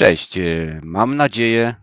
Cześć, e, mam nadzieję.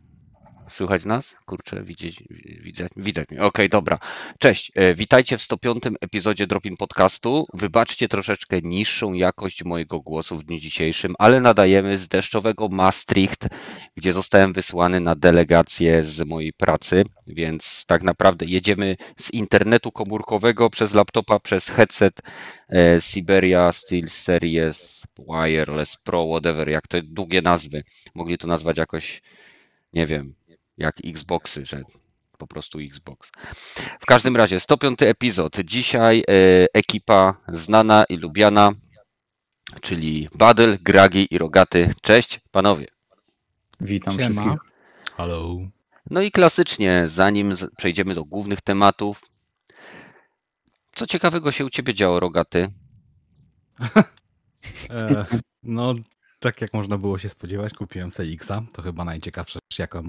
Słychać nas? Kurczę, widzieć, widzę, widać mnie. Okej, dobra. Cześć, e, witajcie w 105 epizodzie Dropin Podcastu. Wybaczcie troszeczkę niższą jakość mojego głosu w dniu dzisiejszym, ale nadajemy z deszczowego Maastricht, gdzie zostałem wysłany na delegację z mojej pracy, więc tak naprawdę jedziemy z internetu komórkowego przez laptopa, przez headset e, Siberia Steel Series Wireless Pro, whatever, jak to długie nazwy. Mogli to nazwać jakoś, nie wiem, jak Xboxy, że po prostu Xbox. W każdym razie 105 epizod. Dzisiaj e, ekipa znana i lubiana, czyli Badel, Gragi i Rogaty. Cześć panowie. Witam Siema. wszystkich. Hello. No i klasycznie, zanim przejdziemy do głównych tematów, co ciekawego się u ciebie działo, Rogaty? E, no, tak jak można było się spodziewać, kupiłem CX-a. To chyba najciekawsze, jaka,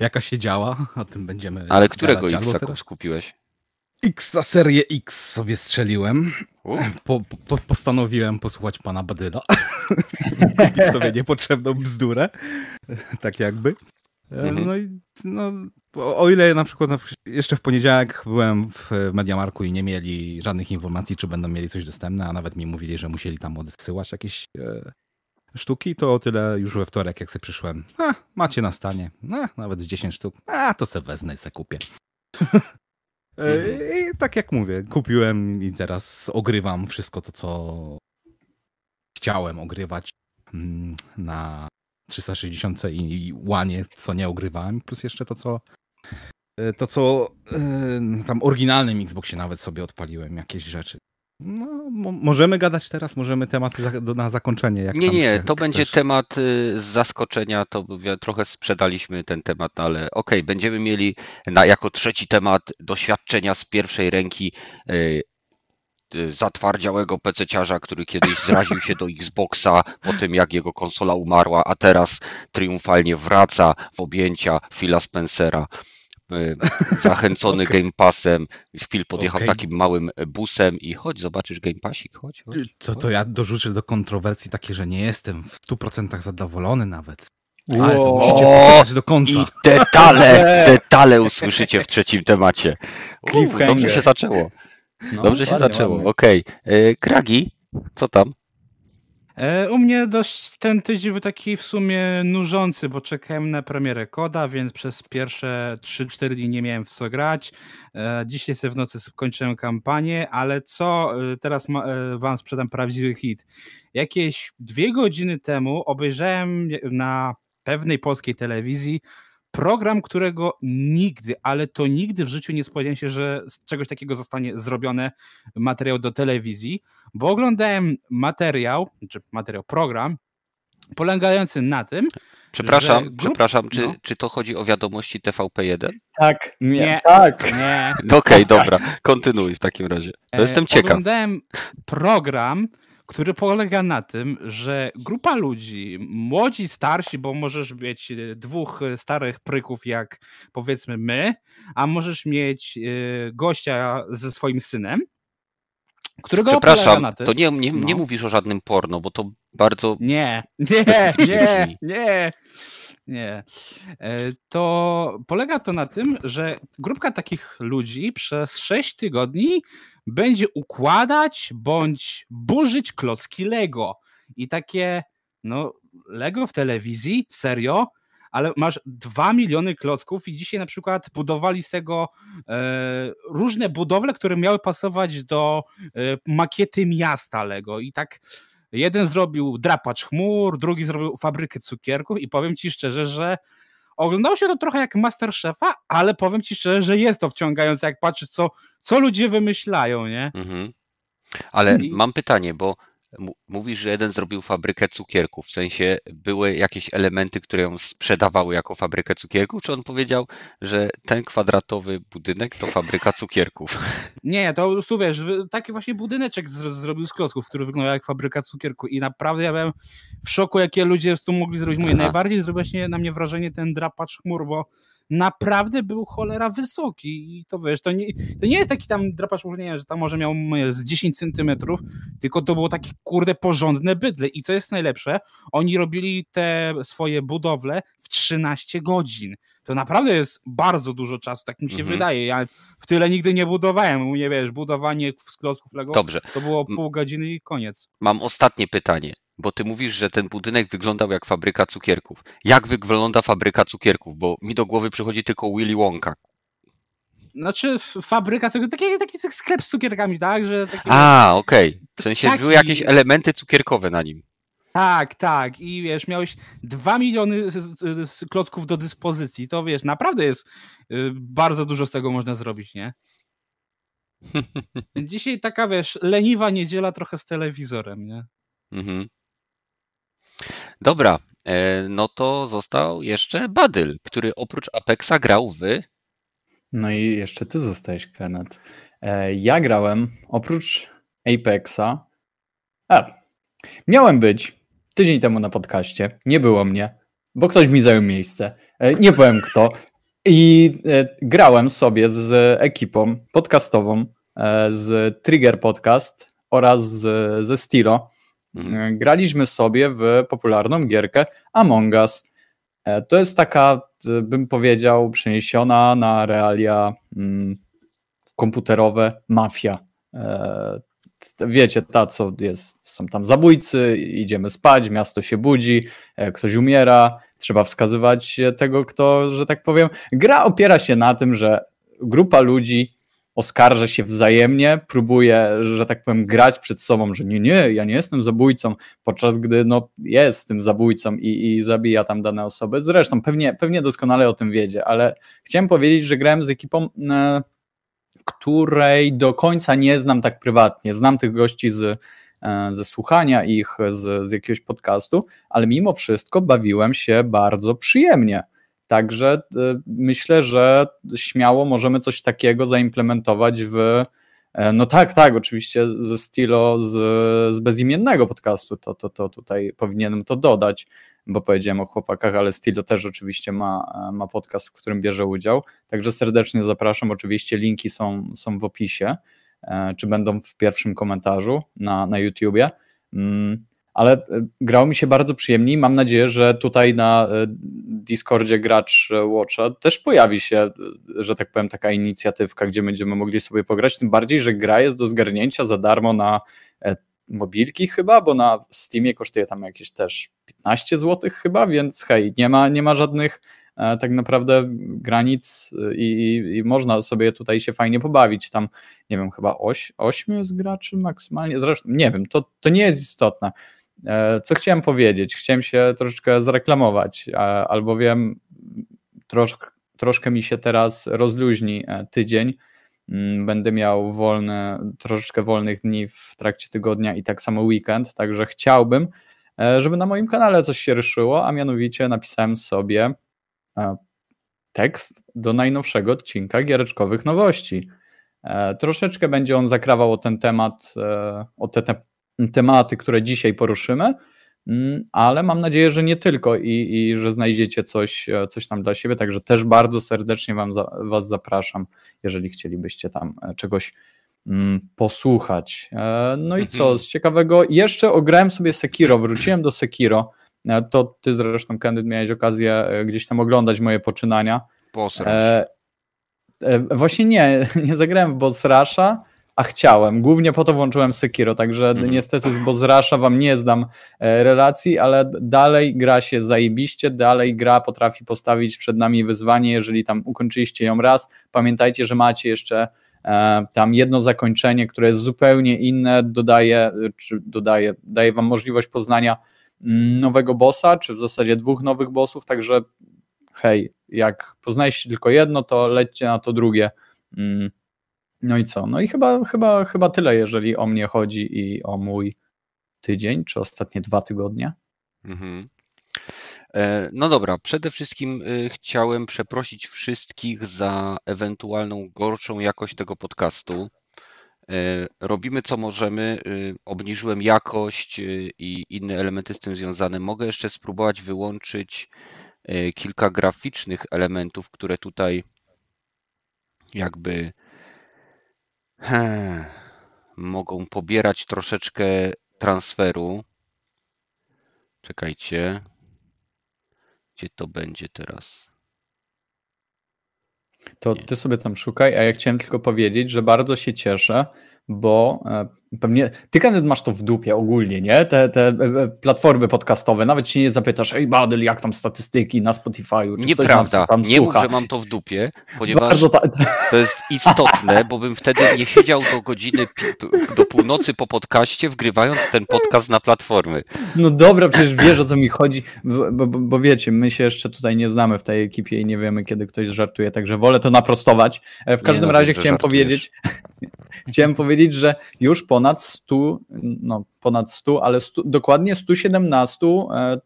jaka się działa. O tym będziemy. Ale którego X teraz- kupiłeś? X za serię X sobie strzeliłem. Po, po, postanowiłem posłuchać pana Badyla. Kupić sobie niepotrzebną bzdurę. Tak jakby. Mhm. No i no, o ile na przykład na przykład jeszcze w poniedziałek byłem w Mediamarku i nie mieli żadnych informacji, czy będą mieli coś dostępne, a nawet mi mówili, że musieli tam odsyłać jakieś e, sztuki, to o tyle już we wtorek, jak sobie przyszłem. A, macie na stanie. A, nawet z 10 sztuk. A, to se wezmę i se kupię. E, I tak jak mówię, kupiłem i teraz ogrywam wszystko to, co chciałem ogrywać mm, na 360 i łanie, co nie ogrywałem, plus jeszcze to, co e, to, co e, tam oryginalnym Xboxie nawet sobie odpaliłem, jakieś rzeczy. No, mo- możemy gadać teraz, możemy tematy za, do, na zakończenie. Nie, nie, to będzie chcesz. temat y, z zaskoczenia, to trochę sprzedaliśmy ten temat, ale okej, będziemy mieli na, jako trzeci temat doświadczenia z pierwszej ręki y, y, zatwardziałego pececiarza, który kiedyś zraził się do Xboxa po tym, jak jego konsola umarła, a teraz triumfalnie wraca w objęcia Phila Spencera. Y, Zachęcony Game Passem, Phil podjechał Okej. takim małym busem i chodź, zobaczysz Game Passik, chodź. chodź, To, chodź. to ja dorzucę do kontrowersji takie, że nie jestem w 100% zadowolony nawet. Ale to musicie poczekać do końca. I detale, detale usłyszycie w trzecim temacie. U, Cliffhanger. dobrze się zaczęło. No, Dobrze się ładnie, zaczęło. Okej. E, Kragi, co tam? E, U mnie dość ten tydzień był taki w sumie nużący, bo czekałem na premierę koda, więc przez pierwsze 3-4 dni nie miałem w co grać. E, Dzisiaj sobie w nocy skończyłem kampanię, ale co e, teraz wam sprzedam prawdziwy hit. Jakieś dwie godziny temu obejrzałem na pewnej polskiej telewizji program, którego nigdy, ale to nigdy w życiu nie spodziewałem się, że z czegoś takiego zostanie zrobione materiał do telewizji, bo oglądałem materiał, czy materiał, program polegający na tym, Przepraszam, grup- przepraszam, czy, no. czy to chodzi o wiadomości TVP1? Tak, Nie. nie, Tak. nie. Okej, dobra, kontynuuj w takim razie. To E, jestem ciekaw. Oglądałem program, który polega na tym, że grupa ludzi, młodzi, starsi, bo możesz mieć e, dwóch e, starych pryków, jak powiedzmy my, a możesz mieć e, gościa ze swoim synem, którego Przepraszam, to nie, nie, nie No. mówisz o żadnym porno, bo to bardzo Nie, nie, nie, nie, nie. To polega to na tym, że grupka takich ludzi przez 6 tygodni będzie układać bądź burzyć klocki Lego. I takie, no, Lego w telewizji, serio, ale masz 2 miliony klocków i dzisiaj na przykład budowali z tego e, różne budowle, które miały pasować do e, makiety miasta Lego. I tak Jeden zrobił drapacz chmur, drugi zrobił fabrykę cukierków i powiem ci szczerze, że oglądało się to trochę jak Masterchefa, ale powiem ci szczerze, że jest to wciągające, jak patrzysz, co, co ludzie wymyślają, nie? Mhm. Ale I- mam pytanie, bo mówisz, że jeden zrobił fabrykę cukierków. W sensie były jakieś elementy, które ją sprzedawały jako fabrykę cukierków, czy on powiedział, że ten kwadratowy budynek to fabryka cukierków? Nie, to po prostu wiesz, taki właśnie budyneczek z, zrobił z klocków, który wyglądał jak fabryka cukierku i naprawdę ja byłem w szoku, jakie ludzie tu mogli zrobić. Mówię, najbardziej zrobił właśnie na mnie wrażenie ten drapacz chmur, bo naprawdę był cholera wysoki i to wiesz, to nie, to nie jest taki tam drapacz nie, że tam może miał z 10 centymetrów, tylko to było takie kurde porządne bydle i co jest najlepsze, oni robili te swoje budowle w 13 godzin. To naprawdę jest bardzo dużo czasu, tak mi się mhm. wydaje. Ja w tyle nigdy nie budowałem. Nie wiesz, budowanie z klocków Lego Dobrze. to było pół godziny i koniec. Mam ostatnie pytanie bo ty mówisz, że ten budynek wyglądał jak fabryka cukierków. Jak wygląda fabryka cukierków? Bo mi do głowy przychodzi tylko Willy Wonka. Znaczy fabryka cukierków, taki, taki sklep z cukierkami, tak? Że taki, A, okej. Okay. W sensie taki... były jakieś elementy cukierkowe na nim. Tak, tak. I wiesz, miałeś dwa miliony z, z, z klocków do dyspozycji. To wiesz, naprawdę jest y, bardzo dużo z tego można zrobić, nie? Dzisiaj taka, wiesz, leniwa niedziela trochę z telewizorem, nie? Mhm. Dobra, e, no to został jeszcze Badyl, który oprócz Apexa grał w... No i jeszcze ty zostałeś, Kenneth. E, ja grałem oprócz Apexa... A, miałem być tydzień temu na podcaście, nie było mnie, bo ktoś mi zajął miejsce. E, nie powiem kto. I grałem sobie z ekipą podcastową z Trigger Podcast oraz ze Stilo graliśmy sobie w popularną gierkę Among Us. E, to jest taka, e, bym powiedział, przeniesiona na realia mm, komputerowe mafia. Wiecie, ta co jest, są tam zabójcy, idziemy spać, miasto się budzi, ktoś umiera, trzeba wskazywać tego, kto, że tak powiem. Gra opiera się na tym, że grupa ludzi oskarża się wzajemnie, próbuje, że tak powiem, grać przed sobą, że nie, nie, ja nie jestem zabójcą, podczas gdy no, jest tym zabójcą i, i zabija tam dane osoby. Zresztą pewnie, pewnie doskonale o tym wiedzie, ale chciałem powiedzieć, że grałem z ekipą, e, której do końca nie znam tak prywatnie. Znam tych gości z, e, ze słuchania ich z, z jakiegoś podcastu, ale mimo wszystko bawiłem się bardzo przyjemnie. Także y, myślę, że śmiało możemy coś takiego zaimplementować w. E, no tak, tak, oczywiście ze stilo z, z bezimiennego podcastu, to, to, to tutaj powinienem to dodać, bo powiedziałem o chłopakach, ale Stilo też oczywiście ma, ma podcast, w którym bierze udział. Także serdecznie zapraszam. Oczywiście linki są, są w opisie, e, czy będą w pierwszym komentarzu na, na YouTubie. Mm, ale e, grało mi się bardzo przyjemnie i mam nadzieję, że tutaj na e, Discordzie gracz e, Watcha też pojawi się, że tak powiem, taka inicjatywka, gdzie będziemy mogli sobie pograć, tym bardziej, że gra jest do zgarnięcia za darmo na mobilki chyba, bo na Steamie kosztuje tam jakieś też 15 zł chyba, więc hej, nie ma, nie ma żadnych tak naprawdę granic i, i, można sobie tutaj się fajnie pobawić. Tam, nie wiem, chyba 8 jest graczy maksymalnie. Zresztą, nie wiem, to, to nie jest istotne. E, co chciałem powiedzieć? Chciałem się troszeczkę zareklamować, albowiem trosz, troszkę mi się teraz rozluźni e, tydzień. Mm, będę miał wolne, troszeczkę wolnych dni w trakcie tygodnia i tak samo weekend, także chciałbym, e, żeby na moim kanale coś się ruszyło, a mianowicie napisałem sobie tekst do najnowszego odcinka Giereczkowych Nowości. Troszeczkę będzie on zakrawał o ten temat, o te, te tematy, które dzisiaj poruszymy, mm, ale mam nadzieję, że nie tylko i, i że znajdziecie coś, e, coś tam dla siebie, także też bardzo serdecznie wam za, Was zapraszam, jeżeli chcielibyście tam e, czegoś mm, posłuchać. E, no i co, mhm. z ciekawego, jeszcze ograłem sobie Sekiro, wróciłem do Sekiro, to ty zresztą, Candid, miałeś okazję gdzieś tam oglądać moje poczynania. Boss e, Właśnie nie, nie zagrałem w Boss Rusha, a chciałem. Głównie po to włączyłem Sekiro, także mhm. niestety z Bozrasza wam nie zdam e, relacji, ale dalej gra się zajebiście, dalej gra potrafi postawić przed nami wyzwanie, jeżeli tam ukończyliście ją raz, pamiętajcie, że macie jeszcze e, tam jedno zakończenie, które jest zupełnie inne, dodaje, czy dodaje, daje wam możliwość poznania mm, nowego bossa, czy w zasadzie dwóch nowych bossów, także hej, jak poznajecie tylko jedno, to lećcie na to drugie. No i co? No i chyba, chyba, chyba tyle, jeżeli o mnie chodzi i o mój tydzień, czy ostatnie dwa tygodnie. Mhm. E, no dobra, przede wszystkim y, chciałem przeprosić wszystkich za ewentualną gorszą jakość tego podcastu. E, robimy co możemy. Obniżyłem jakość i inne elementy z tym związane. Mogę jeszcze spróbować wyłączyć e, kilka graficznych elementów, które tutaj jakby he, mogą pobierać troszeczkę transferu. Czekajcie. Gdzie to będzie teraz? To ty sobie tam szukaj, a ja chciałem tylko powiedzieć, że bardzo się cieszę, bo e, pewnie ty Kenneth masz to w dupie ogólnie, nie? Te, te e, e, platformy podcastowe, nawet się nie zapytasz, ej Badyl, jak tam statystyki na Spotify'u? czy Nieprawda, tam nie mów, że mam to w dupie, ponieważ ta... to jest istotne, bo bym wtedy nie siedział do godziny, do północy po podcaście, wgrywając ten podcast na platformy. No dobra, przecież wiesz o co mi chodzi, bo, bo, bo wiecie, my się jeszcze tutaj nie znamy w tej ekipie i nie wiemy, kiedy ktoś żartuje, także wolę to naprostować. W każdym no, razie chciałem żartujesz. powiedzieć, chciałem powiedzieć, że już ponad 100, no ponad 100, ale 100, dokładnie 117 e,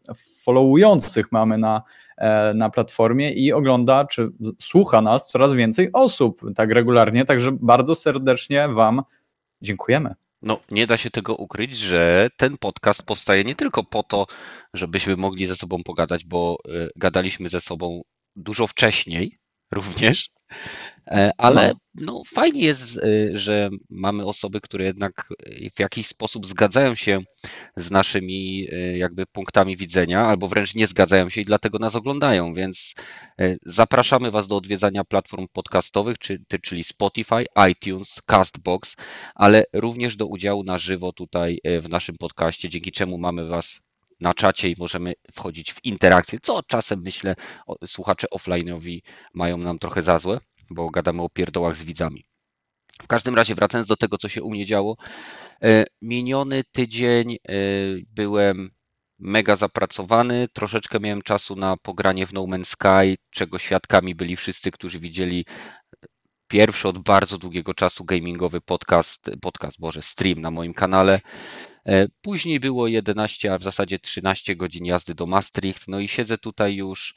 followujących mamy na, e, na platformie i ogląda, czy słucha nas coraz więcej osób tak regularnie, także bardzo serdecznie Wam dziękujemy. No, nie da się tego ukryć, że ten podcast powstaje nie tylko po to, żebyśmy mogli ze sobą pogadać, bo y, gadaliśmy ze sobą dużo wcześniej również, e, ale no, fajnie jest, y, że mamy osoby, które jednak y, w jakiś sposób zgadzają się z naszymi jakby punktami widzenia, albo wręcz nie zgadzają się i dlatego nas oglądają, więc zapraszamy Was do odwiedzania platform podcastowych, czyli Spotify, iTunes, Castbox, ale również do udziału na żywo tutaj e, w naszym podcaście, dzięki czemu mamy Was na czacie i możemy wchodzić w interakcję, co czasem myślę słuchacze offline'owi mają nam trochę za złe, bo gadamy o pierdołach z widzami. W każdym razie wracając do tego, co się u mnie działo, e, miniony tydzień e, byłem mega zapracowany, troszeczkę miałem czasu na pogranie w No Man's Sky, czego świadkami byli wszyscy, którzy widzieli pierwszy od bardzo długiego czasu gamingowy podcast, podcast, Boże, stream na moim kanale. E, Później było 11, a w zasadzie 13 godzin jazdy do Maastricht. No i siedzę tutaj już,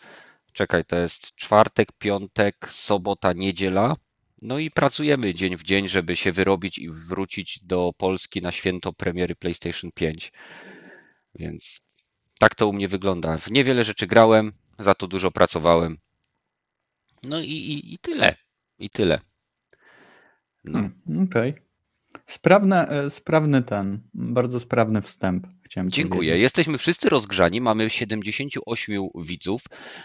czekaj, to jest czwartek, piątek, sobota, niedziela. No i pracujemy dzień w dzień, żeby się wyrobić i wrócić do Polski na święto premiery PlayStation 5. Więc tak to u mnie wygląda. W niewiele rzeczy grałem, za to dużo pracowałem. No i, i, i tyle. I tyle. No. Hmm, Okej. Sprawne, e, sprawny ten, bardzo sprawny wstęp. Chciałem Dziękuję. powiedzieć. Jesteśmy wszyscy rozgrzani. Mamy 78 widzów,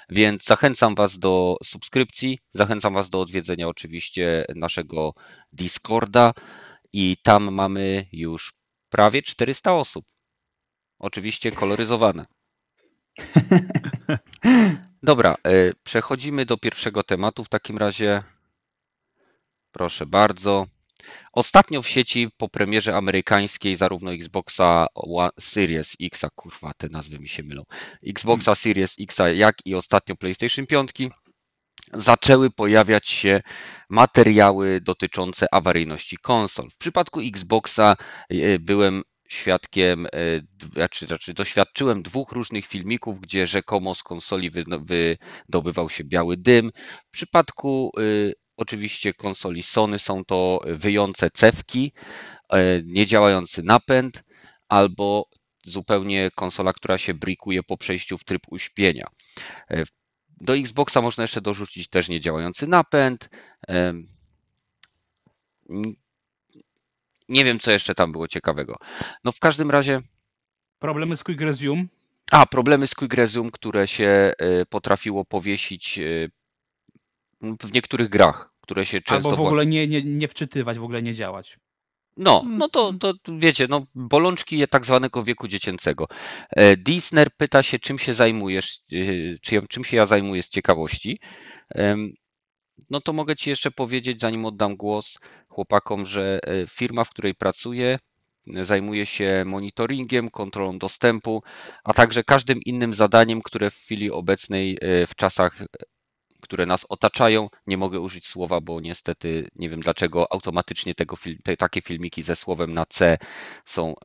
więc zachęcam Was do subskrypcji. Zachęcam Was do odwiedzenia oczywiście naszego Discorda i tam mamy już prawie 400 osób. Oczywiście koloryzowane. Dobra, e, przechodzimy do pierwszego tematu. W takim razie, proszę bardzo. Ostatnio w sieci po premierze amerykańskiej zarówno Xboxa Series X, kurwa, te nazwy mi się mylą, Xboxa Series X, jak i ostatnio PlayStation 5 zaczęły pojawiać się materiały dotyczące awaryjności konsol. W przypadku Xboxa e, byłem świadkiem, e, znaczy, znaczy doświadczyłem dwóch różnych filmików, gdzie rzekomo z konsoli wydobywał się biały dym. W przypadku y, oczywiście konsoli Sony są to wyjące cewki, e, niedziałający napęd albo zupełnie konsola, która się brikuje po przejściu w tryb uśpienia. E, Do Xboxa można jeszcze dorzucić też niedziałający napęd. n- Nie wiem, co jeszcze tam było ciekawego. No w każdym razie. Problemy z Quick Resume. A, problemy z Quick Resume, które się e, potrafiło powiesić e, w niektórych grach, które się często. Albo w ogóle nie, nie, nie wczytywać, w ogóle nie działać. No, Mm. no to, to wiecie, no, bolączki je- tak zwanego wieku dziecięcego. E, Disner pyta się, czym się zajmujesz, e, czy, czym się ja zajmuję z ciekawości. No to mogę Ci jeszcze powiedzieć, zanim oddam głos chłopakom, że e, firma, w której pracuję, zajmuje się monitoringiem, kontrolą dostępu, a także każdym innym zadaniem, które w chwili obecnej, w czasach, które nas otaczają, nie mogę użyć słowa, bo niestety nie wiem dlaczego automatycznie tego te, takie filmiki ze słowem na C są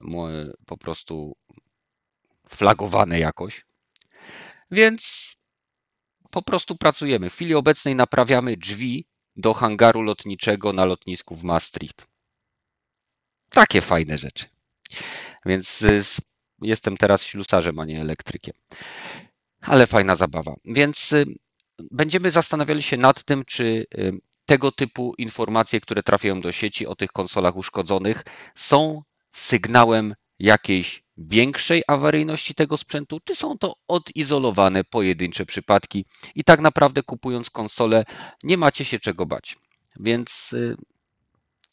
po prostu flagowane jakoś. Więc po prostu pracujemy. W chwili obecnej naprawiamy drzwi do hangaru lotniczego na lotnisku w Maastricht. Takie fajne rzeczy. Więc y, jestem teraz ślusarzem, a nie elektrykiem. ale fajna zabawa. Więc y, będziemy zastanawiali się nad tym, czy y, tego typu informacje, które trafiają do sieci o tych konsolach uszkodzonych, są sygnałem jakiejś większej awaryjności tego sprzętu, czy są to odizolowane pojedyncze przypadki i tak naprawdę kupując konsolę nie macie się czego bać. Więc y,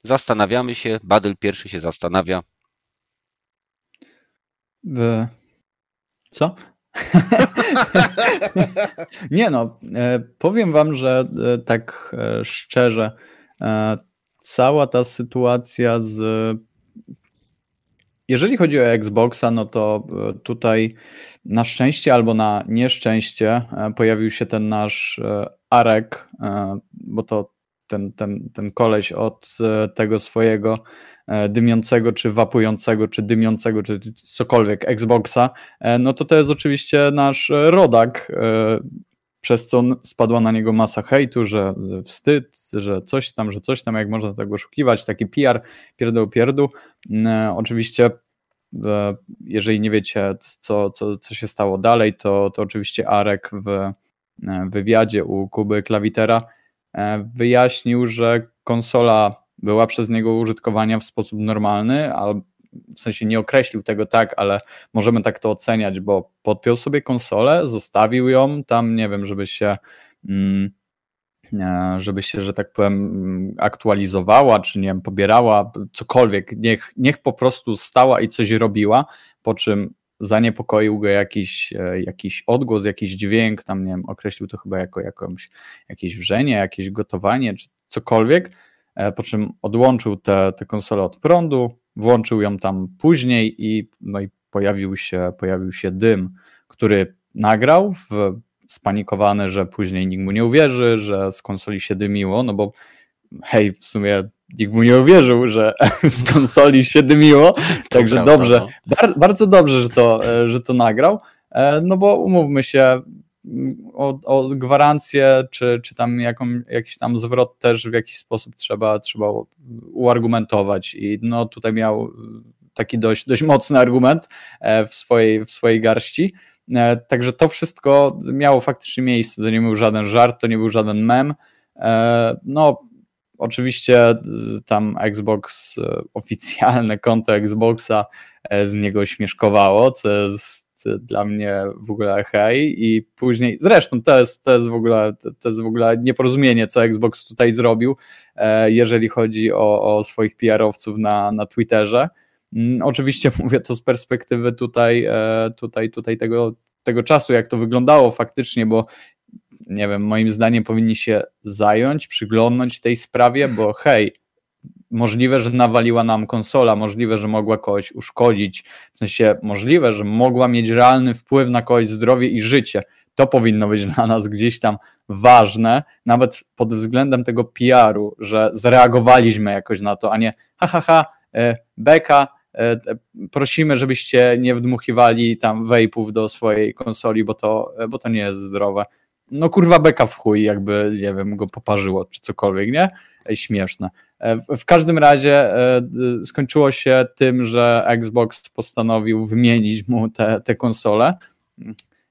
zastanawiamy się, Badel pierwszy się zastanawia. Co? nie no, e, powiem wam, że e, tak e, szczerze, cała ta sytuacja z jeżeli chodzi o Xboxa, no to tutaj na szczęście albo na nieszczęście pojawił się ten nasz Arek, bo to ten, ten, ten koleś od tego swojego dymiącego, czy wapującego, czy dymiącego, czy cokolwiek Xboxa, no to to jest oczywiście nasz rodak, przez co spadła na niego masa hejtu, że wstyd, że coś tam, że coś tam, jak można tego oszukiwać, taki PR, pierdół, pierdół. Oczywiście e, jeżeli nie wiecie, co, co, co się stało dalej, to, to oczywiście Arek w e, wywiadzie u Kuby Klawitera e, wyjaśnił, że konsola była przez niego użytkowania w sposób normalny, w sensie nie określił tego tak, ale możemy tak to oceniać, bo podpiął sobie konsolę, zostawił ją tam, nie wiem, żeby się mm, e, żeby się, że tak powiem, aktualizowała, czy nie wiem, pobierała, cokolwiek, niech, niech po prostu stała i coś robiła, po czym zaniepokoił go jakiś, e, jakiś odgłos, jakiś dźwięk, tam nie wiem, określił to chyba jako jakąś, jakieś wrzenie, jakieś gotowanie, czy cokolwiek, po czym odłączył tę konsolę od prądu, włączył ją tam później i, no i pojawił, się, pojawił się dym, który nagrał, w, spanikowany, że później nikt mu nie uwierzy, że z konsoli się dymiło, no bo hej, w sumie nikt mu nie uwierzył, że z konsoli się dymiło, także dobrze, no. bar bardzo dobrze, że to, że to nagrał, e, no bo umówmy się, o, o gwarancję, czy, czy tam jaką, jakiś tam zwrot też w jakiś sposób trzeba, trzeba uargumentować. I no tutaj miał taki dość, dość mocny argument e, w swojej, w swojej garści. E, także to wszystko miało faktycznie miejsce. To nie był żaden żart, to nie był żaden mem. E, no, oczywiście tam Xbox, oficjalne konto Xboxa z niego śmieszkowało, co jest dla mnie w ogóle hej i później, zresztą to jest, to jest, w, ogóle, to jest w ogóle nieporozumienie, co Xbox tutaj zrobił, e, jeżeli chodzi o, o swoich PR-owców na, na Twitterze. Mm, oczywiście mówię to z perspektywy tutaj, e, tutaj, tutaj tego, tego czasu, jak to wyglądało faktycznie, bo nie wiem, moim zdaniem powinni się zająć, przyglądnąć tej sprawie, bo hej, możliwe, że nawaliła nam konsola, możliwe, że mogła kogoś uszkodzić, w sensie możliwe, że mogła mieć realny wpływ na kogoś zdrowie i życie. To powinno być dla nas gdzieś tam ważne, nawet pod względem tego PR-u, że zareagowaliśmy jakoś na to, a nie ha, ha, ha, e, beka, e, prosimy, żebyście nie wdmuchiwali tam wejpów do swojej konsoli, bo to, bo to nie jest zdrowe. No kurwa beka w chuj, jakby, nie wiem, go poparzyło, czy cokolwiek, nie? śmieszne. E, w każdym razie e, skończyło się tym, że Xbox postanowił wymienić mu te, konsole.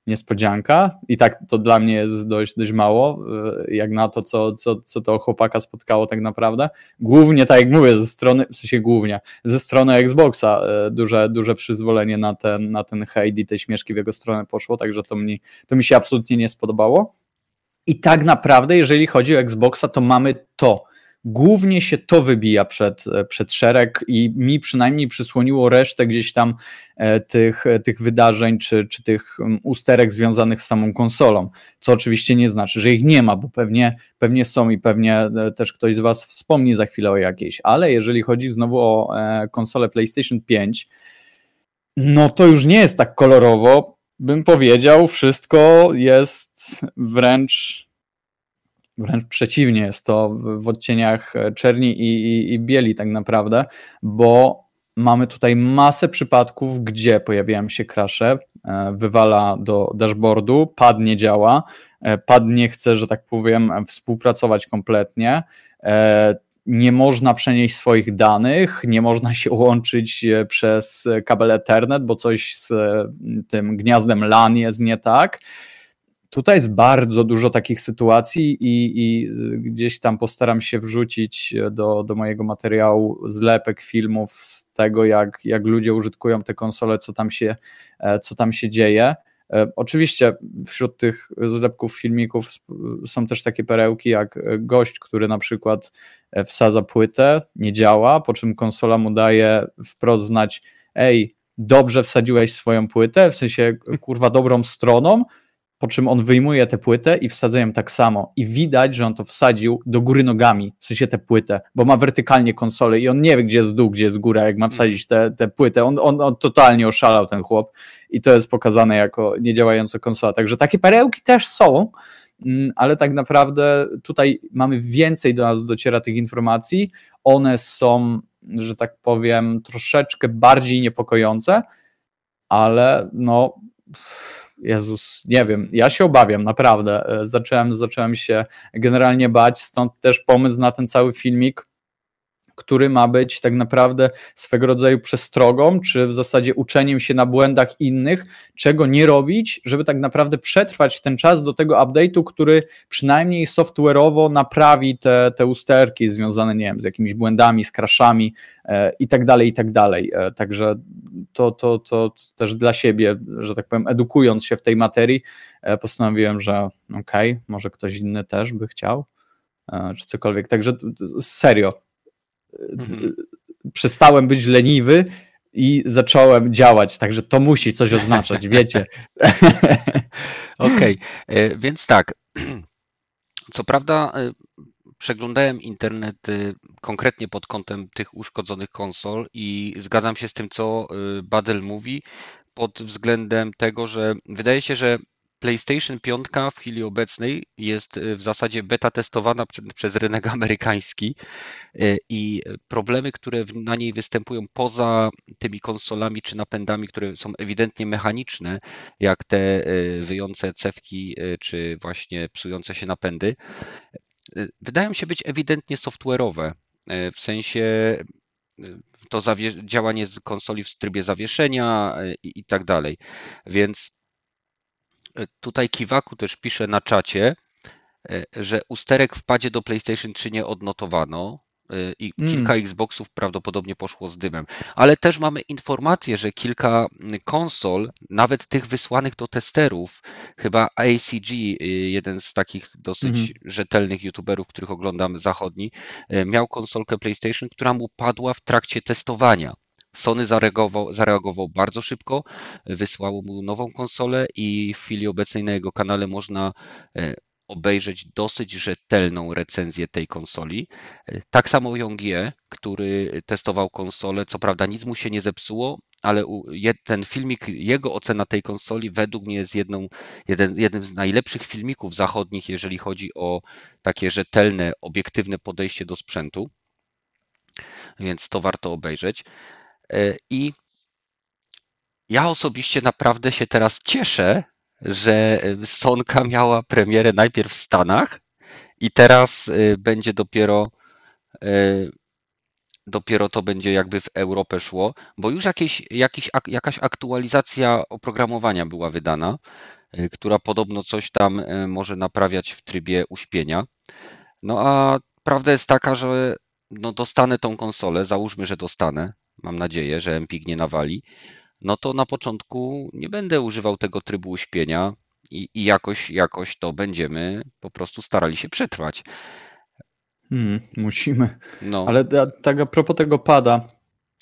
Niespodzianka. I tak to dla mnie jest dość, dość mało, e, jak na to, co, co, co to chłopaka spotkało tak naprawdę. Głównie, tak jak mówię, ze strony, w sensie głównie, ze strony Xboxa duże, duże przyzwolenie na ten, na ten hejt i te śmieszki w jego stronę poszło, także to mi, to mi się absolutnie nie spodobało. I tak naprawdę, jeżeli chodzi o Xboxa, to mamy to Głównie się to wybija przed, przed szereg i mi przynajmniej przysłoniło resztę gdzieś tam e, tych, tych wydarzeń czy, czy tych usterek związanych z samą konsolą. Co oczywiście nie znaczy, że ich nie ma, bo pewnie, pewnie są i pewnie e, też ktoś z Was wspomni za chwilę o jakiejś. Ale jeżeli chodzi znowu o e, konsolę PlayStation 5, no to już nie jest tak kolorowo. Bym powiedział, wszystko jest wręcz Wręcz przeciwnie, jest to w odcieniach czerni i, i, i bieli tak naprawdę, bo mamy tutaj masę przypadków, gdzie pojawiają się krasze, e, wywala do dashboardu, pad nie działa, e, pad nie chce, że tak powiem, współpracować kompletnie. E, nie można przenieść swoich danych, nie można się łączyć e, przez kabel Ethernet, bo coś z e, tym gniazdem LAN jest nie tak. Tutaj jest bardzo dużo takich sytuacji i, i, gdzieś tam postaram się wrzucić do, do mojego materiału zlepek filmów z tego, jak, jak ludzie użytkują te konsole, co tam się, co tam się dzieje. E, oczywiście wśród tych zlepków filmików są też takie perełki jak gość, który na przykład e, wsadza płytę, nie działa, po czym konsola mu daje wprost znać, ej, dobrze wsadziłeś swoją płytę, w sensie kurwa dobrą stroną, po czym on wyjmuje tę płytę i wsadza ją tak samo. I widać, że on to wsadził do góry nogami, w sensie tę płytę, bo ma wertykalnie konsolę i on nie wie, gdzie jest dół, gdzie jest góra, jak ma wsadzić tę, tę płytę. On, on, on totalnie oszalał, ten chłop, i to jest pokazane jako niedziałająca konsola. Także takie perełki też są, mm, ale tak naprawdę tutaj mamy więcej do nas dociera tych informacji. One są, że tak powiem, troszeczkę bardziej niepokojące, ale no Jezus, nie wiem, ja się obawiam, naprawdę. E, zacząłem, zacząłem się generalnie bać, stąd też pomysł na ten cały filmik, który ma być tak naprawdę swego rodzaju przestrogą, czy w zasadzie uczeniem się na błędach innych, czego nie robić, żeby tak naprawdę przetrwać ten czas do tego update'u, który przynajmniej software'owo naprawi te, te usterki związane, nie wiem, z jakimiś błędami, z crashami e, i tak dalej, i tak dalej. E, także to, to, to, to też dla siebie, że tak powiem, edukując się w tej materii, e, postanowiłem, że okej, okay, może ktoś inny też by chciał, e, czy cokolwiek. Także serio, mhm. przestałem być leniwy i zacząłem działać, także to musi coś oznaczać, wiecie. Okej, okay. E, więc tak. Co prawda, e, przeglądałem internet konkretnie pod kątem tych uszkodzonych konsol i zgadzam się z tym, co e, Badel mówi, pod względem tego, że wydaje się, że PlayStation 5 w chwili obecnej jest y, w zasadzie beta testowana przez rynek amerykański y, i problemy, które na niej występują poza tymi konsolami czy napędami, które są ewidentnie mechaniczne, jak te y, wyjące cewki czy właśnie psujące się napędy, wydają się być ewidentnie software'owe. W sensie to działanie konsoli w trybie zawieszenia i, i tak dalej. Więc Tutaj Kiwaku też pisze na czacie, e, że usterek w padzie do PlayStation 3 nie odnotowano e, i mm. kilka Xboxów prawdopodobnie poszło z dymem. Ale też mamy informację, że kilka konsol, nawet tych wysłanych do testerów, chyba ACG, e, jeden z takich dosyć mm. rzetelnych youtuberów, których oglądam zachodni, miał konsolkę PlayStation, która mu padła w trakcie testowania. Sony zareagował, zareagował bardzo szybko, wysłał mu nową konsolę i w chwili obecnej na jego kanale można e, obejrzeć dosyć rzetelną recenzję tej konsoli. E, tak samo Yongie, który testował konsolę, co prawda nic mu się nie zepsuło, ale ten filmik, jego ocena tej konsoli według mnie jest jedną, jeden, jednym z najlepszych filmików zachodnich, jeżeli chodzi o takie rzetelne, obiektywne podejście do sprzętu. Więc to warto obejrzeć. E, I ja osobiście naprawdę się teraz cieszę, że e, Sonka miała premierę najpierw w Stanach i teraz e, będzie dopiero dopiero to będzie jakby w Europę szło, bo już jakieś, jakieś, jakaś aktualizacja oprogramowania była wydana, która podobno coś tam może naprawiać w trybie uśpienia. No a prawda jest taka, że no dostanę tą konsolę, załóżmy, że dostanę, mam nadzieję, że Empik nie nawali, no to na początku nie będę używał tego trybu uśpienia i, i jakoś, jakoś to będziemy po prostu starali się przetrwać. Hmm, musimy. No. Ale tak a propos tego pada,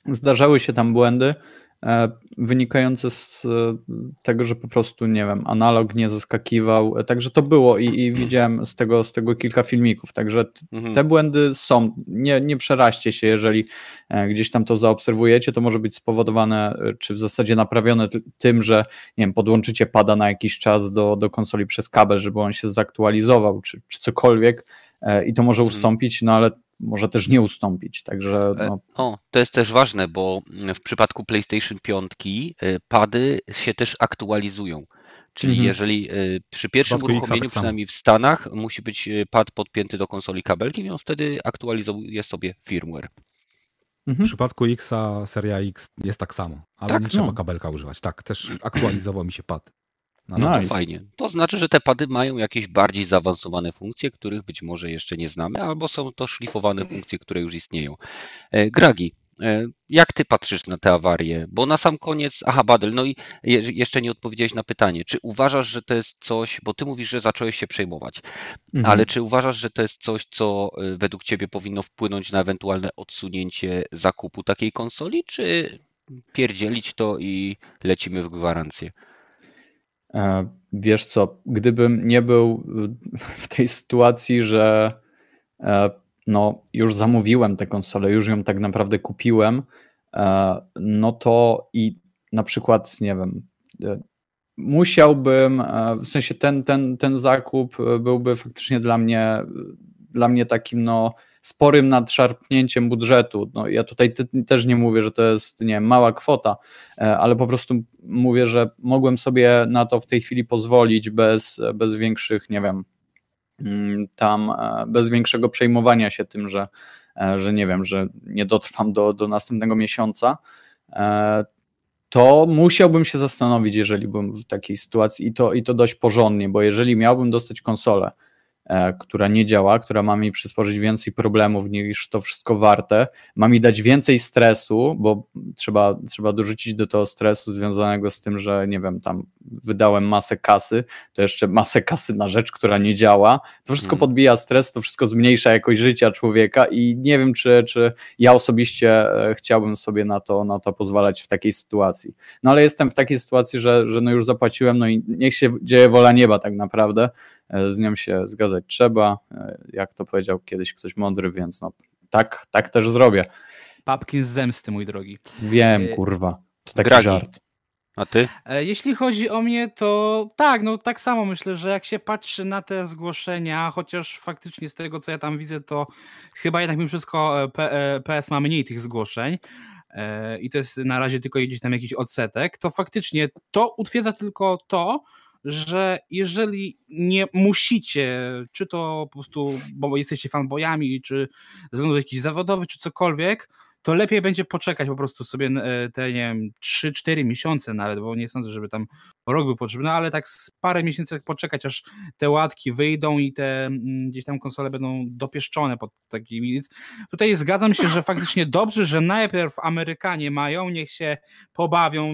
zdarzały się tam błędy. E, wynikające z e, tego, że po prostu, nie wiem, analog nie zaskakiwał. E, także to było i, i widziałem z tego, z tego kilka filmików. Także mhm. te błędy są. Nie, nie przeraźcie się, jeżeli gdzieś tam to zaobserwujecie. To może być spowodowane, czy w zasadzie naprawione tym, że nie wiem, podłączycie pada na jakiś czas do, do konsoli przez kabel, żeby on się zaktualizował, czy, czy cokolwiek i to może mhm. ustąpić, no ale może też nie ustąpić. Także e, no. O, to jest też ważne, bo w przypadku PlayStation 5 e, pady się też aktualizują. Czyli Mhm. jeżeli y, przy pierwszym uruchomieniu, przynajmniej w Stanach, musi być pad podpięty do konsoli kabelkiem i on wtedy aktualizuje sobie firmware. W Mhm. przypadku Xa seria X jest tak samo, ale Tak, nie trzeba no. kabelka używać. Tak, też aktualizował mi się pad. No to Nice. fajnie. To znaczy, że te pady mają jakieś bardziej zaawansowane funkcje, których być może jeszcze nie znamy, albo są to szlifowane funkcje, które już istnieją. E, Gragi, e, jak ty patrzysz na te awarie? Bo na sam koniec, aha, Badel, no i je, jeszcze nie odpowiedziałeś na pytanie. Czy uważasz, że to jest coś, bo ty mówisz, że zacząłeś się przejmować, Mhm. ale czy uważasz, że to jest coś, co e, według ciebie powinno wpłynąć na ewentualne odsunięcie zakupu takiej konsoli, czy pierdzielić to i lecimy w gwarancję? E, Wiesz co, gdybym nie był y, w tej sytuacji, że e, no, już zamówiłem tę konsolę, już ją tak naprawdę kupiłem, e, no to i na przykład, nie wiem, e, musiałbym, e, w sensie ten, ten, ten zakup e, byłby faktycznie dla mnie, dla mnie takim no, sporym nadszarpnięciem budżetu. No, ja tutaj te- też nie mówię, że to jest nie mała kwota, e, ale po prostu mówię, że mogłem sobie na to w tej chwili pozwolić bez, bez większych, nie wiem, mm, tam e, bez większego przejmowania się tym, że, e, że nie wiem, że nie dotrwam do, do następnego miesiąca, to musiałbym się zastanowić, jeżeli bym w takiej sytuacji i to, i to dość porządnie, bo jeżeli miałbym dostać konsolę, która nie działa, która ma mi przysporzyć więcej problemów niż to wszystko warte, ma mi dać więcej stresu, bo trzeba, trzeba dorzucić do tego stresu związanego z tym, że nie wiem, tam wydałem masę kasy, to jeszcze masę kasy na rzecz, która nie działa. To wszystko Mhm. podbija stres, to wszystko zmniejsza jakość życia człowieka i nie wiem, czy, czy ja osobiście e, chciałbym sobie na to, na to pozwalać w takiej sytuacji. No ale jestem w takiej sytuacji, że, że no już zapłaciłem, no i niech się dzieje wola nieba tak naprawdę. E, Z nią się zgadzać trzeba. E, Jak to powiedział kiedyś ktoś mądry, więc no tak, tak też zrobię. Papkin z zemsty, mój drogi. Wiem, E, kurwa. To taki Gragi. żart. A ty? Jeśli chodzi o mnie, to tak, no tak samo myślę, że jak się patrzy na te zgłoszenia, chociaż faktycznie z tego, co ja tam widzę, to chyba jednak mimo wszystko PS ma mniej tych zgłoszeń i to jest na razie tylko gdzieś tam jakiś odsetek, to faktycznie to utwierdza tylko to, że jeżeli nie musicie, czy to po prostu, bo jesteście fanboyami, czy ze względu jakiś zawodowy, czy cokolwiek, to lepiej będzie poczekać po prostu sobie e, te, nie wiem, 3-4 miesiące nawet, bo nie sądzę, żeby tam rok był potrzebny, ale tak z parę miesięcy poczekać, aż te łatki wyjdą i te mm, gdzieś tam konsole będą dopieszczone pod takimi. Więc tutaj zgadzam się, że faktycznie dobrze, że najpierw Amerykanie mają, niech się pobawią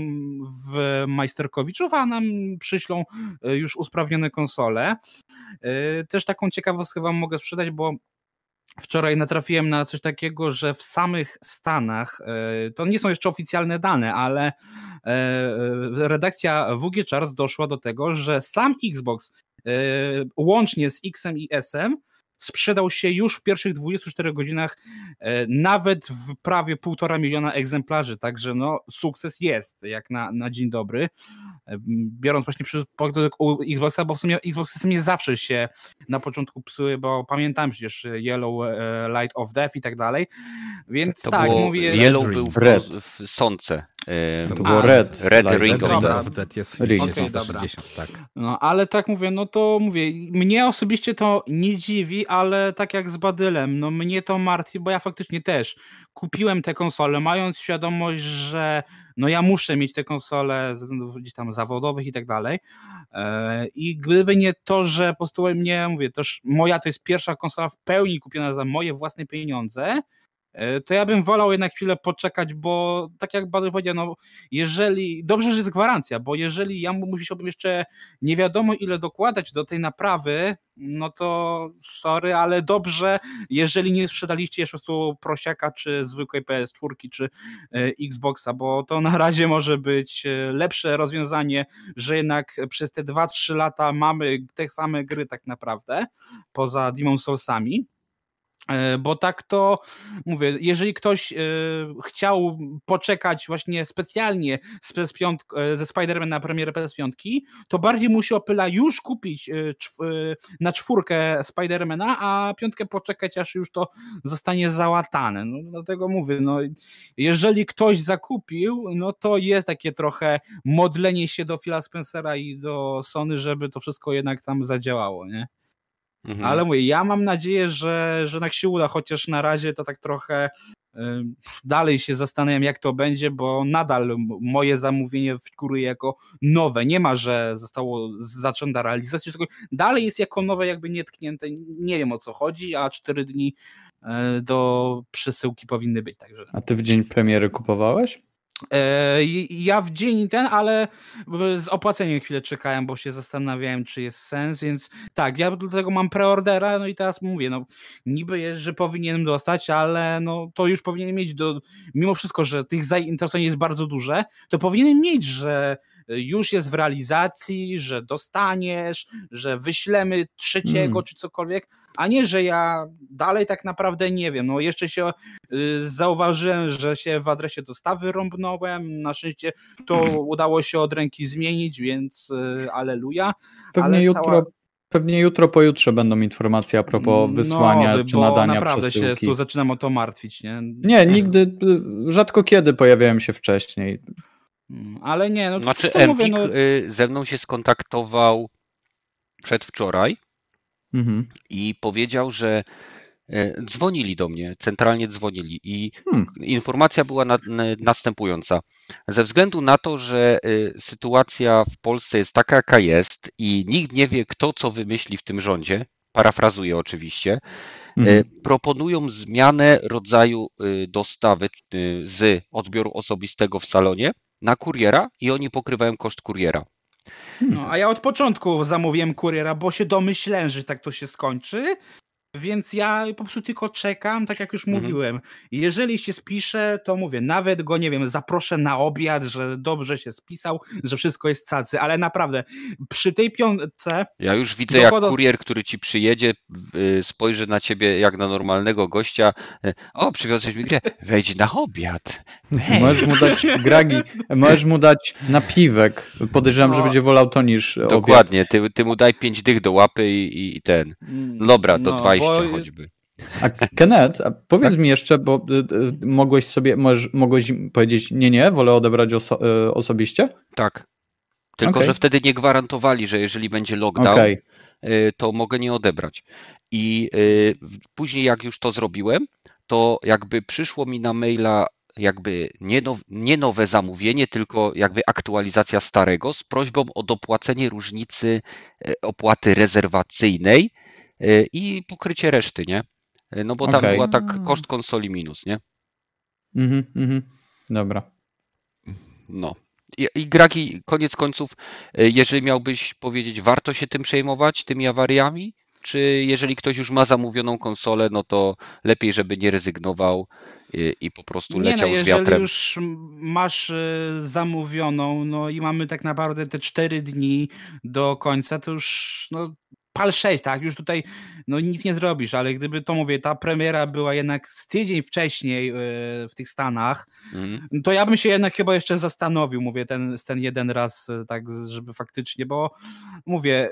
w majsterkowiczów, a nam przyślą e, już usprawnione konsole. E, Też taką ciekawostkę wam mogę sprzedać, bo Wczoraj natrafiłem na coś takiego, że w samych Stanach, e, to nie są jeszcze oficjalne dane, ale e, e, redakcja WG Charts doszła do tego, że sam Xbox łącznie z Xem i S-em sprzedał się już w pierwszych 24 godzinach e, nawet w prawie półtora miliona egzemplarzy, także no sukces jest, jak na, na dzień dobry. E, Biorąc właśnie przy podgląd u Xboxa, bo w sumie Xbox systemie zawsze się na początku psuje, bo pamiętam przecież Yellow e, Light of Death i tak dalej, więc To tak, było, mówię... Yellow był w, Red. w sące. e, To A, było Red. Red Light Ring of. Death. Jest Ring. Okej, 360, tak. No, ale tak mówię, no to mówię, mnie osobiście to nie dziwi, ale tak jak z Badylem, no mnie to martwi, bo ja faktycznie też kupiłem tę konsolę, mając świadomość, że no ja muszę mieć konsole ze względów gdzieś tam zawodowych i tak dalej. E, I gdyby nie to, że po prostu mnie, mówię, też moja to jest pierwsza konsola w pełni kupiona za moje własne pieniądze, to ja bym wolał jednak chwilę poczekać, bo tak jak Badyl powiedział, no jeżeli, dobrze, że jest gwarancja, bo jeżeli ja mu- musiałbym jeszcze nie wiadomo ile dokładać do tej naprawy, no to sorry, ale dobrze, jeżeli nie sprzedaliście jeszcze po prostu prosiaka, czy zwykłej PS4, czy e, Xboxa, bo to na razie może być e, lepsze rozwiązanie, że jednak przez te 2-3 lata mamy te same gry tak naprawdę, poza Demon Soulsami. E, bo tak to mówię, jeżeli ktoś e, chciał poczekać właśnie specjalnie z PS5, e, ze Spider-Man na premierę PS5, to bardziej musi opyla już kupić na czwórkę Spider-Mana, a piątkę poczekać, aż już to zostanie załatane. No, dlatego mówię, no, jeżeli ktoś zakupił, no to jest takie trochę modlenie się do Phila Spencera i do Sony, żeby to wszystko jednak tam zadziałało, nie? Mhm. Ale mówię, ja mam nadzieję, że, że tak się uda, chociaż na razie to tak trochę dalej się zastanawiam, jak to będzie, bo nadal moje zamówienie figuruje jako nowe. Nie ma, że zostało zaczęta realizacja, tylko dalej jest jako nowe, jakby nietknięte. Nie wiem o co chodzi, a cztery dni y, do przesyłki powinny być. Także. A ty w dzień premiery kupowałeś? E, ja w dzień ten, ale z opłaceniem chwilę czekałem, bo się zastanawiałem, czy jest sens, więc tak, ja do tego mam preordera, no i teraz mówię, no niby jest, że powinienem dostać, ale no to już powinienem mieć do, mimo wszystko, że tych zainteresowań jest bardzo duże, to powinienem mieć, że już jest w realizacji, że dostaniesz, że wyślemy trzeciego hmm. czy cokolwiek, a nie, że ja dalej tak naprawdę nie wiem. No jeszcze się y, zauważyłem, że się w adresie dostawy rąbnąłem, na szczęście to udało się od ręki zmienić, więc y, aleluja. Pewnie jutro cała... Pewnie jutro, pojutrze będą informacje a propos no, wysłania no, czy nadania naprawdę przesyłki. się tu zaczynam o to martwić, nie? Nie, nigdy, rzadko kiedy pojawiają się wcześniej. Mm, ale nie, no Znaczy Empik mówię, no... Y, ze mną się skontaktował przedwczoraj Mhm. I powiedział, że e, dzwonili do mnie, centralnie dzwonili i hmm. informacja była na, następująca. Ze względu na to, że e, sytuacja w Polsce jest taka, jaka jest i nikt nie wie, kto co wymyśli w tym rządzie, parafrazuję oczywiście, mhm. proponują zmianę rodzaju dostawy z odbioru osobistego w salonie na kuriera i oni pokrywają koszt kuriera. No, a ja od początku zamówiłem kuriera, bo się domyślałem, że tak to się skończy. Więc ja po prostu tylko czekam, tak jak już mhm. mówiłem. Jeżeli się spisze, to mówię, nawet go, nie wiem, zaproszę na obiad, że dobrze się spisał, że wszystko jest cacy, ale naprawdę przy tej piątce... Ja już widzę, jak kurier, który ci przyjedzie, spojrzy na ciebie jak na normalnego gościa. E, o, przywiozłeś mi grę, wejdź na obiad. Hey. Możesz mu dać, Gragi, możesz mu dać napiwek. Podejrzewam, no. że będzie wolał to niż Dokładnie, ty, ty, mu daj pięć dych do łapy i, i ten. Mm, dobra, do no. 20 bo... choćby. A Kenneth, a powiedz tak? mi jeszcze, bo y, y, mogłeś sobie, możesz, mogłeś powiedzieć, nie, nie, wolę odebrać oso y, osobiście? Tak. Tylko, okay. że wtedy nie gwarantowali, że jeżeli będzie lockdown, okay. to mogę nie odebrać. I później, jak już to zrobiłem, to jakby przyszło mi na maila jakby nie, now, nie nowe zamówienie, tylko jakby aktualizacja starego z prośbą o dopłacenie różnicy opłaty rezerwacyjnej i pokrycie reszty, nie? Y, no bo tam okay. była tak koszt konsoli minus, nie? Mhm, mhm. Dobra. No. I, I Gragi, koniec końców, y, jeżeli miałbyś powiedzieć, warto się tym przejmować, tymi awariami? Czy jeżeli ktoś już ma zamówioną konsolę, no to lepiej, żeby nie rezygnował i, i po prostu nie, leciał no, z wiatrem? Jeżeli już masz zamówioną, no i mamy tak naprawdę te cztery dni do końca, to już no, PAL 6, tak, już tutaj no nic nie zrobisz, ale gdyby to mówię, ta premiera była jednak z tydzień wcześniej yy, w tych Stanach, mm. to ja bym się jednak chyba jeszcze zastanowił, mówię, ten, ten jeden raz, e, tak, żeby faktycznie, bo mówię,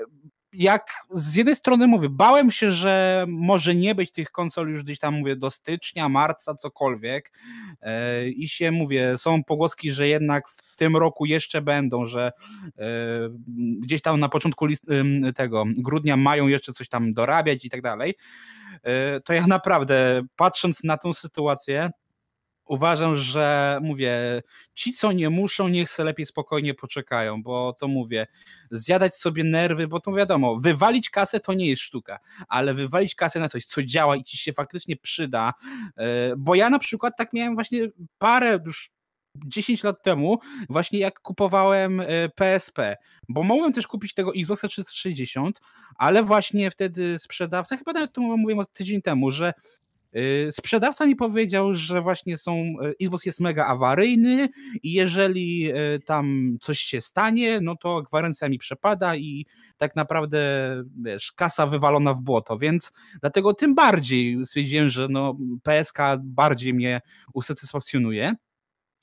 jak z jednej strony mówię, bałem się, że może nie być tych konsol już gdzieś tam, mówię, do stycznia, marca, cokolwiek e, i się, mówię, są pogłoski, że jednak w tym roku jeszcze będą, że e, gdzieś tam na początku tego grudnia mają jeszcze coś tam dorabiać i tak dalej, e, to ja naprawdę patrząc na tą sytuację, uważam, że mówię, ci co nie muszą, niech se lepiej spokojnie poczekają, bo to mówię, zjadać sobie nerwy, bo to wiadomo, wywalić kasę to nie jest sztuka, ale wywalić kasę na coś, co działa i ci się faktycznie przyda, e, bo ja na przykład tak miałem właśnie parę już 10 lat temu, właśnie jak kupowałem PSP, e, bo mogłem też kupić tego Xboxa 360, ale właśnie wtedy sprzedawca, chyba nawet to mówiłem tydzień temu, że Y, sprzedawca mi powiedział, że właśnie są, y, Xbox jest mega awaryjny i jeżeli tam coś się stanie, no to gwarancja mi przepada i tak naprawdę, wiesz, kasa wywalona w błoto, więc dlatego tym bardziej stwierdziłem, że no PSK bardziej mnie usatysfakcjonuje.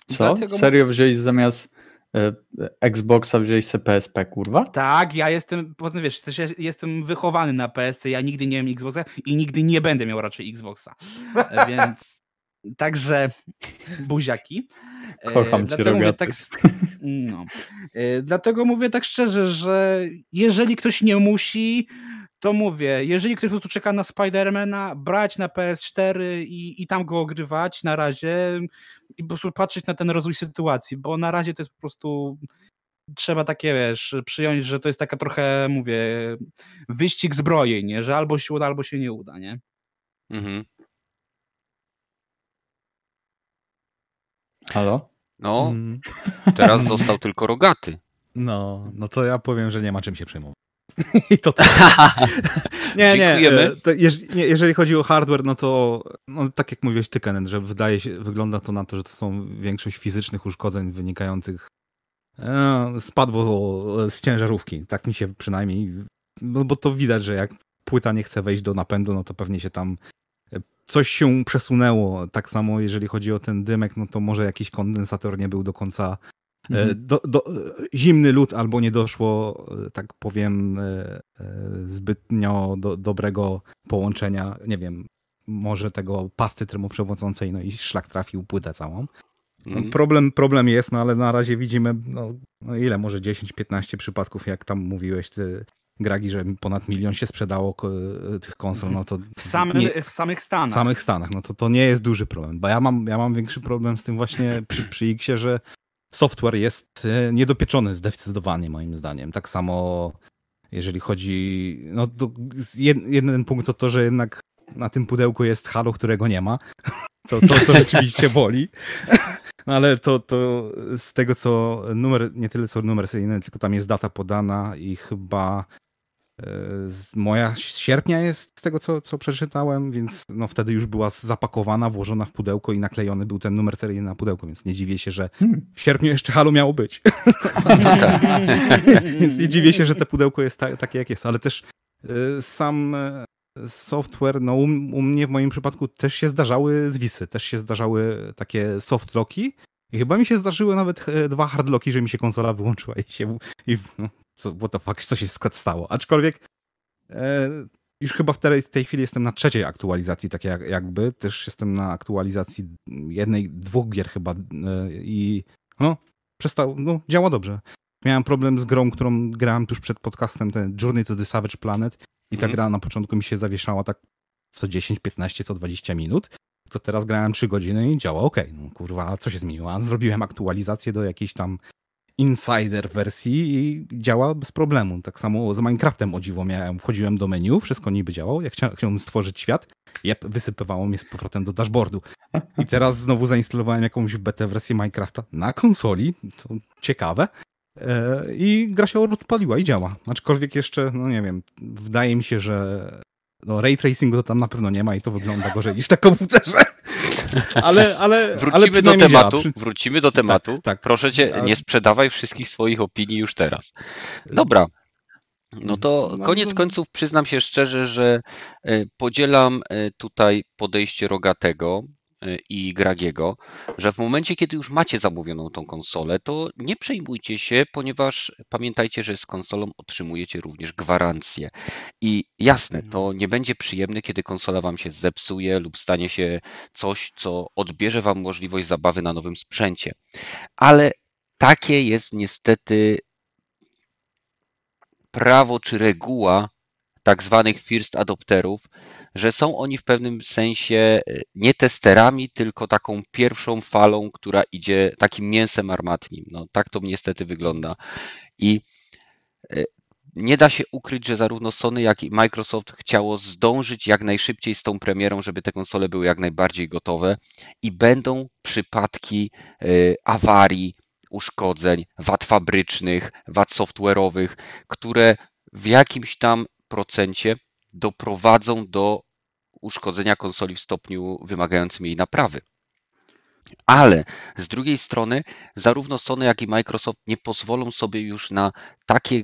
Co? Serio wziąłeś zamiast e, Xboxa wziąłeś sobie PSP, kurwa? Tak, ja jestem, potem wiesz, też jestem wychowany na PSC, ja nigdy nie miałem Xboxa i nigdy nie będę miał raczej Xboxa, E, więc także buziaki. E, Kocham cię, dlatego mówię tak, no. E, Dlatego mówię tak szczerze, że jeżeli ktoś nie musi, to mówię, jeżeli ktoś po prostu czeka na Spidermana, brać na PS4 i, i tam go ogrywać na razie i po prostu patrzeć na ten rozwój sytuacji, bo na razie to jest po prostu trzeba takie, wiesz, przyjąć, że to jest taka trochę, mówię, wyścig zbrojeń, nie? że albo się uda, albo się nie uda, nie? Mhm. Halo? No, Mm, teraz został tylko rogaty. No, no to ja powiem, że nie ma czym się przejmować. I to tak. Nie, nie, Dziękujemy. e, to jeż, nie. Jeżeli chodzi o hardware, no to no, tak jak mówiłeś ty, że wydaje się, wygląda to na to, że to są większość fizycznych uszkodzeń wynikających e, spadło z ciężarówki. Tak mi się przynajmniej, no bo to widać, że jak płyta nie chce wejść do napędu, no to pewnie się tam e, coś się przesunęło. Tak samo jeżeli chodzi o ten dymek, no to może jakiś kondensator nie był do końca E. do, do, e, zimny lód albo nie doszło, e, tak powiem, e, e, zbytnio do, dobrego połączenia, nie wiem, może tego pasty termoprzewodzącej, no i szlak trafił płytę całą. No, Mhm. problem, problem jest, no ale na razie widzimy, no, no ile, może 10-15 przypadków, jak tam mówiłeś ty, Gragi, że ponad milion się sprzedało tych konsol, no to W, same, nie, w samych w Stanach. samych Stanach, no to to nie jest duży problem, bo ja mam, ja mam większy problem z tym właśnie przy, przy Xie, że software jest e, niedopieczony zdecydowanie moim zdaniem. Tak samo jeżeli chodzi, no to jed, jeden punkt to to, że jednak na tym pudełku jest Halo, którego nie ma. To, to, to rzeczywiście boli. No ale to, to z tego co numer, nie tyle co numer seryjny, tylko tam jest data podana i chyba moja z sierpnia jest z tego co, co przeczytałem, więc no wtedy już była zapakowana, włożona w pudełko i naklejony był ten numer seryjny na pudełko, więc nie dziwię się, że Hmm. w sierpniu jeszcze Halo miało być. No tak. Więc nie dziwię się, że te pudełko jest ta, takie, jak jest, ale też y, sam y, software, no u, u mnie w moim przypadku też się zdarzały zwisy, też się zdarzały takie soft locki i chyba mi się zdarzyły nawet e, dwa hard locki, że mi się konsola wyłączyła i się, i no, co, what the fuck, co się stało. Aczkolwiek e, już chyba w tej, tej chwili jestem na trzeciej aktualizacji, tak jak, jakby, też jestem na aktualizacji jednej, dwóch gier chyba e, i no, przestał, no, działa dobrze. Miałem problem z grą, którą grałem tuż przed podcastem, ten Journey to the Savage Planet i ta Mhm. gra na początku mi się zawieszała tak co 10, 15, co 20 minut. To teraz grałem 3 godziny i działa ok. No kurwa, co się zmieniło? Zrobiłem aktualizację do jakiejś tam insider wersji i działa bez problemu. Tak samo z Minecraftem o dziwo miałem. Wchodziłem do menu, wszystko niby działało. Jak chcia- chciałem stworzyć świat, jep, wysypywało mnie z powrotem do dashboardu. I teraz znowu zainstalowałem jakąś betę wersję Minecrafta na konsoli, co ciekawe. E, I gra się odpaliła i działa. Aczkolwiek jeszcze, no nie wiem, wydaje mi się, że no, ray tracingu to tam na pewno nie ma i to wygląda gorzej niż na komputerze. Ale, ale, ale Wrócimy do przynajmniej tematu. Przy... Wrócimy do tematu. Tak, tak. Proszę cię, Ale- nie sprzedawaj wszystkich swoich opinii już teraz. Dobra. No to No, koniec no. końców przyznam się szczerze, że e, podzielam e, tutaj podejście Rogatego i Gragiego, że w momencie, kiedy już macie zamówioną tą konsolę, to nie przejmujcie się, ponieważ pamiętajcie, że z konsolą otrzymujecie również gwarancję. I jasne, to nie będzie przyjemne, kiedy konsola wam się zepsuje lub stanie się coś, co odbierze wam możliwość zabawy na nowym sprzęcie. Ale takie jest niestety prawo czy reguła tak zwanych first adopterów, że są oni w pewnym sensie e, nie testerami, tylko taką pierwszą falą, która idzie takim mięsem armatnim. No, tak to niestety wygląda. I e, nie da się ukryć, że zarówno Sony, jak i Microsoft chciało zdążyć jak najszybciej z tą premierą, żeby te konsole były jak najbardziej gotowe i będą przypadki e, awarii, uszkodzeń, wad fabrycznych, wad software'owych, które w jakimś tam procencie doprowadzą do uszkodzenia konsoli w stopniu wymagającym jej naprawy. Ale z drugiej strony, zarówno Sony, jak i Microsoft nie pozwolą sobie już na takie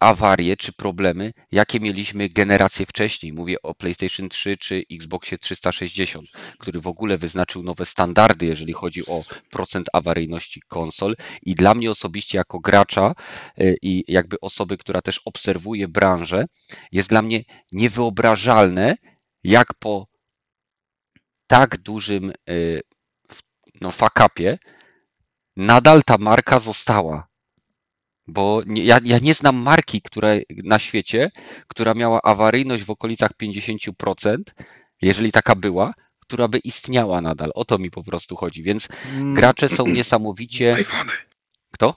awarie czy problemy, jakie mieliśmy generację wcześniej. Mówię o PlayStation 3 czy Xboxie 360, który w ogóle wyznaczył nowe standardy, jeżeli chodzi o procent awaryjności konsol. I dla mnie osobiście, jako gracza y, i jakby osoby, która też obserwuje branżę, jest dla mnie niewyobrażalne, jak po tak dużym y, no, fakapie nadal ta marka została bo nie, ja, ja nie znam marki która, na świecie, która miała awaryjność w okolicach 50%, jeżeli taka była, która by istniała nadal. O to mi po prostu chodzi. Więc Mm, gracze są niesamowicie. iPhony. Kto?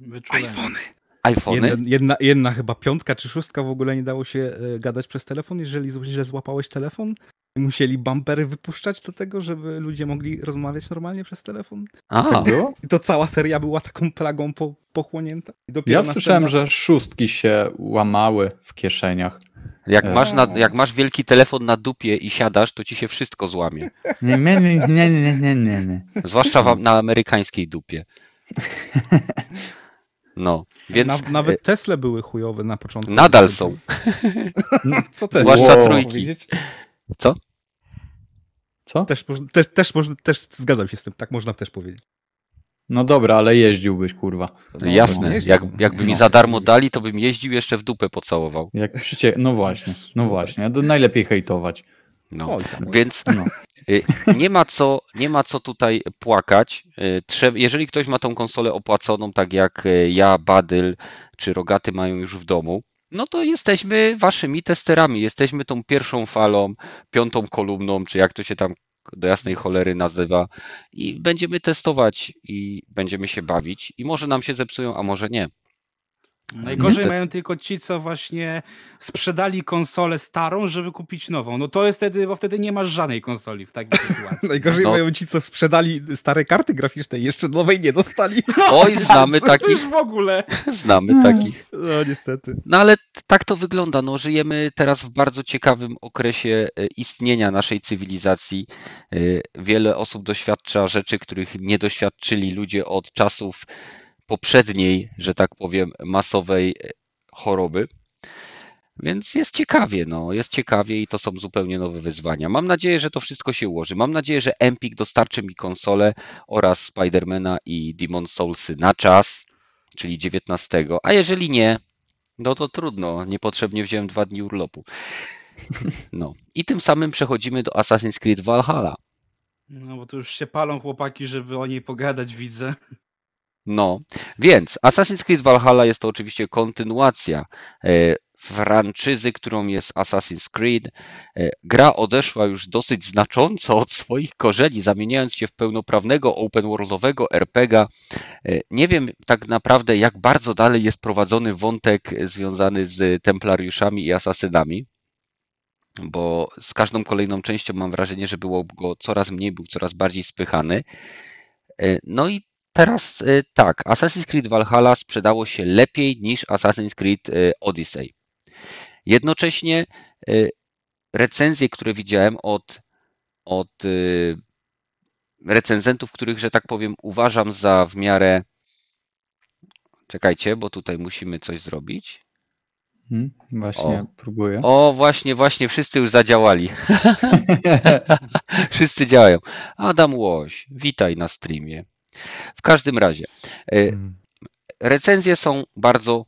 Wyczulenie. iPhony. iPhony? Jedna, jedna, jedna chyba piątka czy szóstka w ogóle nie dało się e, gadać przez telefon, jeżeli źle złapałeś telefon. Musieli bumpery wypuszczać do tego, żeby ludzie mogli rozmawiać normalnie przez telefon. A, Tak było? I to cała seria była taką plagą po, pochłonięta. Ja słyszałem, następna- że szóstki się łamały w kieszeniach. jak E. masz, na, jak masz wielki telefon na dupie i siadasz, to ci się wszystko złamie. Nie, nie, nie, nie, nie, nie. Zwłaszcza wam na amerykańskiej dupie. No, więc Na, nawet Tesla były chujowe na początku. Nadal są. Co też? Zwłaszcza Wow. trójki. Powiedzieć? co? Co? Też, też, też, też zgadzam się z tym, tak można też powiedzieć. No dobra, ale jeździłbyś, kurwa. No, Jasne. Jak, jakby mi no. za darmo dali, to bym jeździł jeszcze w dupę pocałował. Jak przycie... No właśnie, no właśnie. To najlepiej hejtować. No. Więc No. y, nie ma co, nie ma co tutaj płakać. Y, Jeżeli ktoś ma tą konsolę opłaconą, tak jak y, ja, Badyl czy Rogaty mają już w domu, no to jesteśmy waszymi testerami. Jesteśmy tą pierwszą falą, piątą kolumną, czy jak to się tam do jasnej cholery nazywa i będziemy testować i będziemy się bawić i może nam się zepsują, a może nie. Najgorzej Niestety. mają tylko ci, co właśnie sprzedali konsolę starą, żeby kupić nową. No to jest wtedy, bo wtedy nie masz żadnej konsoli w takiej sytuacji. Najgorzej No. mają ci, co sprzedali stare karty graficzne i jeszcze nowej nie dostali. Oj, znamy takich, w ogóle. znamy takich. No niestety. No ale tak to wygląda. No, żyjemy teraz w bardzo ciekawym okresie e, istnienia naszej cywilizacji. E, Wiele osób doświadcza rzeczy, których nie doświadczyli ludzie od czasów poprzedniej, że tak powiem, masowej e, choroby. Więc jest ciekawie, no, jest ciekawie i to są zupełnie nowe wyzwania. Mam nadzieję, że to wszystko się ułoży. Mam nadzieję, że Empik dostarczy mi konsolę oraz Spidermana i Demon Soulsy na czas, czyli 19. A jeżeli nie, no to trudno, niepotrzebnie wziąłem dwa dni urlopu. No i tym samym przechodzimy do Assassin's Creed Valhalla. No bo to już się palą chłopaki, żeby o niej pogadać, widzę. No, więc Assassin's Creed Valhalla jest to oczywiście kontynuacja e, franczyzy, którą jest Assassin's Creed. E, Gra odeszła już dosyć znacząco od swoich korzeni, zamieniając się w pełnoprawnego open worldowego RPGa. E, Nie wiem tak naprawdę, jak bardzo dalej jest prowadzony wątek związany z templariuszami i asasynami, bo z każdą kolejną częścią mam wrażenie, że było go coraz mniej, był coraz bardziej spychany. No i teraz e, tak, Assassin's Creed Valhalla sprzedało się lepiej niż Assassin's Creed e, Odyssey. Jednocześnie e, recenzje, które widziałem od, od recenzentów, których, że tak powiem, uważam za w miarę. Czekajcie, bo tutaj musimy coś zrobić. Hmm? Właśnie O. próbuję. O, właśnie, właśnie, wszyscy już zadziałali. Wszyscy działają. Adam Łoś, witaj na streamie. W każdym razie, e, Mm. recenzje są bardzo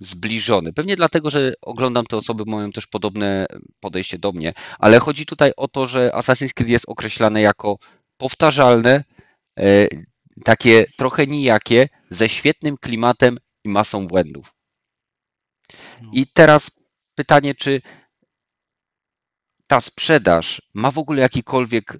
zbliżone. Pewnie dlatego, że oglądam te osoby, mają też podobne podejście do mnie, ale chodzi tutaj o to, że Assassin's Creed jest określane jako powtarzalne, e, takie trochę nijakie, ze świetnym klimatem i masą błędów. I teraz pytanie, czy ta sprzedaż ma w ogóle jakikolwiek,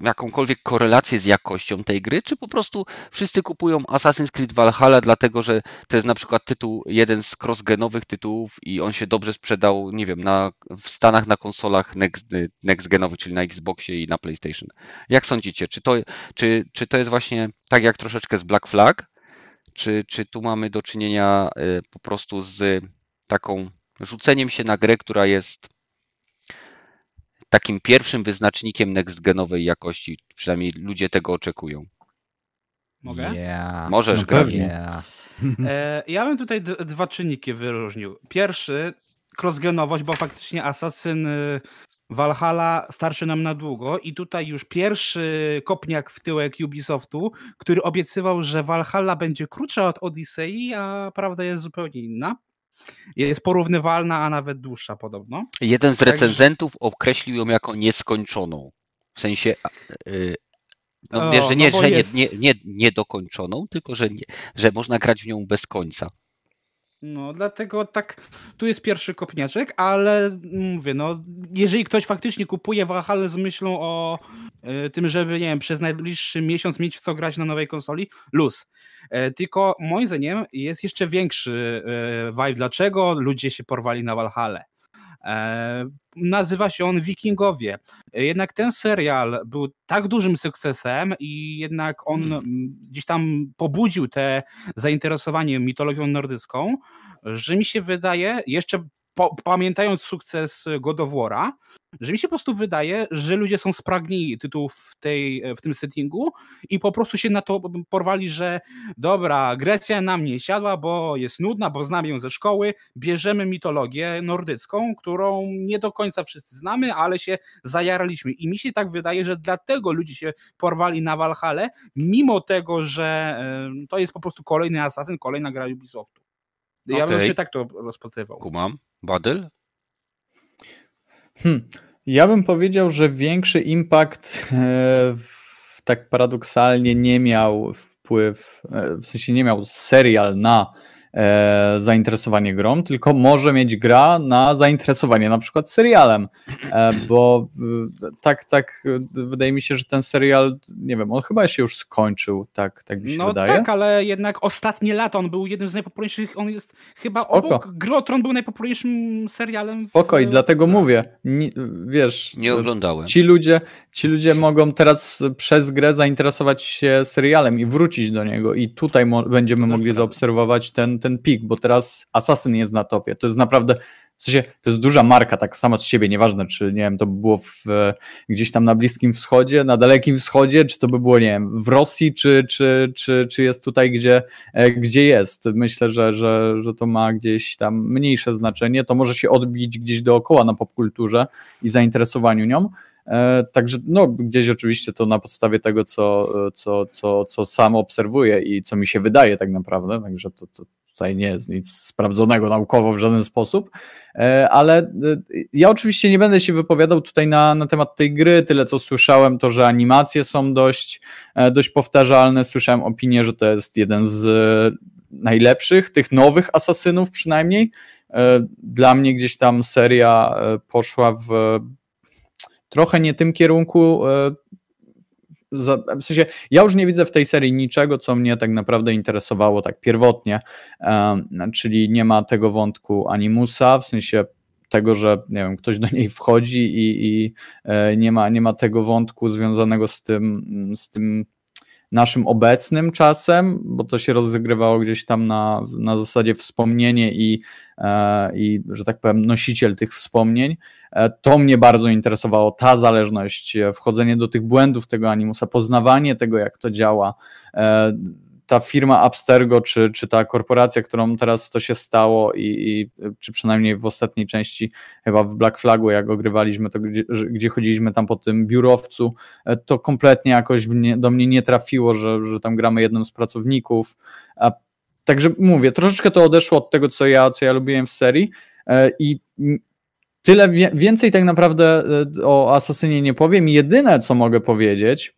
jakąkolwiek korelację z jakością tej gry, czy po prostu wszyscy kupują Assassin's Creed Valhalla, dlatego że to jest na przykład tytuł, jeden z cross-genowych tytułów i on się dobrze sprzedał, nie wiem, na, w Stanach na konsolach next, next-genowych, czyli na Xboxie i na PlayStation. Jak sądzicie, czy to, czy, czy to jest właśnie tak jak troszeczkę z Black Flag, czy, czy tu mamy do czynienia y, po prostu z taką rzuceniem się na grę, która jest takim pierwszym wyznacznikiem next-genowej jakości. Przynajmniej ludzie tego oczekują. Mogę? Yeah. Możesz, No pewnie. Yeah. E, ja bym tutaj d- dwa czynniki wyróżnił. Pierwszy, crossgenowość, bo faktycznie Assassin y, Valhalla starczy nam na długo i tutaj już pierwszy kopniak w tyłek Ubisoftu, który obiecywał, że Valhalla będzie krótsza od Odyssey, a prawda jest zupełnie inna. Jest porównywalna, a nawet dłuższa podobno. Jeden z recenzentów określił ją jako nieskończoną. W sensie, y, no wiesz, że nie, no że nie, jest- nie, nie, niedokończoną, tylko że, nie, że można grać w nią bez końca. No, dlatego tak, tu jest pierwszy kopniaczek, ale mówię, no, jeżeli ktoś faktycznie kupuje Valhalla z myślą o e, tym, żeby, nie wiem, przez najbliższy miesiąc mieć w co grać na nowej konsoli, luz. E, tylko moim zdaniem jest jeszcze większy e, vibe, dlaczego ludzie się porwali na Valhalla. E, nazywa się on Wikingowie. E, Jednak ten serial był tak dużym sukcesem i jednak on Mm. mm, gdzieś tam pobudził te zainteresowanie mitologią nordycką, że mi się wydaje, jeszcze po, pamiętając sukces God of War'a, że mi się po prostu wydaje, że ludzie są spragni tytułów w, tej, w tym settingu i po prostu się na to porwali, że dobra, Grecja nam nie siadła, bo jest nudna, bo znamy ją ze szkoły, bierzemy mitologię nordycką, którą nie do końca wszyscy znamy, ale się zajaraliśmy i mi się tak wydaje, że dlatego ludzie się porwali na Valhalla, mimo tego, że to jest po prostu kolejny Assassin, kolejna gra Ubisoftu. Ja bym Okej. się tak to rozpatrywał. Kumam. Badyl? Hmm. Ja bym powiedział, że większy impact e, w- tak paradoksalnie nie miał wpływ, e, w sensie nie miał serial na e, zainteresowanie grą, tylko może mieć gra na zainteresowanie na przykład serialem, e, bo w- tak, tak wydaje mi się, że ten serial, nie wiem, on chyba się już skończył, tak, tak mi się No wydaje. tak, ale jednak ostatnie lata on był jednym z najpopularniejszych, on jest chyba Spoko. obok, Grotron był najpopularniejszym serialem. w- Spoko, i w- dlatego mówię, ni- wiesz, Nie oglądałem. Ci ludzie, ci ludzie mogą teraz przez grę zainteresować się serialem i wrócić do niego i tutaj mo- będziemy mogli zaobserwować ten, ten pik, bo teraz Assassin jest na topie. To jest naprawdę, w sensie, to jest duża marka, tak sama z siebie, nieważne czy, nie wiem, to by było w, e, gdzieś tam na Bliskim Wschodzie, na Dalekim Wschodzie, czy to by było, nie wiem, w Rosji, czy, czy, czy, czy jest tutaj, gdzie, e, gdzie jest. Myślę, że, że, że to ma gdzieś tam mniejsze znaczenie, to może się odbić gdzieś dookoła na popkulturze i zainteresowaniu nią, E, Także no, gdzieś oczywiście to na podstawie tego, co, co, co, co sam obserwuję i co mi się wydaje tak naprawdę, także to, to tutaj nie jest nic sprawdzonego naukowo w żaden sposób, E, ale e, ja oczywiście nie będę się wypowiadał tutaj na, na temat tej gry, tyle co słyszałem to, że animacje są dość, e, dość powtarzalne, słyszałem opinię, że to jest jeden z najlepszych, tych nowych asasynów przynajmniej, dla mnie gdzieś tam seria poszła w trochę nie tym kierunku. W sensie, ja już nie widzę w tej serii niczego, co mnie tak naprawdę interesowało tak pierwotnie, czyli nie ma tego wątku animusa, w sensie tego, że nie wiem, ktoś do niej wchodzi i, i e, nie, ma, nie ma tego wątku związanego z tym, z tym naszym obecnym czasem, bo to się rozgrywało gdzieś tam na, na zasadzie wspomnienie i, e, i, że tak powiem, nosiciel tych wspomnień. E, To mnie bardzo interesowało, ta zależność, wchodzenie do tych błędów tego animusa, poznawanie tego, jak to działa. E, Ta firma Abstergo, czy, czy ta korporacja, którą teraz to się stało, i, i czy przynajmniej w ostatniej części, chyba w Black Flagu, jak ogrywaliśmy, to gdzie, gdzie chodziliśmy tam po tym biurowcu, e, to kompletnie jakoś mnie, do mnie nie trafiło, że, że tam gramy jednym z pracowników. A, także mówię, troszeczkę to odeszło od tego, co ja, co ja lubiłem w serii e, i tyle więcej tak naprawdę e, o Asasynie nie powiem. Jedyne, co mogę powiedzieć,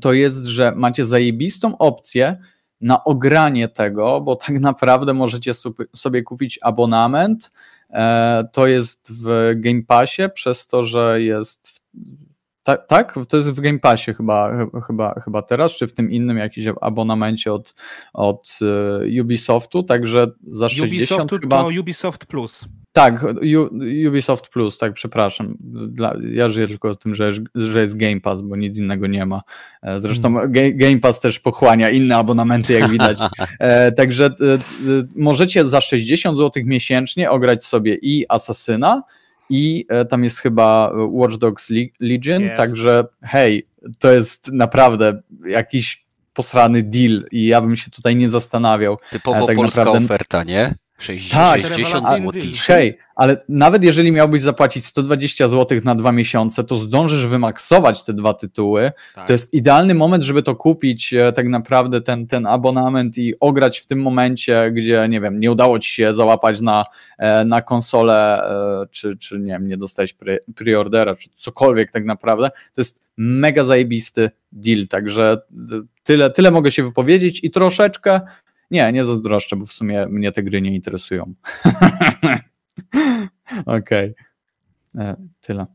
to jest, że macie zajebistą opcję na ogranie tego, bo tak naprawdę możecie sobie kupić abonament. E, To jest w Game Passie, przez to, że jest w tak, tak, to jest w Game Passie chyba, chyba, chyba teraz, czy w tym innym jakimś abonamencie od, od e, Ubisoftu, także za 60 Ubisoftu chyba. to Ubisoft Plus. Tak, U, Ubisoft Plus, tak, przepraszam. Dla, ja żyję tylko tym, że, że jest Game Pass, bo nic innego nie ma. E, Zresztą Ga- Game Pass też pochłania inne abonamenty, jak widać. E, także e, e, możecie za 60 zł miesięcznie ograć sobie i Asasyna, i e, tam jest chyba Watch Dogs Legion, Jest. także hej, to jest naprawdę jakiś posrany deal i ja bym się tutaj nie zastanawiał. Typowo Ale tak polska naprawdę- oferta, nie? 60, Tak. 60 Rewelacyjny zł. deal. Hej, ale nawet jeżeli miałbyś zapłacić 120 zł na dwa miesiące, to zdążysz wymaksować te dwa tytuły. Tak. To jest idealny moment, żeby to kupić, e, tak naprawdę ten, ten abonament i ograć w tym momencie, gdzie, nie wiem, nie udało ci się załapać na, e, na konsolę, e, czy, czy nie wiem, nie dostałeś pre, preordera, czy cokolwiek tak naprawdę. To jest mega zajebisty deal, także tyle, tyle mogę się wypowiedzieć i troszeczkę, nie, nie zazdroszczę, bo w sumie mnie te gry nie interesują. Okej. E, Tyle.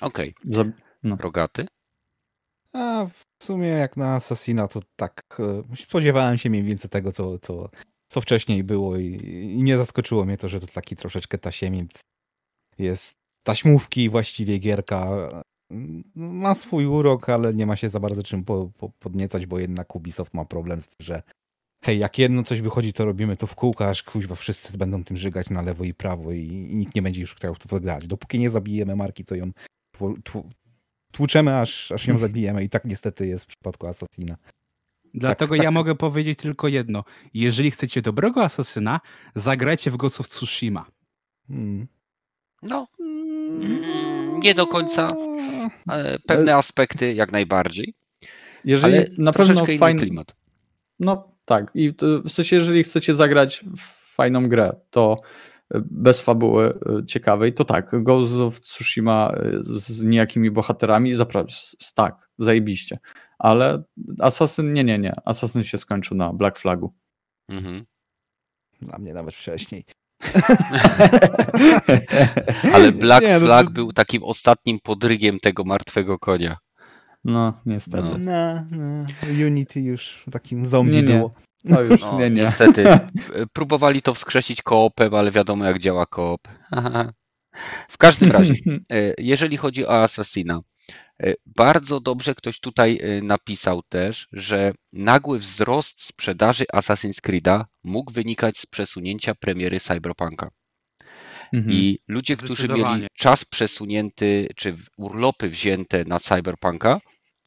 Okej, Za- rogaty. A w sumie jak na Assassina to tak e, spodziewałem się mniej więcej tego, co, co, co wcześniej było i, i nie zaskoczyło mnie to, że to taki troszeczkę tasiemiec jest taśmówki właściwie gierka. Mm, Ma swój urok, ale nie ma się za bardzo czym po, po, podniecać, bo jednak Ubisoft ma problem z tym, że hej, jak jedno coś wychodzi, to robimy to w kółko, aż kuźwa wszyscy będą tym żygać na lewo i prawo i, i nikt nie będzie już chciał w to wygrać. Dopóki nie zabijemy marki, to ją tłu- tłu- tłuczemy, aż, aż ją zabijemy i tak niestety jest w przypadku Assassina. Dlatego tak. ja mogę powiedzieć tylko jedno. Jeżeli chcecie dobrego asasyna, zagrajcie w Ghost of Tsushima. Hmm. No, mm, nie do końca. e, Pewne aspekty jak najbardziej, Jeżeli ale na pewno fajny, klimat. No tak, i to, w sensie, jeżeli chcecie zagrać w fajną grę, to y, bez fabuły y, ciekawej, to tak, Ghost of Tsushima y, z niejakimi bohaterami, zapraszam, tak, zajebiście. Ale Assassin, nie, nie, nie, Assassin się skończył na Black Flagu. Mhm. Dla mnie nawet wcześniej. Ale Black Nie, no to- Flag był takim ostatnim podrygiem tego martwego konia. No, niestety. No. No, no, Unity już takim zombie Nie, nie. było. No już, No, nie, nie. Niestety. Próbowali to wskrzesić koopem, ale wiadomo jak działa koop. W każdym razie, e, jeżeli chodzi o Assassina, e, bardzo dobrze ktoś tutaj e, napisał też, że nagły wzrost sprzedaży Assassin's Creed'a mógł wynikać z przesunięcia premiery Cyberpunka. Mhm. I ludzie, którzy mieli czas przesunięty, czy urlopy wzięte na Cyberpunka,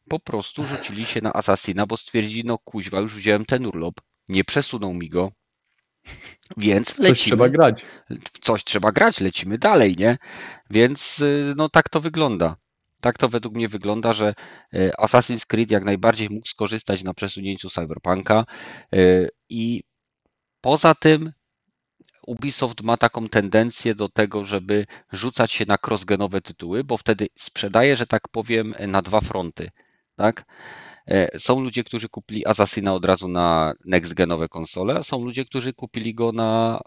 po prostu rzucili się na Assassina, bo stwierdzili, no kuźwa, już wziąłem ten urlop, nie przesunął mi go, więc Coś lecimy. trzeba grać. w coś trzeba grać, lecimy dalej, nie? Więc y, no tak to wygląda. Tak to według mnie wygląda, że y, Assassin's Creed jak najbardziej mógł skorzystać na przesunięciu Cyberpunka y, i poza tym Ubisoft ma taką tendencję do tego, żeby rzucać się na crossgenowe tytuły, bo wtedy sprzedaje, że tak powiem, na dwa fronty, tak? E, Są ludzie, którzy kupili Assassina od razu na next-genowe konsole, a są ludzie, którzy kupili go na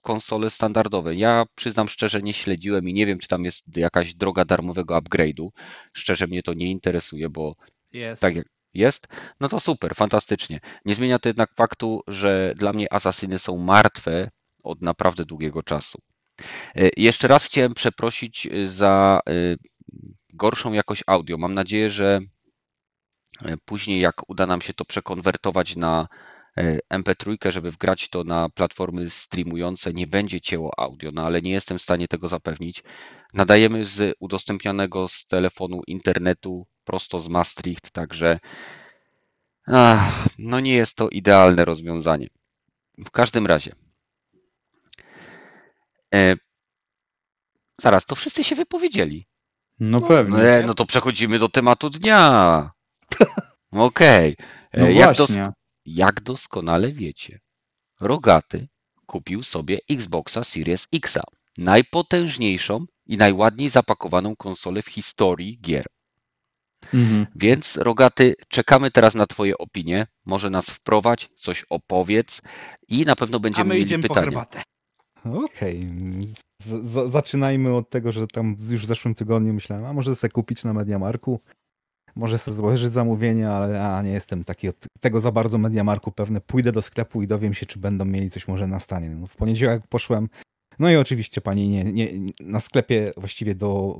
konsole standardowe. Ja przyznam szczerze, nie śledziłem i nie wiem, czy tam jest jakaś droga darmowego upgrade'u. Szczerze mnie to nie interesuje, bo Jest. tak jak jest, no to super, fantastycznie. Nie zmienia to jednak faktu, że dla mnie Assassiny są martwe od naprawdę długiego czasu. E, Jeszcze raz chciałem przeprosić y, za y, gorszą jakość audio. Mam nadzieję, że e, później jak uda nam się to przekonwertować na e, MP3, żeby wgrać to na platformy streamujące, nie będzie cięło audio, no ale nie jestem w stanie tego zapewnić. Nadajemy z udostępnianego z telefonu internetu prosto z Maastricht, także ach, no nie jest to idealne rozwiązanie. W każdym razie. E, zaraz, to wszyscy się wypowiedzieli. No pewnie. E, no to przechodzimy do tematu dnia. Okej. E, No jak, dos- jak doskonale wiecie, Rogaty kupił sobie Xboxa Series X, najpotężniejszą i najładniej zapakowaną konsolę w historii gier. Mhm. Więc Rogaty, czekamy teraz na Twoje opinie. Może nas wprowadź, coś opowiedz i na pewno A będziemy my mieli idziemy po pytania. herbatę. Okej. Z- Zaczynajmy od tego, że tam już w zeszłym tygodniu myślałem, a może sobie kupić na Mediamarku. Może sobie złożyć zamówienie, ale a, nie jestem taki od tego za bardzo Mediamarku pewny. Pójdę do sklepu i dowiem się, czy będą mieli coś może na stanie. No, w poniedziałek poszłem. No i oczywiście pani nie, nie, na sklepie właściwie do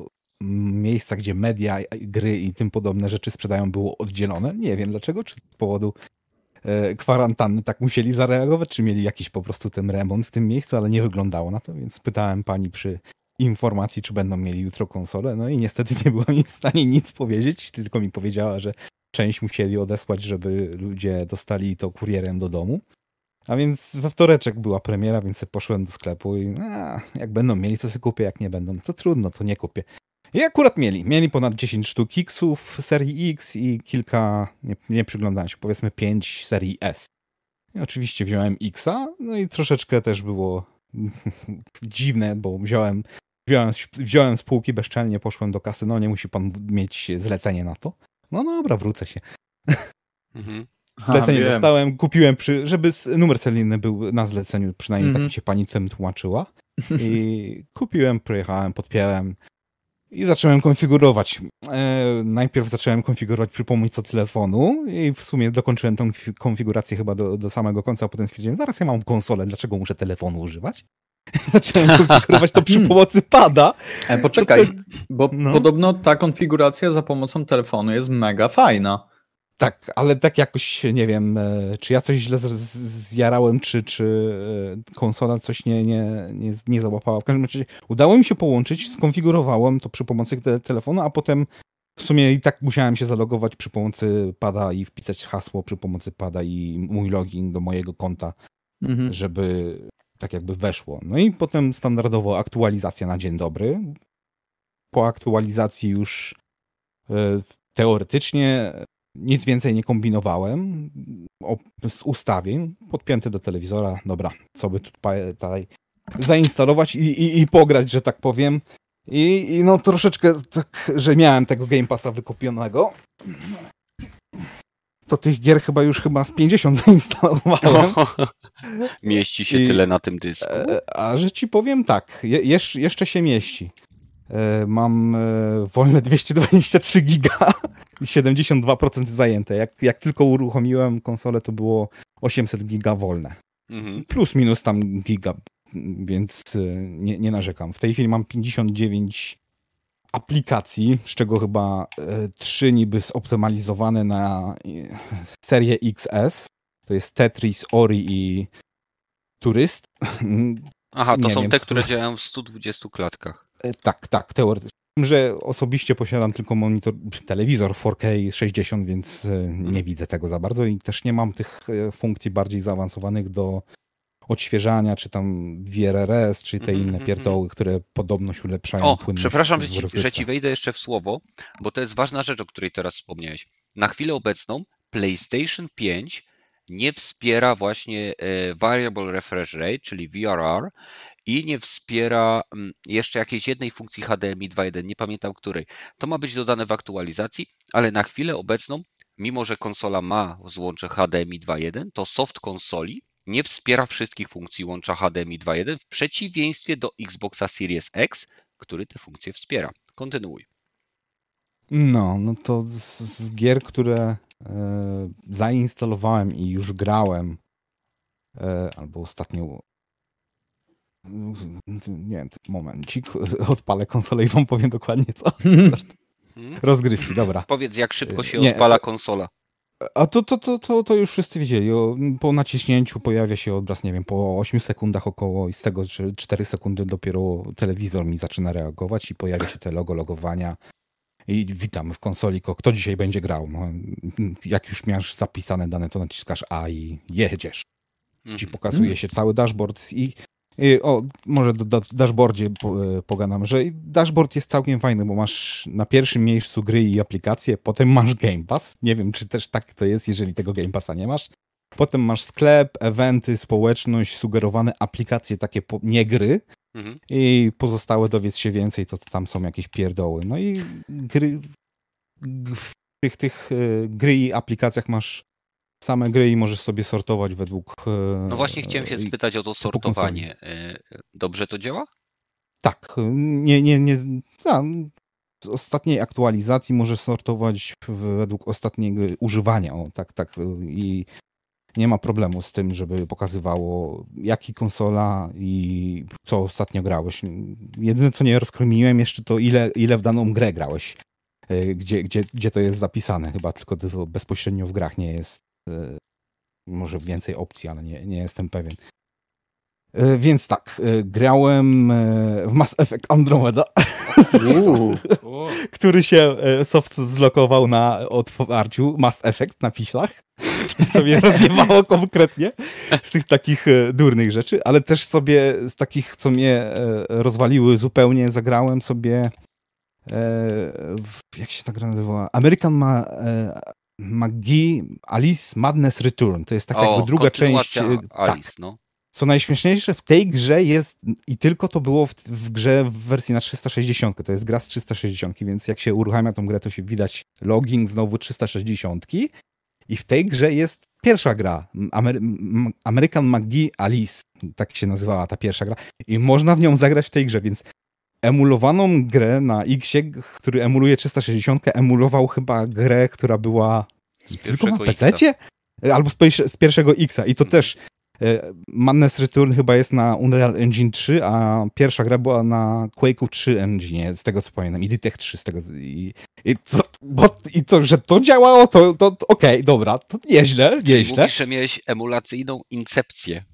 miejsca, gdzie media, gry i tym podobne rzeczy sprzedają, było oddzielone. Nie wiem dlaczego, czy z powodu kwarantanny tak musieli zareagować, czy mieli jakiś po prostu ten remont w tym miejscu, ale nie wyglądało na to, więc pytałem pani przy informacji, czy będą mieli jutro konsolę. No i niestety nie była mi w stanie nic powiedzieć, tylko mi powiedziała, że część musieli odesłać, żeby ludzie dostali to kurierem do domu. A więc we wtoreczek była premiera, więc poszłem do sklepu i a, jak będą mieli, to sobie kupię, jak nie będą, to trudno, to nie kupię. I akurat mieli. Mieli ponad 10 sztuk Xów serii X i kilka, nie, nie przyglądałem się, powiedzmy 5 serii S. I oczywiście wziąłem Xa, no i troszeczkę też było dziwne, bo wziąłem, wziąłem, wziąłem spółki bezczelnie, poszłem do kasy, no nie musi pan mieć zlecenie na to. No dobra, wrócę się. Mhm. Zlecenie dostałem, kupiłem, przy, żeby numer seryjny był na zleceniu, przynajmniej Mhm. tak mi się pani tym tłumaczyła. I kupiłem, projechałem, podpiąłem i zacząłem konfigurować. E, najpierw zacząłem konfigurować przy pomocy telefonu i w sumie dokończyłem tą konfi- konfigurację chyba do, do samego końca, a potem stwierdziłem, zaraz ja mam konsolę, dlaczego muszę telefonu używać? Zacząłem konfigurować to przy pomocy pada. E, poczekaj, bo no. podobno ta konfiguracja za pomocą telefonu jest mega fajna. Tak, ale tak jakoś, nie wiem, e, czy ja coś źle zjarałem, czy, czy e, konsola coś nie, nie, nie, nie załapała. W każdym razie udało mi się połączyć, skonfigurowałem to przy pomocy te, telefonu, a potem w sumie i tak musiałem się zalogować przy pomocy pada i wpisać hasło przy pomocy pada i mój login do mojego konta, Mhm. żeby tak jakby weszło. No i potem standardowo aktualizacja na dzień dobry. Po aktualizacji już e, teoretycznie nic więcej nie kombinowałem. O, z ustawień podpięty do telewizora. Dobra, co by tutaj, zainstalować i, i, i pograć, że tak powiem. I, I no troszeczkę tak, że miałem tego Game Passa wykupionego. To tych gier chyba już chyba z 50 zainstalowałem. Mieści się I- tyle na tym dysku. E, A że ci powiem tak, je, jeszcze się mieści. E, Mam e, wolne 223 giga i 72% zajęte. Jak, jak tylko uruchomiłem konsolę, to było 800 giga wolne. Mhm. Plus minus tam giga, więc e, nie, nie narzekam. W tej chwili mam 59 aplikacji, z czego chyba 3 niby zoptymalizowane na serię XS. To jest Tetris, Ori i Turyst. Aha, to Nie są wiem, te, które działają w 120 klatkach. E, Tak, tak, teoretycznie. Że osobiście posiadam tylko monitor, telewizor 4K 60, więc e, nie widzę tego za bardzo i też nie mam tych e, funkcji bardziej zaawansowanych do odświeżania, czy tam VRRS, czy te Mhm, inne mhm, pierdoły, które podobność ulepszają O, płynność przepraszam, w że ci, że ci wejdę jeszcze w słowo, bo to jest ważna rzecz, o której teraz wspomniałeś. Na chwilę obecną PlayStation 5 nie wspiera właśnie e, Variable Refresh Rate, czyli VRR, i nie wspiera mm, jeszcze jakiejś jednej funkcji HDMI 2.1, nie pamiętam której. To ma być dodane w aktualizacji, ale na chwilę obecną, mimo że konsola ma złącze HDMI 2.1, to soft konsoli nie wspiera wszystkich funkcji łącza HDMI 2.1 w przeciwieństwie do Xboxa Series X, który te funkcje wspiera. Kontynuuj. No, no to z, z gier, które zainstalowałem i już grałem, e, albo ostatnio. Nie wiem, momencik, odpalę konsolę i wam powiem dokładnie co. Hmm? Rozgrywki, dobra. Powiedz, jak szybko się Nie, odpala e- konsola. A to, to, to, to, to już wszyscy wiedzieli. Po naciśnięciu pojawia się obraz, nie wiem, po 8 sekundach około i z tego że 4 sekundy dopiero telewizor mi zaczyna reagować i pojawia się te logo logowania. I witamy w konsoli, ko- kto dzisiaj będzie grał. No, jak już masz zapisane dane, to naciskasz A i jedziesz. Ci Mhm. pokazuje się cały dashboard i, o, może do, dashboardzie e, pogadam, że dashboard jest całkiem fajny, bo masz na pierwszym miejscu gry i aplikacje, potem masz Game Pass. Nie wiem, czy też tak to jest, jeżeli tego Game Passa nie masz. Potem masz sklep, eventy, społeczność, sugerowane aplikacje, takie nie gry Mhm. i pozostałe dowiedz się więcej, to, to tam są jakieś pierdoły. No i gry, w tych, tych e, gry i aplikacjach masz same gry i możesz sobie sortować według... e, No właśnie chciałem się spytać o to sortowanie. E, Dobrze to działa? Tak, nie, nie, nie. A, z ostatniej aktualizacji możesz sortować według ostatniego używania. O, tak, tak. I nie ma problemu z tym, żeby pokazywało jaki konsola i co ostatnio grałeś. Jedyne co nie rozkromiłem jeszcze to ile, ile w daną grę grałeś. E, Gdzie, gdzie, gdzie to jest zapisane. Chyba tylko to bezpośrednio w grach nie jest. e, Może więcej opcji, ale nie, nie jestem pewien. E, Więc tak, grałem w Mass Effect Andromeda, który się soft zlokował na otwarciu Mass Effect na piślach, co mnie rozjebało konkretnie z tych takich e, durnych rzeczy, ale też sobie z takich, co mnie e, rozwaliły zupełnie, zagrałem sobie e, jak się ta gra nazywała? American Ma, McGee Alice Madness Return. To jest tak jakby druga część. Tak, Alice, no. co najśmieszniejsze, w tej grze jest i tylko to było w, w grze w wersji na 360. To jest gra z 360, więc jak się uruchamia tą grę, to się widać login znowu 360. I w tej grze jest pierwsza gra, Amery American McGee Alice, tak się nazywała ta pierwsza gra. I można w nią zagrać w tej grze, więc emulowaną grę na X, który emuluje 360, emulował chyba grę, która była Z tylko na PC? Albo z, z pierwszego Xa. I to Mhm. też Madness Return chyba jest na Unreal Engine 3, a pierwsza gra była na Quake'u 3 engine, z tego co pamiętam, i Ditech 3 z tego. I, i, co, bo, i to, że to działało, to, to, to okej, dobra, to nieźle, nieźle. Mówisz, że miałeś emulacyjną incepcję.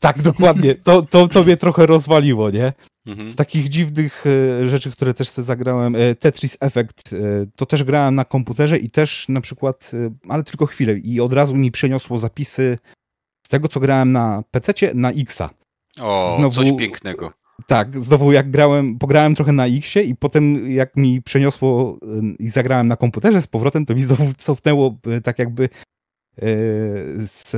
Tak, dokładnie. To, to, to mnie trochę rozwaliło, nie? Mhm. Z takich dziwnych e, rzeczy, które też sobie zagrałem, e, Tetris Effect, e, to też grałem na komputerze i też na przykład, e, ale tylko chwilę i od razu mi przeniosło zapisy z tego, co grałem na PC na Xa. O, Znowu- coś pięknego. Tak, znowu jak grałem, pograłem trochę na Xie i potem jak mi przeniosło e, i zagrałem na komputerze z powrotem, to mi znowu cofnęło e, tak jakby e, z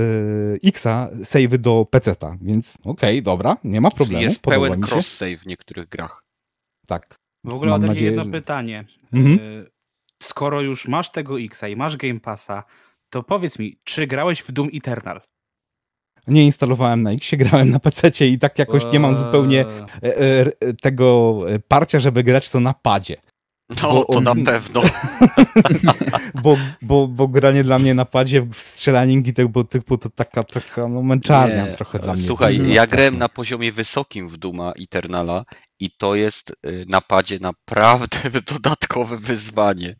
Xa savey do PC-ta, więc okej, dobra, nie ma Czyli problemu, jest podoba pełen cross-save w niektórych grach. Tak. w ogóle Mam mam nadzieję, jedno że- pytanie. Mhm. Skoro już masz tego Xa i masz Game Passa, to powiedz mi, czy grałeś w Doom Eternal? Nie instalowałem na X, grałem na PC i tak jakoś nie mam zupełnie Eee, e, e, tego e, parcia, żeby grać to na padzie. No, Bo to na on- pewno. Bo, bo, bo granie dla mnie na padzie w strzelaninki tego typu to taka, taka no, męczarnia Nie. trochę dla mnie. Słuchaj, Mhm. ja grałem na poziomie wysokim w Duma Eternala i to jest y, na padzie naprawdę dodatkowe wyzwanie.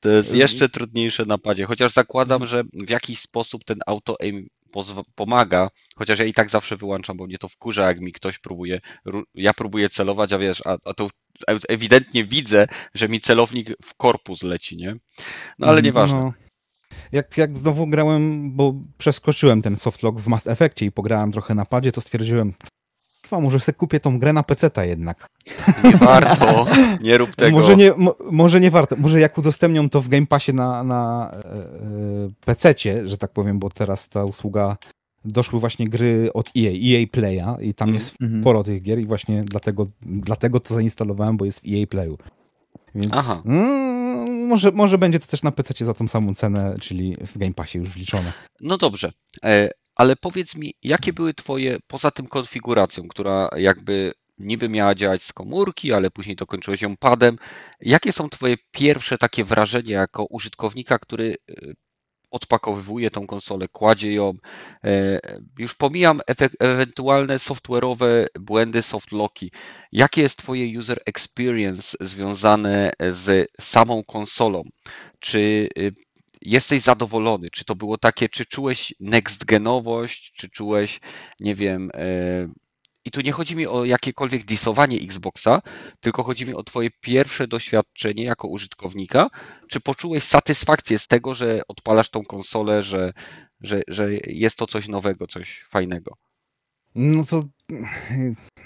To jest jeszcze trudniejsze na padzie, chociaż zakładam, że w jakiś sposób ten auto-aim pomaga, chociaż ja i tak zawsze wyłączam, bo mnie to wkurza, jak mi ktoś próbuje, ja próbuję celować, a wiesz, a, a to e- ewidentnie widzę, że mi celownik w korpus leci, nie? No ale nieważne. No. Jak, jak znowu grałem, bo przeskoczyłem ten softlock w Mass Effectie i pograłem trochę na padzie, to stwierdziłem, "Kurwa, może sobie kupię tą grę na PC-ta jednak. Nie warto, nie rób tego. Może nie, mo, może nie warto. Może jak udostępnią to w Game Passie na, na e, e, PC-cie, że tak powiem, bo teraz ta usługa doszły właśnie gry od EA, EA Playa i tam Mhm. jest Mhm. sporo tych gier i właśnie dlatego, dlatego to zainstalowałem, bo jest w EA Playu. Więc Aha. mm, może, może będzie to też na PC za tą samą cenę, czyli w Game Passie już wliczone. No dobrze, e, ale powiedz mi, jakie były Twoje, poza tym konfiguracją, która jakby niby miała działać z komórki, ale później to kończyłeś ją padem, jakie są Twoje pierwsze takie wrażenia jako użytkownika, który e, odpakowywuje tą konsolę, kładzie ją, e, już pomijam ewentualne software'owe błędy, softlocki, jakie jest Twoje user experience związane z samą konsolą? Czy y, jesteś zadowolony? Czy to było takie, czy czułeś next genowość, czy czułeś, nie wiem, e, i tu nie chodzi mi o jakiekolwiek disowanie Xboxa, tylko chodzi mi o twoje pierwsze doświadczenie jako użytkownika. Czy poczułeś satysfakcję z tego, że odpalasz tą konsolę, że, że, że jest to coś nowego, coś fajnego? No to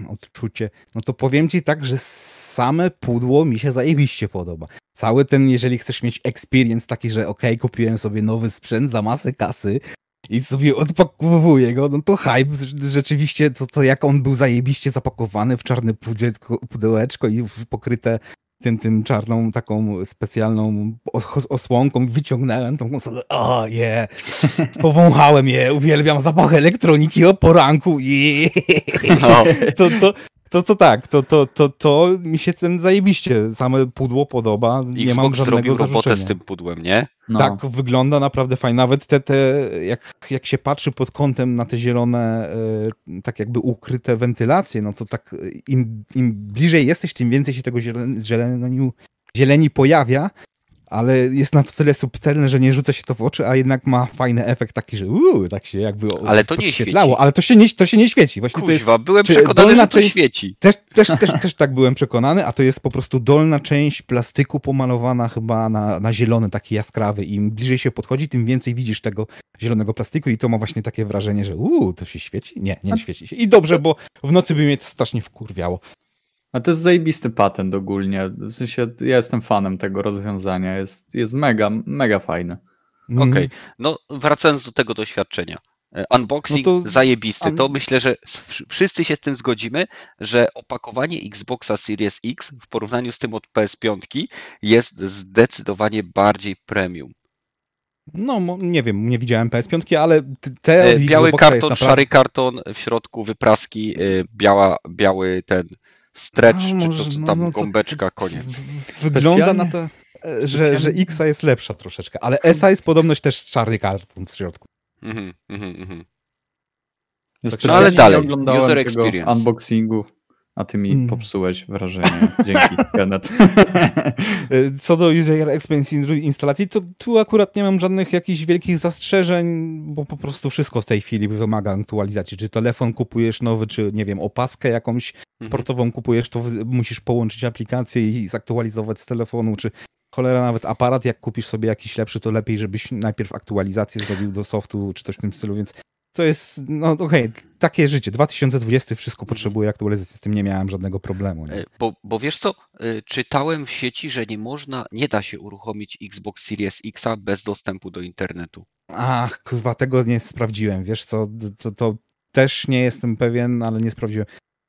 odczucie. No to powiem ci tak, że same pudło mi się zajebiście podoba. Cały ten, jeżeli chcesz mieć experience taki, że okej, kupiłem sobie nowy sprzęt za masę kasy i sobie odpakowuję go, no to hype, rzeczywiście to, to jak on był zajebiście zapakowany w czarne pudełeczko, i pokryte tym, tym czarną taką specjalną os- osłonką, wyciągnąłem tą konsolę, o je, powąchałem je, uwielbiam zapach elektroniki o poranku, je. No, To, to, to, to tak, to, to, to, to mi się ten zajebiście, same pudło podoba, nie mam Xbox żadnego zrobił robotę zarzucenia. z tym pudłem, nie? No. Tak, wygląda naprawdę fajnie. Nawet te, te jak, jak się patrzy pod kątem na te zielone, e, tak jakby ukryte wentylacje, no to tak e, im, im bliżej jesteś, tym więcej się tego zieleni, zieleni pojawia. Ale jest na tyle subtelne, że nie rzuca się to w oczy, a jednak ma fajny efekt taki, że uuu, tak się jakby Ale to nie świeci. ale to się nie, to się nie świeci. Właśnie to jest, Kuźwa, byłem przekonany, dolna że to część- świeci. też, też, też, też tak byłem przekonany, a to jest po prostu dolna część plastyku pomalowana chyba na, na zielony, taki jaskrawy. Im bliżej się podchodzi, tym więcej widzisz tego zielonego plastiku i to ma właśnie takie wrażenie, że uuu, to się świeci? Nie, nie świeci się. I dobrze, bo w nocy by mnie to strasznie wkurwiało. A to jest zajebisty patent ogólnie. W sensie ja jestem fanem tego rozwiązania. Jest, jest mega, mega fajne. Mhm. Okej, no wracając do tego doświadczenia. E, Unboxing No to- zajebisty. To myślę, że wszyscy się z tym zgodzimy, że opakowanie Xboxa Series X w porównaniu z tym od PS5 jest zdecydowanie bardziej premium. No, nie wiem, nie widziałem PS5, ale te E, Biały Xboxa jest karton, naprawdę- szary karton, w środku wypraski, e, biała, biały ten stretch, A, czy to, może- co no, tam no to- gąbeczka, w- koniec. Wygląda na to, e, że, że Specjalnie? Xa jest lepsza troszeczkę, ale Esa jest podobność też czarny karton w środku. Mhm, mhm, mhm. No, ale nie dalej, oglądałem user tego experience. unboxingu, a ty mi Mm. popsułeś wrażenie. Dzięki, Kenneth. Co do user experience in- instalacji, to tu akurat nie mam żadnych jakichś wielkich zastrzeżeń, bo po prostu wszystko w tej chwili wymaga aktualizacji. Czy telefon kupujesz nowy, czy nie wiem, opaskę jakąś Mhm. portową kupujesz, to musisz połączyć aplikację i zaktualizować z telefonu, czy cholera nawet aparat, jak kupisz sobie jakiś lepszy, to lepiej, żebyś najpierw aktualizację zrobił do softu, czy coś w tym stylu, więc to jest, no okej, takie życie. 2020 wszystko potrzebuje aktualizacji, z tym nie miałem żadnego problemu. Nie? E, Bo, bo wiesz co, e, czytałem w sieci, że nie można, nie da się uruchomić Xbox Series X bez dostępu do internetu. Ach, kurwa, tego nie sprawdziłem, wiesz co, to, to też nie jestem pewien, ale nie sprawdziłem.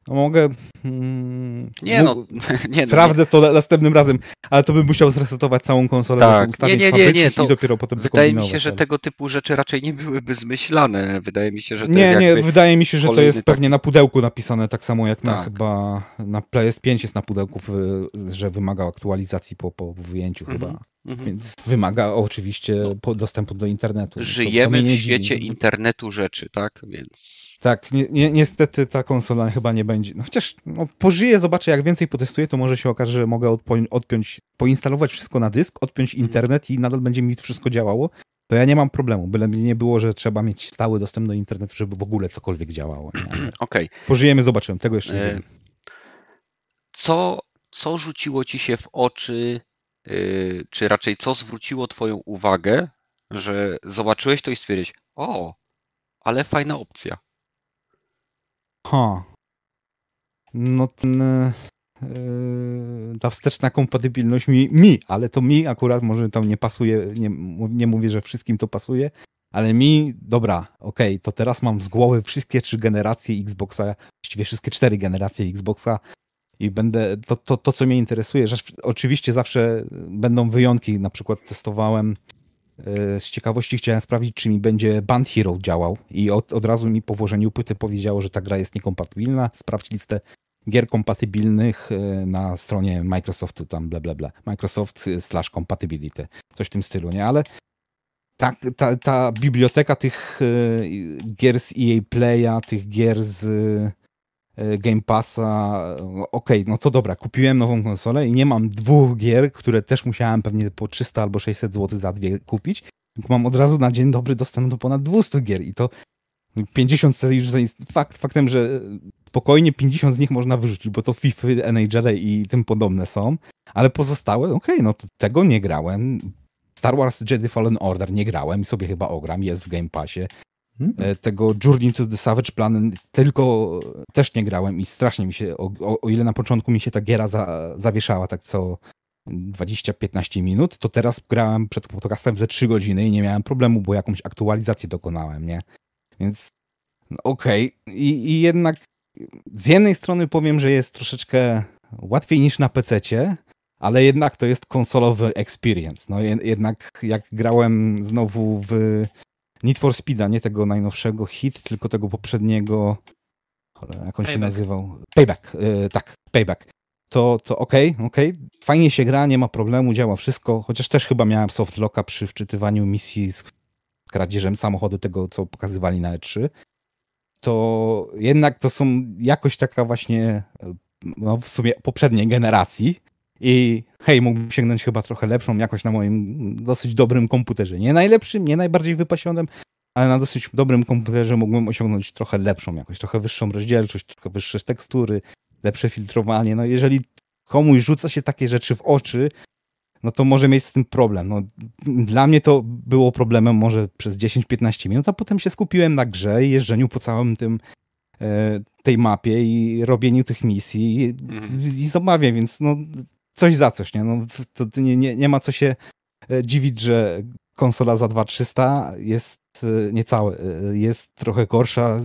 No mogę... Mm, Nie no, nie no. Sprawdzę to na- następnym razem, ale to bym musiał zresetować całą konsolę Tak. do ustawień Nie, nie, nie, nie, to i dopiero potem to Wydaje mi się, że ale- tego typu rzeczy raczej nie byłyby zmyślane. Wydaje mi się, że to Nie, jest nie, jakby... wydaje mi się, że to jest pewnie na pudełku napisane, tak samo jak na Tak. chyba na PS5 jest na pudełku, że wymaga aktualizacji po, po wyjęciu Mhm. chyba, Mhm. więc wymaga oczywiście No. dostępu do internetu. Żyjemy w nie dziwi. świecie internetu rzeczy, tak? Więc Tak, ni ni niestety ta konsola chyba nie będzie. No chociaż no, pożyję, zobaczę, jak więcej potestuję, to może się okaże, że mogę odpiąć, poinstalować wszystko na dysk, odpiąć Mhm. internet i nadal będzie mi to wszystko działało. To ja nie mam problemu, byle mnie nie było, że trzeba mieć stały dostęp do internetu, żeby w ogóle cokolwiek działało. okej. Pożyjemy, zobaczymy, tego jeszcze nie E, wiem. Co, co rzuciło ci się w oczy, czy raczej co zwróciło twoją uwagę, że zobaczyłeś to i stwierdziłeś, o, ale fajna opcja. Ha. No ten, e, ta wsteczna kompatybilność mi, mi, ale to mi akurat może tam nie pasuje, nie, nie mówię, że wszystkim to pasuje, ale mi, dobra, okej, to teraz mam z głowy wszystkie trzy generacje Xboxa, właściwie wszystkie cztery generacje Xboxa i będę, to, to, to co mnie interesuje, że oczywiście zawsze będą wyjątki, na przykład testowałem e, z ciekawości chciałem sprawdzić, czy mi będzie Band Hero działał i od, od razu mi po włożeniu płyty powiedziało, że ta gra jest niekompatybilna. Sprawdź listę gier kompatybilnych e, na stronie Microsoftu, tam bla bla bla. Microsoft e, slash compatibility, coś w tym stylu, nie? Ale ta, ta, ta biblioteka tych gier z EA Playa, tych gier z Game Passa, no, okej, no to dobra, kupiłem nową konsolę i nie mam dwóch gier, które też musiałem pewnie po 300 albo 600 zł za dwie kupić, mam od razu na dzień dobry dostęp do ponad 200 gier i to 50 już zainst- fakt faktem, że spokojnie 50 z nich można wyrzucić, bo to FIFA, NHL i tym podobne są, ale pozostałe, okej, no to tego nie grałem. Star Wars Jedi Fallen Order nie grałem i sobie chyba ogram, jest w Game Passie. Hmm. E, Tego Journey to the Savage Planet tylko też nie grałem i strasznie mi się, o, o, o ile na początku mi się ta giera za, zawieszała tak co 20-15 minut, to teraz grałem przed podcastem ze 3 godziny i nie miałem problemu, bo jakąś aktualizację dokonałem, nie? Więc no okej. I, I jednak z jednej strony powiem, że jest troszeczkę łatwiej niż na PC-cie, ale jednak to jest konsolowy experience. No je- jednak jak grałem znowu w Need for Speeda, nie tego najnowszego hit, tylko tego poprzedniego, cholera, jak on się Payback. nazywał? Payback, y, tak, Payback. To, to okej, okej, fajnie się gra, nie ma problemu, działa wszystko, chociaż też chyba miałem softlocka przy wczytywaniu misji z kradzieżem samochodu, tego co pokazywali na E3, to jednak to są jakoś taka właśnie, e, no w sumie poprzedniej generacji i hej, mógłbym sięgnąć chyba trochę lepszą jakość na moim dosyć dobrym komputerze. Nie najlepszym, nie najbardziej wypasionym, ale na dosyć dobrym komputerze mógłbym osiągnąć trochę lepszą jakość, trochę wyższą rozdzielczość, trochę wyższe tekstury, lepsze filtrowanie. No jeżeli komuś rzuca się takie rzeczy w oczy, no to może mieć z tym problem. No, dla mnie to było problemem może przez 10-15 minut, a potem się skupiłem na grze i jeżdżeniu po całym tym e, tej mapie i robieniu tych misji i, Mhm. i zabawie, więc no coś za coś, nie? No, to, nie, nie, nie ma co się e, dziwić, że konsola za 2300 jest e, niecałe, jest trochę gorsza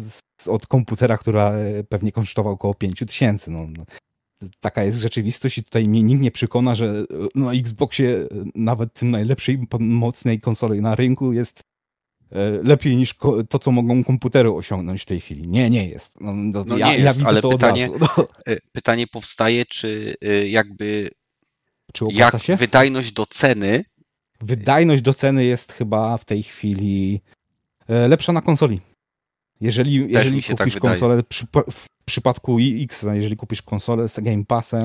od komputera, która e, pewnie kosztował około 5000. No, no, taka jest rzeczywistość i tutaj mnie nikt nie przekona, że na Xboxie nawet tym najlepszej, mocnej konsoli na rynku jest lepiej niż to, co mogą komputery osiągnąć w tej chwili. Nie, nie jest. No, no, No ja, nie ja jest, widzę ale to pytanie-. No, Pytanie powstaje, czy jakby czy opłaca jak się? wydajność do ceny Wydajność do ceny jest chyba w tej chwili e, lepsza na konsoli. Jeżeli, jeżeli tak kupisz wydaje. konsolę, przy, w przypadku X, jeżeli kupisz konsolę z Game Passem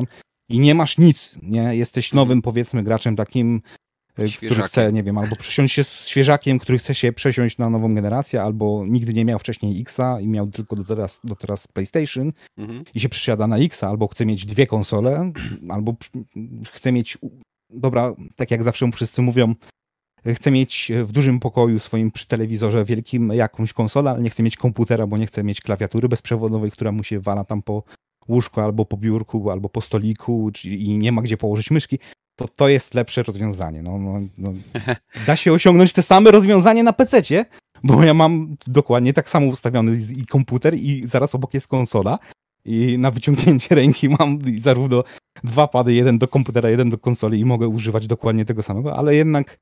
i nie masz nic, nie jesteś nowym powiedzmy graczem takim, e, który Świeżakiem. chce, nie wiem, albo przesiąść się z świeżakiem, który chce się przesiąść na nową generację, albo nigdy nie miał wcześniej Xa i miał tylko do teraz, do teraz PlayStation, mhm. i się przesiada na X, albo chce mieć dwie konsole, albo chce mieć, dobra, tak jak zawsze wszyscy mówią, chce mieć w dużym pokoju swoim przy telewizorze wielkim jakąś konsolę, ale nie chce mieć komputera, bo nie chce mieć klawiatury bezprzewodowej, która mu się wala tam po łóżku, albo po biurku, albo po stoliku czy- i nie ma gdzie położyć myszki, to to jest lepsze rozwiązanie. No, no, no. Da się osiągnąć te same rozwiązanie na PC-cie, bo ja mam dokładnie tak samo ustawiony i komputer i zaraz obok jest konsola i na wyciągnięcie ręki mam zarówno dwa pady, jeden do komputera, jeden do konsoli i mogę używać dokładnie tego samego, ale jednak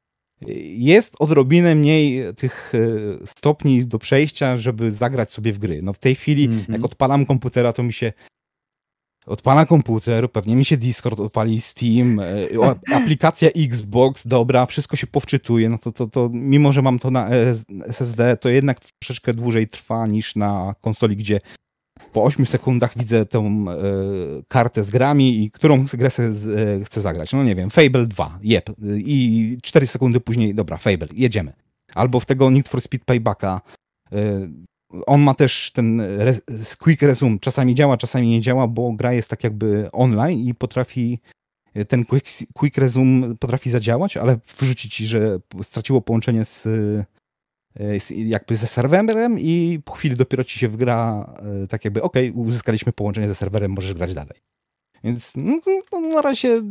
jest odrobinę mniej tych e, stopni do przejścia, żeby zagrać sobie w gry. No w tej chwili, Mhm. jak odpalam komputera, to mi się odpala komputer, pewnie mi się Discord odpali, Steam, e, aplikacja Xbox, dobra, wszystko się powczytuje, no to, to, to mimo, że mam to na ES SSD, to jednak troszeczkę dłużej trwa niż na konsoli, gdzie po 8 sekundach widzę tą e, kartę z grami i którą grę se, e, chcę zagrać. No nie wiem, Fable 2, jep. I 4 sekundy później, dobra, Fable, jedziemy. Albo w tego Need for Speed Paybacka. E, on ma też ten quick resume. Czasami działa, czasami nie działa, bo gra jest tak jakby online i potrafi e, ten quick, quick resume potrafi zadziałać, ale wrzuci ci, że straciło połączenie z e, z- jakby ze serwerem i po chwili dopiero ci się wgra e, tak jakby, okej, uzyskaliśmy połączenie ze serwerem, możesz grać dalej. Więc no, no, na razie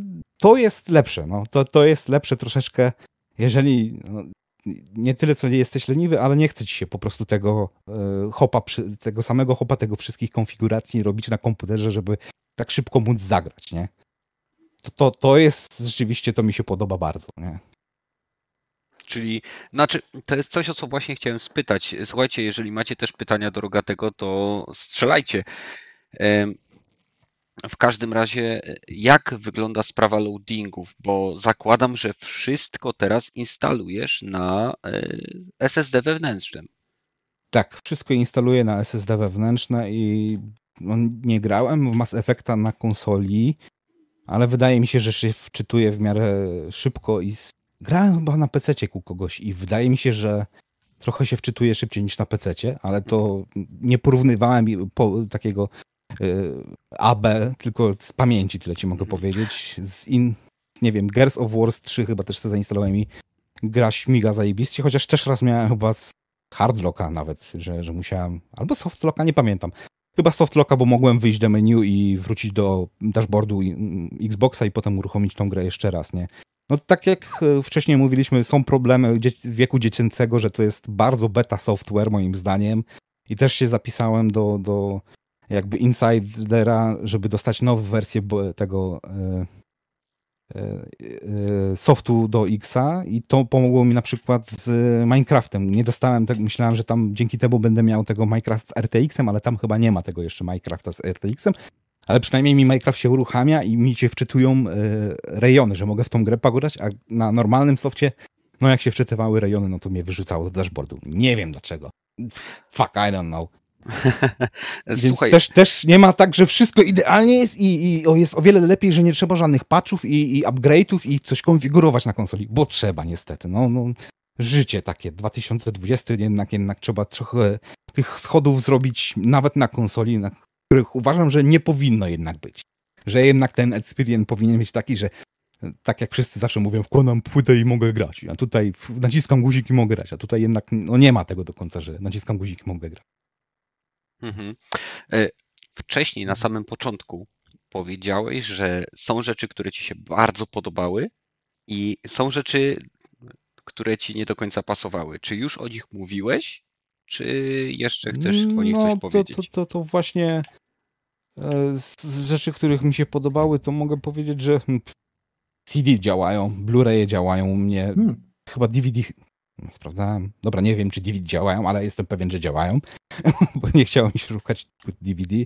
to jest lepsze, no. to, to jest lepsze troszeczkę, jeżeli no, nie tyle, co nie jesteś leniwy, ale nie chce ci się po prostu tego e, hopa, tego samego hopa, tego wszystkich konfiguracji robić na komputerze, żeby tak szybko móc zagrać, nie? To, to, to jest rzeczywiście, to mi się podoba bardzo, nie? Czyli, znaczy, to jest coś, o co właśnie chciałem spytać. Słuchajcie, jeżeli macie też pytania do Rogatego, to strzelajcie. W każdym razie, jak wygląda sprawa loadingów? Bo zakładam, że wszystko teraz instalujesz na e, SSD wewnętrznym. Tak, wszystko instaluję na SSD wewnętrzne i no, nie grałem w Mass Effecta na konsoli, ale wydaje mi się, że się wczytuje w miarę szybko i grałem chyba na PC u kogoś i wydaje mi się, że trochę się wczytuje szybciej niż na PC, ale to nie porównywałem takiego AB, tylko z pamięci tyle ci mogę powiedzieć. Z in, nie wiem, Gears of Wars 3 chyba też sobie zainstalowałem i gra śmiga zajebiście, chociaż też raz miałem chyba z hardlocka nawet, że, że musiałem, albo softlocka, nie pamiętam. Chyba softlocka, bo mogłem wyjść do menu i wrócić do dashboardu i- mm, Xboxa i potem uruchomić tą grę jeszcze raz, nie? No tak jak e, wcześniej mówiliśmy, są problemy wieku dziecięcego, że to jest bardzo beta software moim zdaniem i też się zapisałem do, do jakby insidera, żeby dostać nową wersję tego e, e, e, softu do Xa i to pomogło mi na przykład z Minecraftem. Nie dostałem tego, myślałem, że tam dzięki temu będę miał tego Minecraft z RTX-em, ale tam chyba nie ma tego jeszcze Minecrafta z RTX-em. Ale przynajmniej mi Minecraft się uruchamia i mi się wczytują rejony, że mogę w tą grę pograć, a na normalnym softie, no jak się wczytywały rejony, no to mnie wyrzucało do dashboardu. Nie wiem dlaczego. Fuck, I don't know. Więc Słuchaj, też, też nie ma tak, że wszystko idealnie jest i, i jest o wiele lepiej, że nie trzeba żadnych patchów i, i upgrade'ów i coś konfigurować na konsoli, bo trzeba niestety. No, no, życie takie, 2020 jednak, jednak trzeba trochę tych schodów zrobić nawet na konsoli, na których uważam, że nie powinno jednak być. Że jednak ten experience powinien być taki, że tak jak wszyscy zawsze mówią, wkładam płytę i mogę grać, a tutaj naciskam guzik i mogę grać, a tutaj jednak no nie ma tego do końca, że naciskam guzik i mogę grać. Mhm. E, Wcześniej, na samym początku, powiedziałeś, że są rzeczy, które ci się bardzo podobały i są rzeczy, które ci nie do końca pasowały. Czy już o nich mówiłeś, czy jeszcze chcesz o nich no, coś to, powiedzieć? To, to, to właśnie e, z z rzeczy, których mi się podobały, to mogę powiedzieć, że hmm, CD działają, Blu-raye działają u mnie, Hmm. chyba DVD. Sprawdzałem. Dobra, nie wiem, czy DVD działają, ale jestem pewien, że działają, bo nie chciałem szukać DVD. E,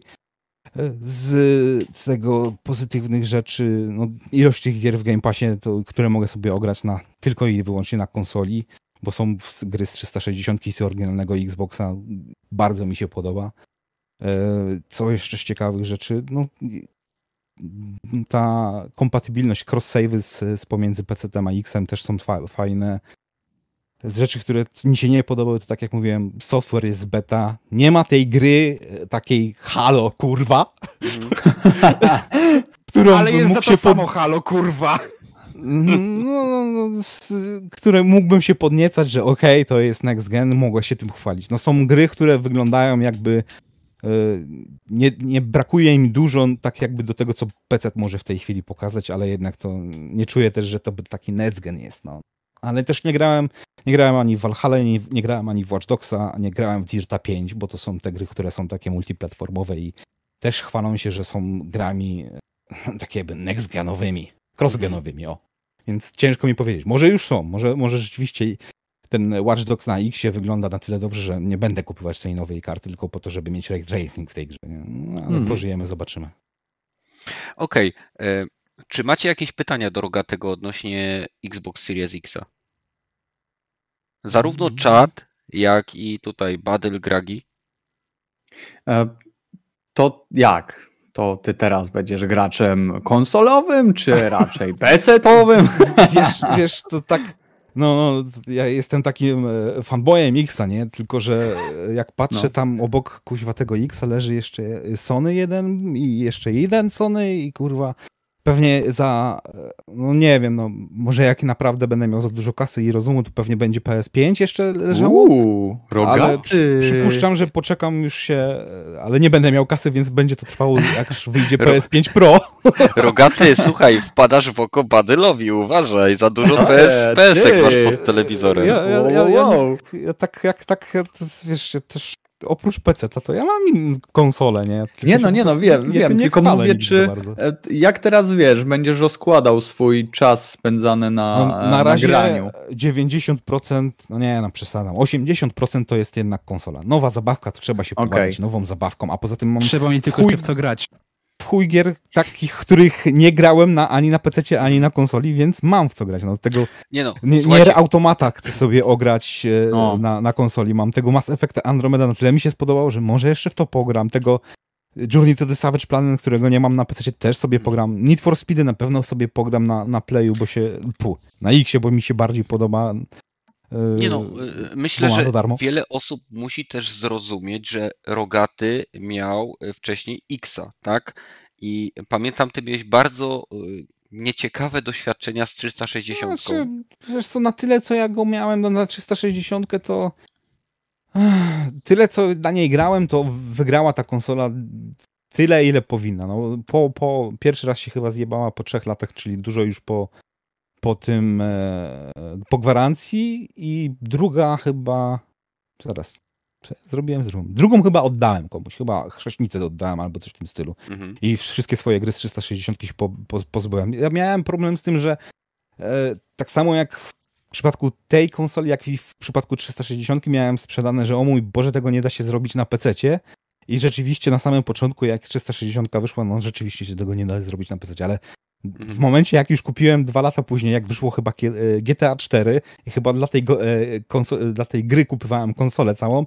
Z tego pozytywnych rzeczy, no, ilość tych gier w Game Passie, to, które mogę sobie ograć na, tylko i wyłącznie na konsoli, bo są gry z 360 i z oryginalnego Xboxa, bardzo mi się podoba. E, Co jeszcze z ciekawych rzeczy? No, ta kompatybilność, cross-savey z, z pomiędzy PC-tem a X-em też są fa- fajne. Z rzeczy, które mi się nie podobały, to tak jak mówiłem, software jest beta. Nie ma tej gry e, takiej halo, kurwa, Mhm. którą Ale jest za to się samo halo, kurwa. no, no, no, z, które mógłbym się podniecać, że okej, to jest next gen, mogę się tym chwalić. No są gry, które wyglądają jakby e, nie, nie brakuje im dużo tak jakby do tego, co PC może w tej chwili pokazać, ale jednak to nie czuję też, że to by taki next gen jest, no. Ale też nie grałem, nie grałem ani w Valhalla, nie, nie grałem ani w Watch Dogsa, nie grałem w Dirta 5, bo to są te gry, które są takie multiplatformowe i też chwalą się, że są grami e, takie jakby next genowymi, cross-genowymi, o. Więc ciężko mi powiedzieć. Może już są, może, może rzeczywiście ten Watch Dogs na X wygląda na tyle dobrze, że nie będę kupować tej nowej karty tylko po to, żeby mieć ray tracing w tej grze. No, ale Mhm. pożyjemy, zobaczymy. Okej. e, Czy macie jakieś pytania do Rogatego odnośnie Xbox Series X? Zarówno Mhm. czat, jak i tutaj Badel Gragi. E, To jak? To ty teraz będziesz graczem konsolowym, czy raczej PC-towym? Wiesz, wiesz, to tak. No, no, ja jestem takim e, fanboyem Xa, nie? Tylko, że e, jak patrzę No. tam obok kuźwa tego Xa leży jeszcze Sony jeden i jeszcze jeden Sony i kurwa pewnie za, e, no nie wiem, no może jak naprawdę będę miał za dużo kasy i rozumu, to pewnie będzie PS5 jeszcze leżało. Uuu, Ale rogaty. przy- przypuszczam, że poczekam już się, e, ale nie będę miał kasy, więc będzie to trwało, aż wyjdzie Ro- PS5 Pro. Rogaty, słuchaj, wpadasz w oko Badylowi, uważaj, za dużo PS, PS-ek ty. masz pod telewizorem. Ja, ja, ja, ja, Wow. ja tak jak tak, ja to, jest, wiesz, ja też oprócz PC to ja mam konsolę, nie? Tylko Nie no, nie no, wiem, nie- wiem, nie tylko mówię, czy e, jak teraz wiesz, będziesz rozkładał swój czas spędzany na, No, na razie graniu. 90%, no nie, no przesadam, 80% to jest jednak konsola. Nowa zabawka, to trzeba się pobawić nową zabawką, a poza tym mam Trzeba mi tylko Chuj. w co grać. Chuj gier takich, których nie grałem na, ani na PC, ani na konsoli, więc mam w co grać. No, tego Nie no, Nie, Nier Automata chcę sobie ograć e, O. na, na konsoli. Mam tego Mass Effect Andromeda na tyle mi się spodobało, że może jeszcze w to pogram. Tego Journey to the Savage Planet, którego nie mam na PC, też sobie pogram. Need for Speedy na pewno sobie pogram na, na Playu, bo się... Pu, na Xie, bo mi się bardziej podoba. E, Nie no, y, myślę, bo ma że wiele osób musi też zrozumieć, że Rogaty miał y, wcześniej Xa, tak? I pamiętam, ty miałeś bardzo y, nieciekawe doświadczenia z 360. Znaczy, wiesz co, na tyle co ja go miałem no, na 360 to tyle co na niej grałem, to wygrała ta konsola tyle ile powinna. No, po, po pierwszy raz się chyba zjebała po trzech latach, czyli dużo już po, po tym e, po gwarancji i druga chyba zaraz ja zrobiłem, zrobiłem. Drugą chyba oddałem komuś, chyba chrześnicę oddałem albo coś w tym stylu Mhm. i wszystkie swoje gry z 360 się po, po, pozbyłem. Ja miałem problem z tym, że e, tak samo jak w przypadku tej konsoli, jak i w przypadku 360 miałem sprzedane, że o mój Boże, tego nie da się zrobić na PC-cie. I rzeczywiście na samym początku, jak 360 wyszła, no rzeczywiście się tego nie da zrobić na PC, ale w Mhm. momencie, jak już kupiłem dwa lata później, jak wyszło chyba e, GTA 4 i chyba dla tej, e, dla tej gry kupowałem konsolę całą,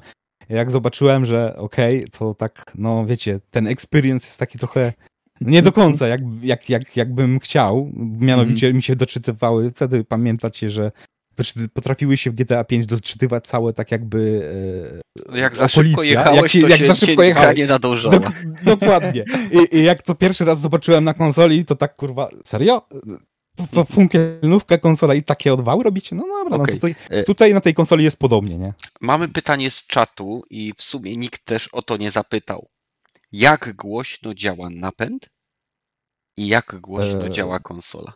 Jak zobaczyłem, że okej, to tak, no wiecie, ten experience jest taki trochę nie do końca, jak, jak, jak, jakbym chciał. Mianowicie mi się doczytywały, wtedy pamiętacie, że doczyty- potrafiły się w GTA 5 doczytywać całe tak jakby e, Jak za szybko okolice, jechałeś, jak się- to jak się, za szybko jechałeś. nie nadążała. Dok- dokładnie. I, I jak to pierwszy raz zobaczyłem na konsoli, to tak kurwa, serio? To, to funkielnówka konsola i takie odwały robicie? No dobra, Okej. no tutaj, E- tutaj na tej konsoli jest podobnie, nie? Mamy pytanie z czatu i w sumie nikt też o to nie zapytał. Jak głośno działa napęd i jak głośno Eee, działa konsola?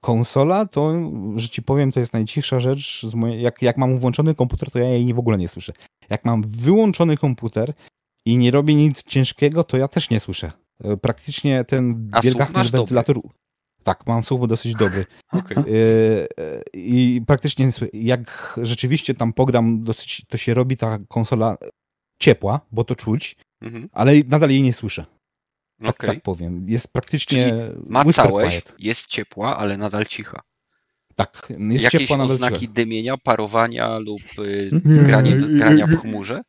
Konsola to, że ci powiem, to jest najcichsza rzecz. Z mojej, jak, jak mam włączony komputer, to ja jej w ogóle nie słyszę. Jak mam wyłączony komputer i nie robię nic ciężkiego, to ja też nie słyszę. E, Praktycznie ten wielgachny masz dobry? wentylator. Tak, mam słuch dosyć dobry. Okej. E, e, I praktycznie jak rzeczywiście tam pogram dosyć, to się robi ta konsola ciepła, bo to czuć, Mhm. ale nadal jej nie słyszę. Tak, Okej. tak powiem. Jest praktycznie Ma whisper całeś, quiet. jest ciepła, ale nadal cicha. Tak, jest Jakieś ciepła nadal oznaki cicha. dymienia, parowania lub y, Nie, granie, nie, grania w chmurze?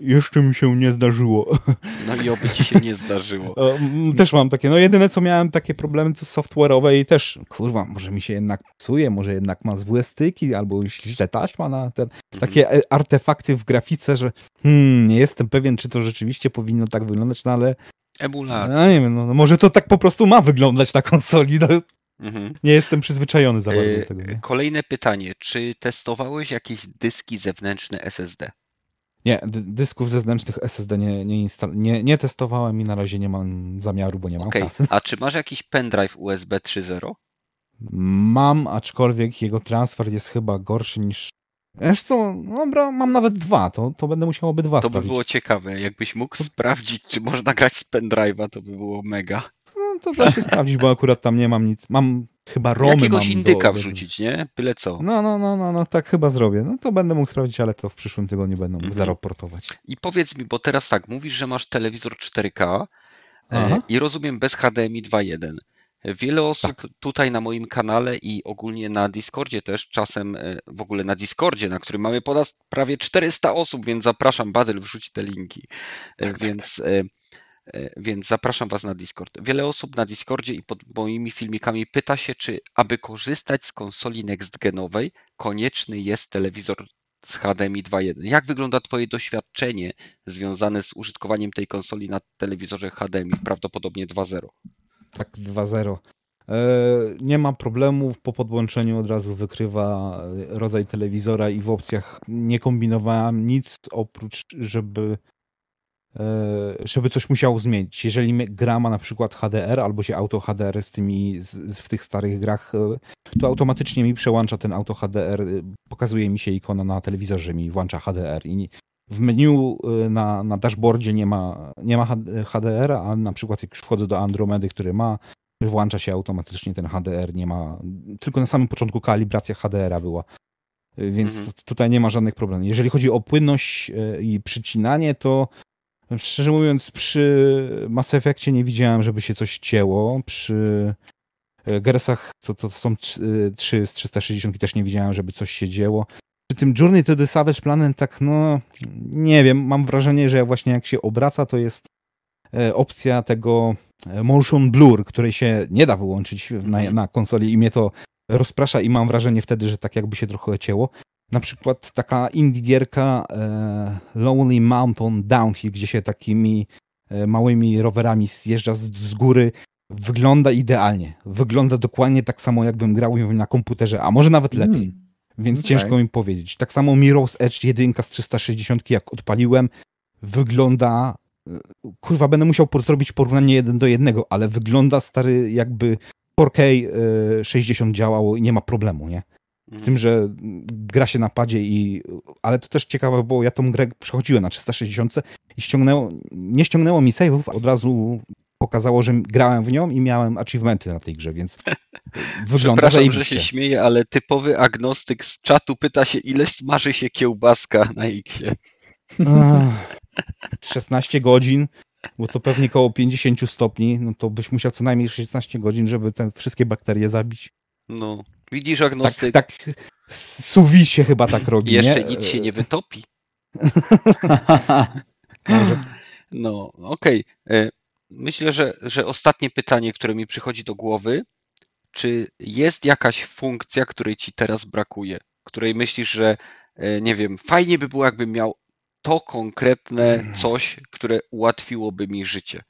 Jeszcze mi się nie zdarzyło. No i oby ci się nie zdarzyło. Też mam takie, no jedyne co miałem takie problemy to software'owe i też, kurwa, może mi się jednak psuje, może jednak ma złe styki, albo źle taśma na ten, Mhm. takie e, artefakty w grafice, że hmm, nie jestem pewien, czy to rzeczywiście powinno tak wyglądać, no ale Emulacja. no, nie wiem, no, no, może to tak po prostu ma wyglądać na konsoli, no, Mhm. nie jestem przyzwyczajony za bardzo E, do tego. Nie, Kolejne pytanie. Czy testowałeś jakieś dyski zewnętrzne SSD? nie dy- dysków zewnętrznych SSD nie, nie, instal- nie, nie testowałem i na razie nie mam zamiaru, bo nie mam Okej. kasy. A czy masz jakiś pendrive USB 3.0? Mam, aczkolwiek jego transfer jest chyba gorszy niż. Wiesz co, dobra, mam nawet dwa, to, to będę musiał obydwa To by sprawdzić. było ciekawe. Jakbyś mógł sprawdzić, czy można grać z pendrive'a, to by było mega. No, to da się sprawdzić, bo akurat tam nie mam nic. Mam chyba romy. Jakiegoś mam indyka do, wrzucić, nie? Byle co. No, no, no, no, no, tak chyba zrobię. No to będę mógł sprawdzić, ale to w przyszłym tygodniu będę mógł Mhm. zaraportować. I powiedz mi, bo teraz tak, mówisz, że masz telewizor 4K e, Aha. i rozumiem bez HDMI 2.1. Wiele osób Tak. tutaj na moim kanale i ogólnie na Discordzie też, czasem e, w ogóle na Discordzie, na którym mamy ponad prawie 400 osób, więc zapraszam, Badyl, wrzuć te linki. E, Tak, tak, Więc, e, e, więc zapraszam Was na Discord. Wiele osób na Discordzie i pod moimi filmikami pyta się, czy aby korzystać z konsoli next-genowej, konieczny jest telewizor z HDMI 2.1. Jak wygląda Twoje doświadczenie związane z użytkowaniem tej konsoli na telewizorze HDMI, prawdopodobnie 2.0? Tak, 2.0. E, Nie ma problemów, po podłączeniu od razu wykrywa e, rodzaj telewizora i w opcjach nie kombinowałem nic oprócz, żeby e, żeby coś musiało zmienić. Jeżeli gra ma na przykład HDR albo się auto HDR z tymi z, z, w tych starych grach, to automatycznie mi przełącza ten auto HDR, pokazuje mi się ikona na telewizorze, mi włącza HDR i w menu e, na, na dashboardzie nie ma, nie ma HDR, a na przykład jak już wchodzę do Andromedy, który ma, włącza się automatycznie ten HDR, nie ma, tylko na samym początku kalibracja HDR-a była. Więc Mhm. tutaj nie ma żadnych problemów. Jeżeli chodzi o płynność e, i przycinanie, to szczerze mówiąc przy Mass Effectie nie widziałem, żeby się coś cięło. Przy e, Gersach to, to są trz- e, trzy z 360 też nie widziałem, żeby coś się dzieło. Przy tym Journey to the Savage Planet tak no nie wiem, mam wrażenie, że właśnie jak się obraca to jest e, opcja tego e, motion blur, której się nie da wyłączyć na, Mhm. na konsoli i mnie to rozprasza i mam wrażenie wtedy, że tak jakby się trochę cięło. Na przykład taka indie gierka e, Lonely Mountain Downhill, gdzie się takimi e, małymi rowerami zjeżdża z, z góry, wygląda idealnie. Wygląda dokładnie tak samo, jakbym grał ją na komputerze, a może nawet lepiej. Mm. Więc Okej. ciężko mi powiedzieć. Tak samo Mirror's Edge 1 z 360, jak odpaliłem, wygląda. e, Kurwa, będę musiał zrobić porównanie jeden do jednego, ale wygląda stary, jakby 4K e, 60 działało i nie ma problemu, nie? Z tym, że mm, gra się na padzie i. Ale to też ciekawe, bo ja tą grę przechodziłem na 360 i ściągnęło. Nie ściągnęło mi save'ów, od razu pokazało, że grałem w nią i miałem achievementy na tej grze, więc wygląda Przepraszam, że się śmieję, ale typowy agnostyk z czatu pyta się, ile smaży się kiełbaska na X-ie. Ach, 16 godzin, bo to pewnie koło 50 stopni, no to byś musiał co najmniej 16 godzin, żeby te wszystkie bakterie zabić. No, widzisz Tak, agnostyk, tak suwi się chyba tak robi, jeszcze nie? nic się nie wytopi. Może. No, okej. E, Myślę, że, że ostatnie pytanie, które mi przychodzi do głowy, czy jest jakaś funkcja, której ci teraz brakuje, której myślisz, że e, nie wiem, fajnie by było, jakbym miał to konkretne coś, które ułatwiłoby mi życie.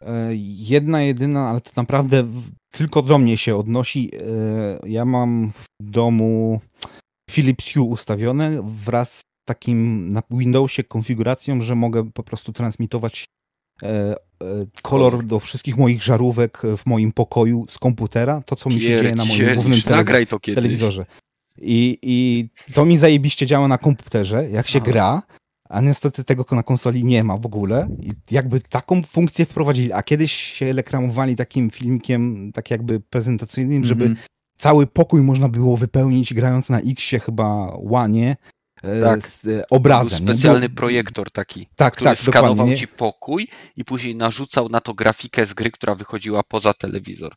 E, Jedna, jedyna, ale to naprawdę tylko do mnie się odnosi. E, Ja mam w domu Philips Hue ustawione wraz z takim na Windowsie konfiguracją, że mogę po prostu transmitować kolor do wszystkich moich żarówek w moim pokoju z komputera, to co mi się dzieje na moim głównym tele- telewizorze. I, I to mi zajebiście działa na komputerze, jak się Aha. gra, a niestety tego na konsoli nie ma w ogóle. I jakby taką funkcję wprowadzili, a kiedyś się reklamowali takim filmikiem, tak jakby prezentacyjnym, żeby Mhm. cały pokój można było wypełnić grając na X-ie chyba łanie e, Tak. z e, Był obrazem. nie? specjalny Było- projektor taki, Tak, który tak, skanował dokładnie. ci pokój i później narzucał na to grafikę z gry, która wychodziła poza telewizor.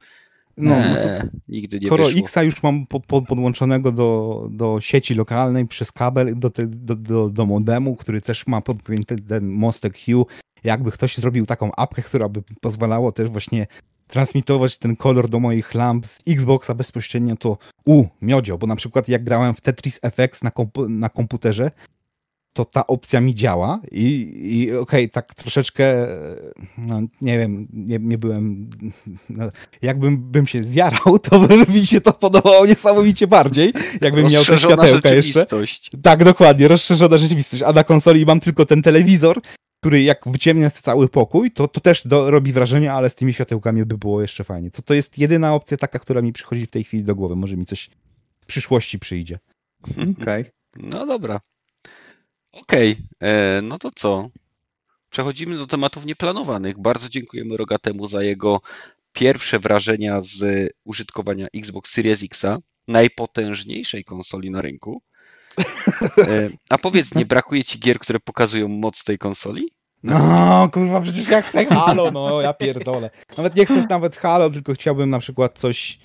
No, no Eee, nigdy nie Skoro wyszło. Xa już mam po, po, podłączonego do, do sieci lokalnej przez kabel do, te, do, do, do modemu, który też ma podpięty ten mostek Hue, jakby ktoś zrobił taką apkę, która by pozwalało też właśnie transmitować ten kolor do moich lamp z Xboxa bezpośrednio, to u, miodzio, bo na przykład jak grałem w Tetris FX na, kompu na komputerze, to ta opcja mi działa i, i okej, tak troszeczkę, no nie wiem, nie, nie byłem, no, jakbym bym się zjarał, to by mi się to podobało niesamowicie bardziej, jakbym miał te światełka jeszcze. rzeczywistość. Tak, dokładnie, rozszerzona rzeczywistość, a na konsoli mam tylko ten telewizor, który jak wyciemnia cały pokój, to, to też do, robi wrażenie, ale z tymi światełkami by było jeszcze fajnie. To, to jest jedyna opcja taka, która mi przychodzi w tej chwili do głowy, może mi coś w przyszłości przyjdzie. Okej. No dobra. Okej, e, no to co? Przechodzimy do tematów nieplanowanych. Bardzo dziękujemy Rogatemu za jego pierwsze wrażenia z użytkowania Xbox Series X, najpotężniejszej konsoli na rynku. E, A powiedz, nie brakuje ci gier, które pokazują moc tej konsoli? No, kurwa, przecież ja chcę Halo, no, ja pierdolę. Nawet nie chcę nawet Halo, tylko chciałbym na przykład coś...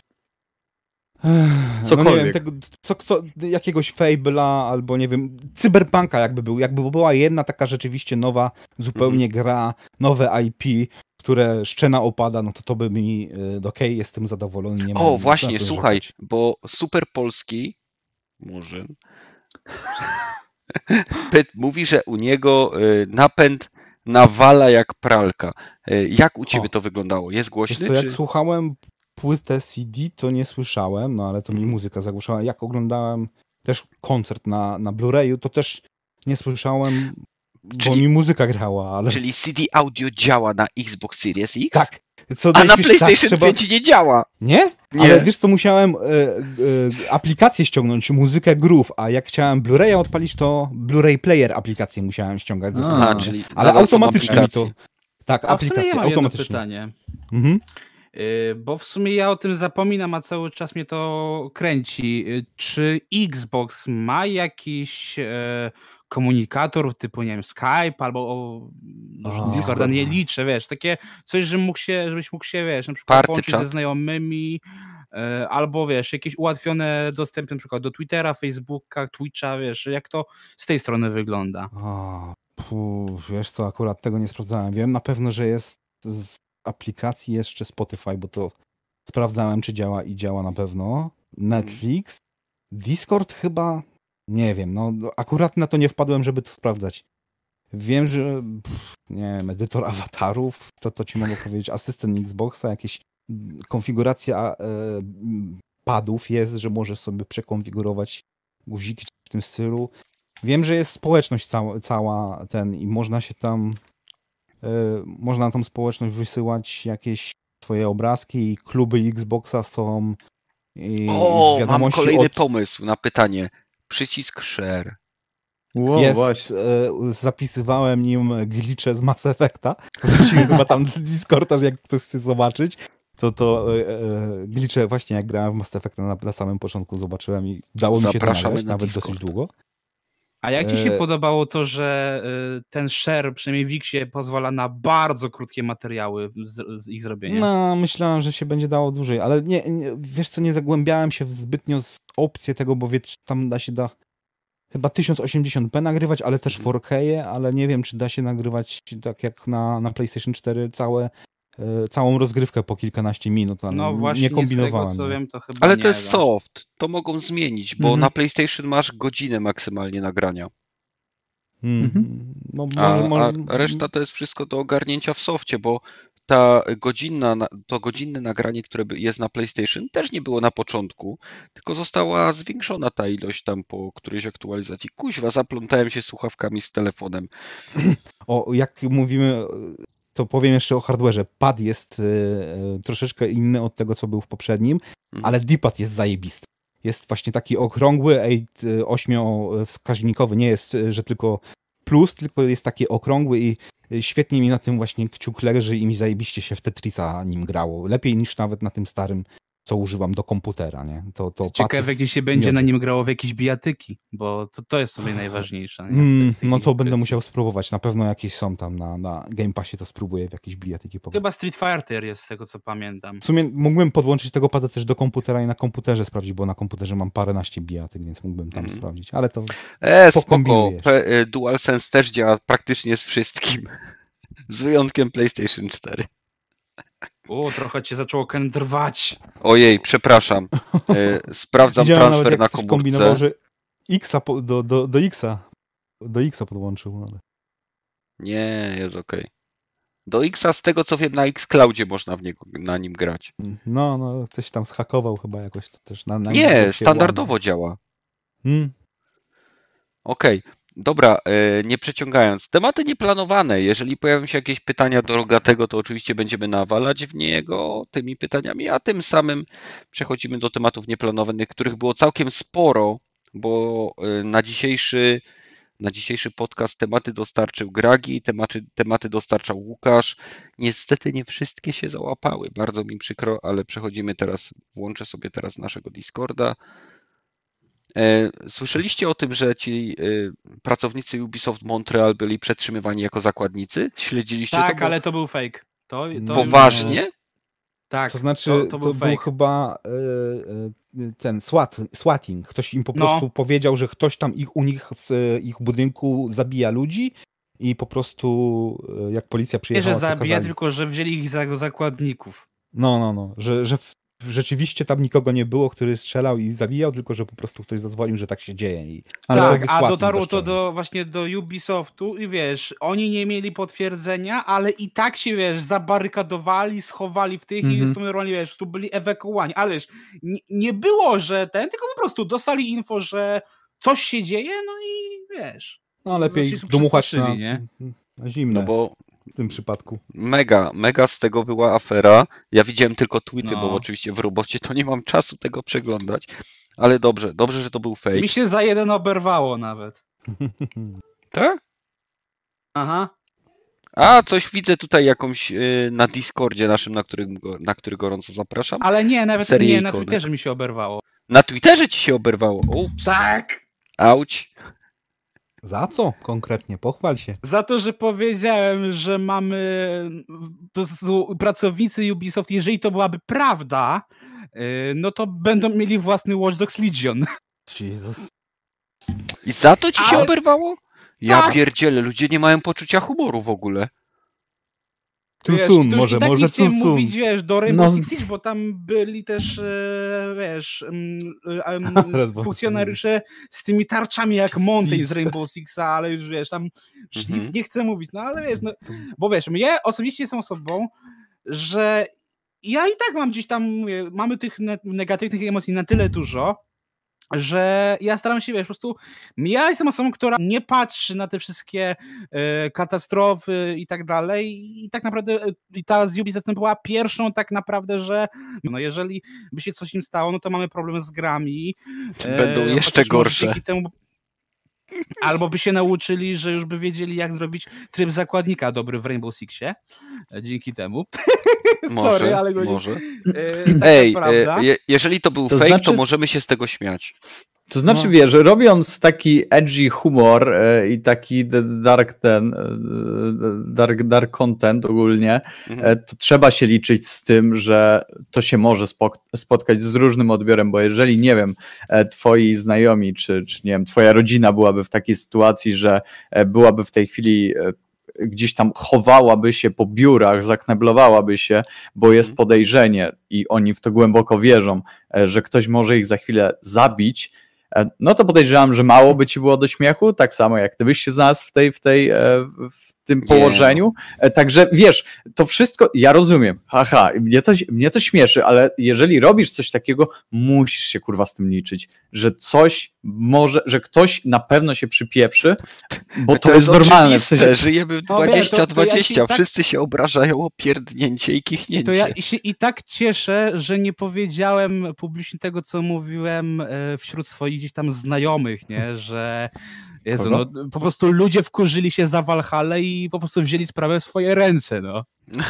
Ech, No nie Cokolwiek. wiem, tego, co, co, jakiegoś Fable'a albo nie wiem, Cyberpunka jakby był, jakby była jedna taka rzeczywiście nowa zupełnie gra, nowe IP, które szczena opada, no to to by mi, okej, jestem zadowolony, nie mam O, właśnie, słuchaj, bo Super Polski, może, Pyt mówi, że u niego y, napęd nawala jak pralka. Y, Jak u ciebie O. to wyglądało? Jest głośny? co, jak słuchałem płytę CD, to nie słyszałem, no ale to mi Mhm. muzyka zagłuszała. Jak oglądałem też koncert na, na Blu-rayu, to też nie słyszałem, bo Czyli- mi muzyka grała, ale Czyli CD audio działa na Xbox Series X? tak. Co A na tak, PlayStation trzeba- 5 nie działa. Nie? Nie. Ale wiesz co, musiałem e, e, aplikację ściągnąć, muzykę Groove, a jak chciałem Blu-raya odpalić, to Blu-ray Player aplikację musiałem ściągać ze A, czyli Ale automatycznie mi to... Tak, A w sumie aplikację, ja mam jedno automatycznie. pytanie. Mhm. Yy, Bo w sumie ja o tym zapominam, a cały czas mnie to kręci. Yy, Czy Xbox ma jakiś e, komunikator typu, nie wiem, Skype albo o, no, Discorda Discord. nie liczę, wiesz, takie coś, że mógł się, żebyś mógł się, wiesz, na przykład Party połączyć ze znajomymi, e, albo wiesz, jakieś ułatwione dostępy na przykład do Twittera, Facebooka, Twitcha, wiesz, jak to z tej strony wygląda. A, pu, wiesz co, akurat tego nie sprawdzałem. Wiem na pewno, że jest z aplikacji jeszcze Spotify, bo to sprawdzałem, czy działa i działa na pewno. Netflix, Discord chyba, nie wiem, no akurat na to nie wpadłem, żeby to sprawdzać. Wiem, że pff, nie wiem, edytor awatarów, to, to ci mogę powiedzieć, asystent Xboxa, jakieś mm, konfiguracja e, padów jest, że możesz sobie przekonfigurować guziki w tym stylu. Wiem, że jest społeczność cała, cała ten i można się tam e, można na tą społeczność wysyłać jakieś swoje obrazki i kluby Xboxa są i O, mam kolejny od, pomysł na pytanie. Przycisk share. Wow, jest, właśnie. e, zapisywałem nim glitche z Mass Effecta. Wrzuciłem chyba tam do Discorda, jak ktoś chce zobaczyć. To to e, e, glitche właśnie jak grałem w Mass Effecta na, na samym początku zobaczyłem i dało mi się to nagrać, na nawet Discord. dosyć długo. A jak ci się E, podobało to, że y, ten share, przynajmniej w Wixie, pozwala na bardzo krótkie materiały z, z ich zrobienia? No, myślałem, że się będzie dało dłużej, ale nie, nie, wiesz co, nie zagłębiałem się w zbytnio z opcję tego, bo wiesz, tam da się da chyba 1080p nagrywać, ale też Mhm. 4K, ale nie wiem, czy da się nagrywać tak jak na, na PlayStation 4 całe, e, całą rozgrywkę po kilkanaście minut. ale No właśnie, nie z tego kombinowałem. co wiem, to chyba Ale nie, to jest soft, to mogą zmienić, bo Mhm. na PlayStation masz godzinę maksymalnie nagrania, Mm, Mhm. no, a, może, może, a reszta to jest wszystko do ogarnięcia w softie, bo ta godzinna, na- to godzinne nagranie, które jest na PlayStation, też nie było na początku, tylko została zwiększona ta ilość tam po którejś aktualizacji. Kuźwa, zaplątałem się słuchawkami z telefonem. O, jak mówimy, to powiem jeszcze o hardwareze. Pad jest e, e, troszeczkę inny od tego, co był w poprzednim, Mhm. ale D-pad jest zajebisty. Jest właśnie taki okrągły, 8-wskaźnikowy. Nie jest, że tylko plus, tylko jest taki okrągły i świetnie mi na tym właśnie kciuk leży i mi zajebiście się w Tetrisa nim grało. Lepiej niż nawet na tym starym, co używam do komputera, nie? To, to Ciekawe, gdzie się będzie na nim grało w jakieś bijatyki, bo to, to jest sobie najważniejsze. Mm, no to będę musiał spróbować. Na pewno jakieś są tam na, na Game Passie, to spróbuję w jakieś bijatyki pograć. Chyba Street Fighter jest z tego, co pamiętam. W sumie mógłbym podłączyć tego pada też do komputera i na komputerze sprawdzić, bo na komputerze mam paręnaście bijatyk, więc mógłbym tam Mhm. sprawdzić. Ale to E, spoko. P- e, DualSense też działa praktycznie z wszystkim, z wyjątkiem PlayStation 4. O, trochę cię zaczęło kędrwać. Ojej, przepraszam. E, Sprawdzam widziałem nawet, transfer jak na ktoś kombinował, komórce. że Xa po, do, do, do Xa do Xa podłączył. no Ale... Nie, jest okej. Do Xa z tego co wiem na Xcloudzie można w niego, na nim grać. No, no, coś tam zhakował chyba jakoś to też na, na Nie, standardowo działa. łamał. Hmm. Okej, dobra, e, nie przeciągając. Tematy nieplanowane. Jeżeli pojawią się jakieś pytania do Rogatego, to oczywiście będziemy nawalać w niego tymi pytaniami, a tym samym przechodzimy do tematów nieplanowanych, których było całkiem sporo, bo e, na dzisiejszy, na dzisiejszy podcast tematy dostarczył Gragi, tematy, tematy dostarczał Łukasz. Niestety nie wszystkie się załapały. Bardzo mi przykro, ale przechodzimy teraz, włączę sobie teraz naszego Discorda. E, Słyszeliście o tym, że ci e, pracownicy Ubisoft Montreal byli przetrzymywani jako zakładnicy? Śledziliście Tak, to? Bo- ale to był fake. To, to Poważnie? Tak, To znaczy, to, to, to był był fake. chyba e, ten SWAT, swatting. Ktoś im po No. prostu powiedział, że ktoś tam ich, u nich w ich budynku zabija ludzi i po prostu jak policja Nie, przyjechała, że to zabija, tylko że wzięli ich za zakładników. No, no, no, że, że rzeczywiście tam nikogo nie było, który strzelał i zabijał, tylko że po prostu ktoś zadzwonił, że tak się dzieje. I, tak, a dotarło to do właśnie do Ubisoftu i wiesz, oni nie mieli potwierdzenia, ale i tak się, wiesz, zabarykadowali, schowali w tych i Mhm. jest to normalnie, wiesz, tu byli ewakuowani, ale wiesz, nie, nie było, że ten, tylko po prostu dostali info, że coś się dzieje, no i wiesz. No lepiej dmuchać na, nie? na zimne No bo w tym przypadku. mega, mega z tego była afera. Ja widziałem tylko tweety, No. bo oczywiście w robocie to nie mam czasu tego przeglądać. Ale dobrze, dobrze, że to był fake. Mi się za jeden oberwało nawet. Tak? Aha. A, coś widzę tutaj jakąś y, na Discordzie naszym, na, którym, na który gorąco zapraszam. Ale nie, nawet Serię nie, na. Twitterze mi się oberwało. Na Twitterze ci się oberwało. Ups. Tak! Auć. Za co konkretnie? Pochwal się. Za to, że powiedziałem, że mamy po prostu pracownicy Ubisoft, jeżeli to byłaby prawda, yy, no to będą mieli własny Watch Dogs Legion. Jezus. I za to ci się Ale- oberwało? Ja Tak. pierdzielę, ludzie nie mają poczucia humoru w ogóle. Too soon, może, tak może too soon. mówić, wiesz, do Rainbow No. Six Siege, bo tam byli też, e, wiesz, mm, e, funkcjonariusze z tymi tarczami jak Monty z. Rainbow Sixa, ale już wiesz, tam już Mhm. nic nie chcę mówić, no ale wiesz, no, bo wiesz, ja osobiście jestem osobą, że ja i tak mam gdzieś tam, mówię, mamy tych ne- negatywnych emocji na tyle dużo, że ja staram się, wiesz, po prostu ja jestem osobą, która nie patrzy na te wszystkie e, katastrofy i tak dalej i tak naprawdę i ta z Ubisoft była pierwszą tak naprawdę, że no jeżeli by się coś im stało, no to mamy problem z grami. e, Będą jeszcze chociaż może gorsze. Temu, albo by się nauczyli, że już by wiedzieli jak zrobić tryb zakładnika dobry w Rainbow Sixie. Dzięki temu. Może, Sorry, ale go nie- może. E, taka Ej, prawda. e, je, jeżeli to był To fake, to znaczy- możemy się z tego śmiać. To znaczy, No. wiesz, robiąc taki edgy humor e, i taki dark ten, e, dark, dark content ogólnie, Mhm. e, to trzeba się liczyć z tym, że to się może spok- spotkać z różnym odbiorem, bo jeżeli, nie wiem, e, twoi znajomi, czy, czy nie wiem, twoja rodzina byłaby w takiej sytuacji, że e, byłaby w tej chwili e, gdzieś tam chowałaby się po biurach, zakneblowałaby się, bo jest Mhm. podejrzenie i oni w to głęboko wierzą, e, że ktoś może ich za chwilę zabić, e, no to podejrzewam, że mało by ci było do śmiechu, tak samo jak ty byś się znalazł w tej, w tej, e, w tym Nie. położeniu. E, Także wiesz, to wszystko, ja rozumiem, haha, mnie to, mnie to śmieszy, ale jeżeli robisz coś takiego, musisz się kurwa z tym liczyć, że coś może, że ktoś na pewno się przypieprzy, bo to, jest, normalne. W sensie, Żyjemy No wiesz, to- to ja 20-20, tak- wszyscy się obrażają o pierdnięcie i kichnięcie. To ja się i tak cieszę, że nie powiedziałem publicznie tego, co mówiłem e, wśród swoich gdzieś tam znajomych, nie? Że Jezu, no, po prostu ludzie wkurzyli się za Valhalla i po prostu wzięli sprawę w swoje ręce, no.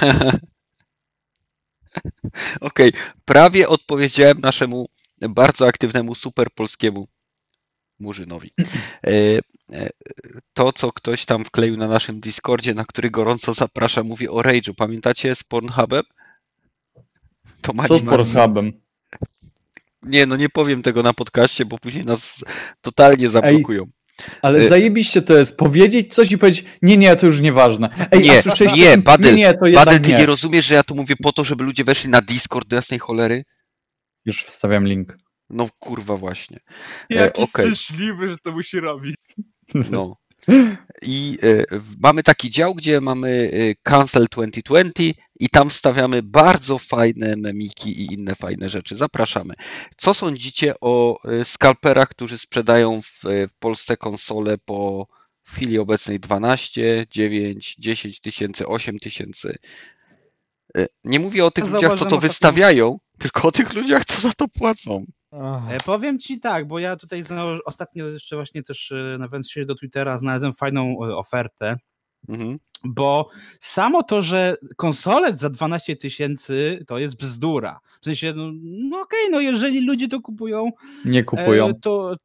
Okej, prawie odpowiedziałem naszemu bardzo aktywnemu super polskiemu Murzynowi. E, e, To, co ktoś tam wkleił na naszym Discordzie, na który gorąco zaprasza, mówi o Rage'u. Pamiętacie z Pornhubem? To ma co z nie- Pornhubem? Nie, no nie powiem tego na podcaście, bo później nas totalnie zablokują. Ale Y- zajebiście to jest powiedzieć coś i powiedzieć, nie, nie, to już nieważne. Ej, Nie, słyszeliście nie? Badyl, nie, nie, Badel, ty nie. nie. rozumiesz, że ja tu mówię po to, żeby ludzie weszli na Discord do jasnej cholery? Już wstawiam link. No kurwa właśnie. Jaki okej. szczęśliwy, że to musi robić. No. I e, mamy taki dział, gdzie mamy e, Cancel 2020 i tam wstawiamy bardzo fajne memiki i inne fajne rzeczy. Zapraszamy. Co sądzicie o e, skalperach, którzy sprzedają w, e, Polsce konsole po w chwili obecnej 12, 9, 10 tysięcy, 8 tysięcy? E, Nie mówię o tych ludziach, co to wystawiają, tylko o tych ludziach, co za to płacą. Powiem ci tak, bo ja tutaj ostatnio jeszcze właśnie też nawiązując się do Twittera znalazłem fajną ofertę, Mhm. bo samo to, że konsolet za 12 tysięcy to jest bzdura. W sensie, no, no okej, no jeżeli ludzie to kupują, Nie kupują. e, to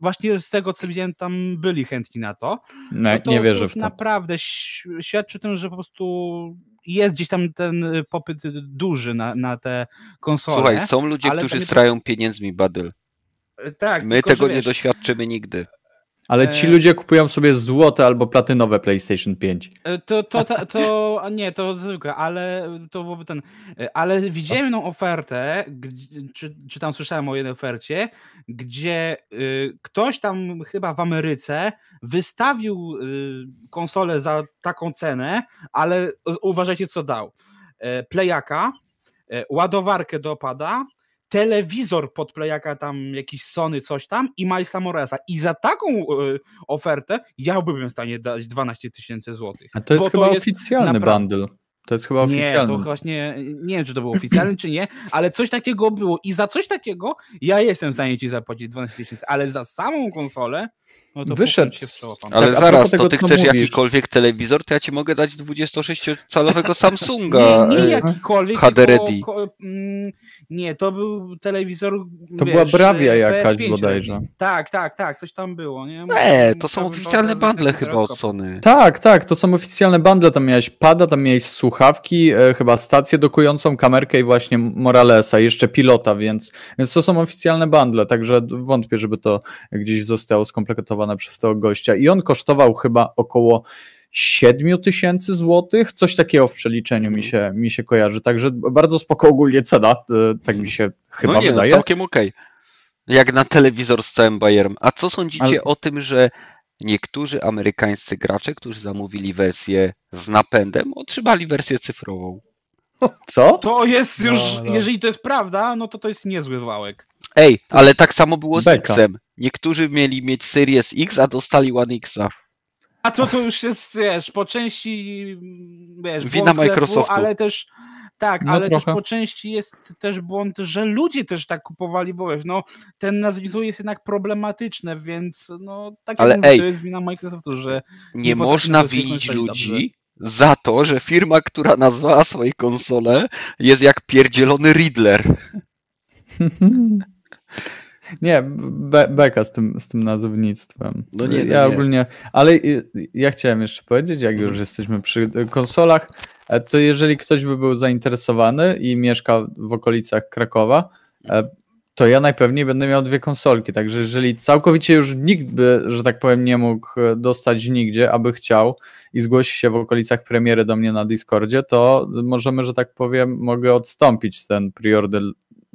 właśnie z tego, co widziałem, tam byli chętni na to. nie, no to nie wierzę w to. naprawdę świadczy o tym, że po prostu jest gdzieś tam ten popyt duży na, na te konsole. Słuchaj, są ludzie, którzy nie- strają pieniędzmi, Badyl. E, Tak, My tylko, tego że nie wiesz, doświadczymy nigdy. Ale ci e- ludzie kupują sobie złote albo platynowe PlayStation 5. E, To, to, to, to nie, to zwykłe, ale to byłoby ten. e, Ale widziałem jedną ofertę, czy, czy tam słyszałem o jednej ofercie, gdzie ktoś tam chyba w Ameryce wystawił konsolę za taką cenę, ale uważajcie, co dał. Playaka, ładowarkę do opada, telewizor pod Playaka, tam jakiś Sony, coś tam i Milesa Moresa. I za taką y, ofertę ja byłbym w stanie dać 12 tysięcy złotych. A to jest chyba jest oficjalny napra- bundle. To jest chyba Nie, oficjalny. to właśnie nie wiem, czy to było oficjalne, czy nie, ale coś takiego było. I za coś takiego ja jestem w stanie ci zapłacić 12 tysięcy, ale za samą konsolę, no to Wyszedł. się. Ale Tak, zaraz, to tego, ty chcesz mówisz. jakikolwiek telewizor, to ja ci mogę dać 26-calowego Samsunga. Nie, nie e, jakikolwiek. HD tylko, ko, mm, nie, to był telewizor. To wiesz, była Bravia e, jakaś PS5 bodajże. Tak, tak, tak, coś tam było. Nie, Nie, to są oficjalne bundle chyba od Sony. Tak, tak, to są oficjalne bundle. Tam miałeś pada, tam miałeś słuchawki, e, chyba stację dokującą, kamerkę i właśnie Moralesa, jeszcze pilota, więc, więc to są oficjalne bundle, także wątpię, żeby to gdzieś zostało skompletowane przez tego gościa. I on kosztował chyba około 7 tysięcy złotych, coś takiego w przeliczeniu mi się, mi się kojarzy, także bardzo spoko ogólnie cena, e, tak mi się chyba no nie, wydaje. no całkiem okej. Jak na telewizor z całym bajerem. A co sądzicie Ale- o tym, że niektórzy amerykańscy gracze, którzy zamówili wersję z napędem, otrzymali wersję cyfrową? Co? To jest No, już, no. jeżeli to jest prawda, no to to jest niezły wałek. Ej, ale tak samo było z Beka. X-em. Niektórzy mieli mieć Series X, a dostali One Xa. A to to już jest, wiesz, po części, wiesz, Wina błąd sklepu, Microsoftu. ale też, tak, No ale trochę. też po części jest też błąd, że ludzie też tak kupowali, bo wiesz, no, ten nazwisko jest jednak problematyczne, więc no, tak Ale mówię, ej, to jest wina Microsoftu, że Nie, Nie można winić kończyć ludzi za to, że firma, która nazwała swoje konsole, jest jak pierdzielony Riddler. Nie, be, beka z tym, z tym nazewnictwem. No nie, no ja nie. ogólnie, ale ja chciałem jeszcze powiedzieć, jak już Mhm. jesteśmy przy konsolach, e, to jeżeli ktoś by był zainteresowany i mieszka w okolicach Krakowa, e, to ja najpewniej będę miał dwie konsolki, także jeżeli całkowicie już nikt by, że tak powiem, nie mógł e, dostać nigdzie, aby chciał i zgłosi się w okolicach premiery do mnie na Discordzie, to możemy, że tak powiem, mogę odstąpić ten preorder,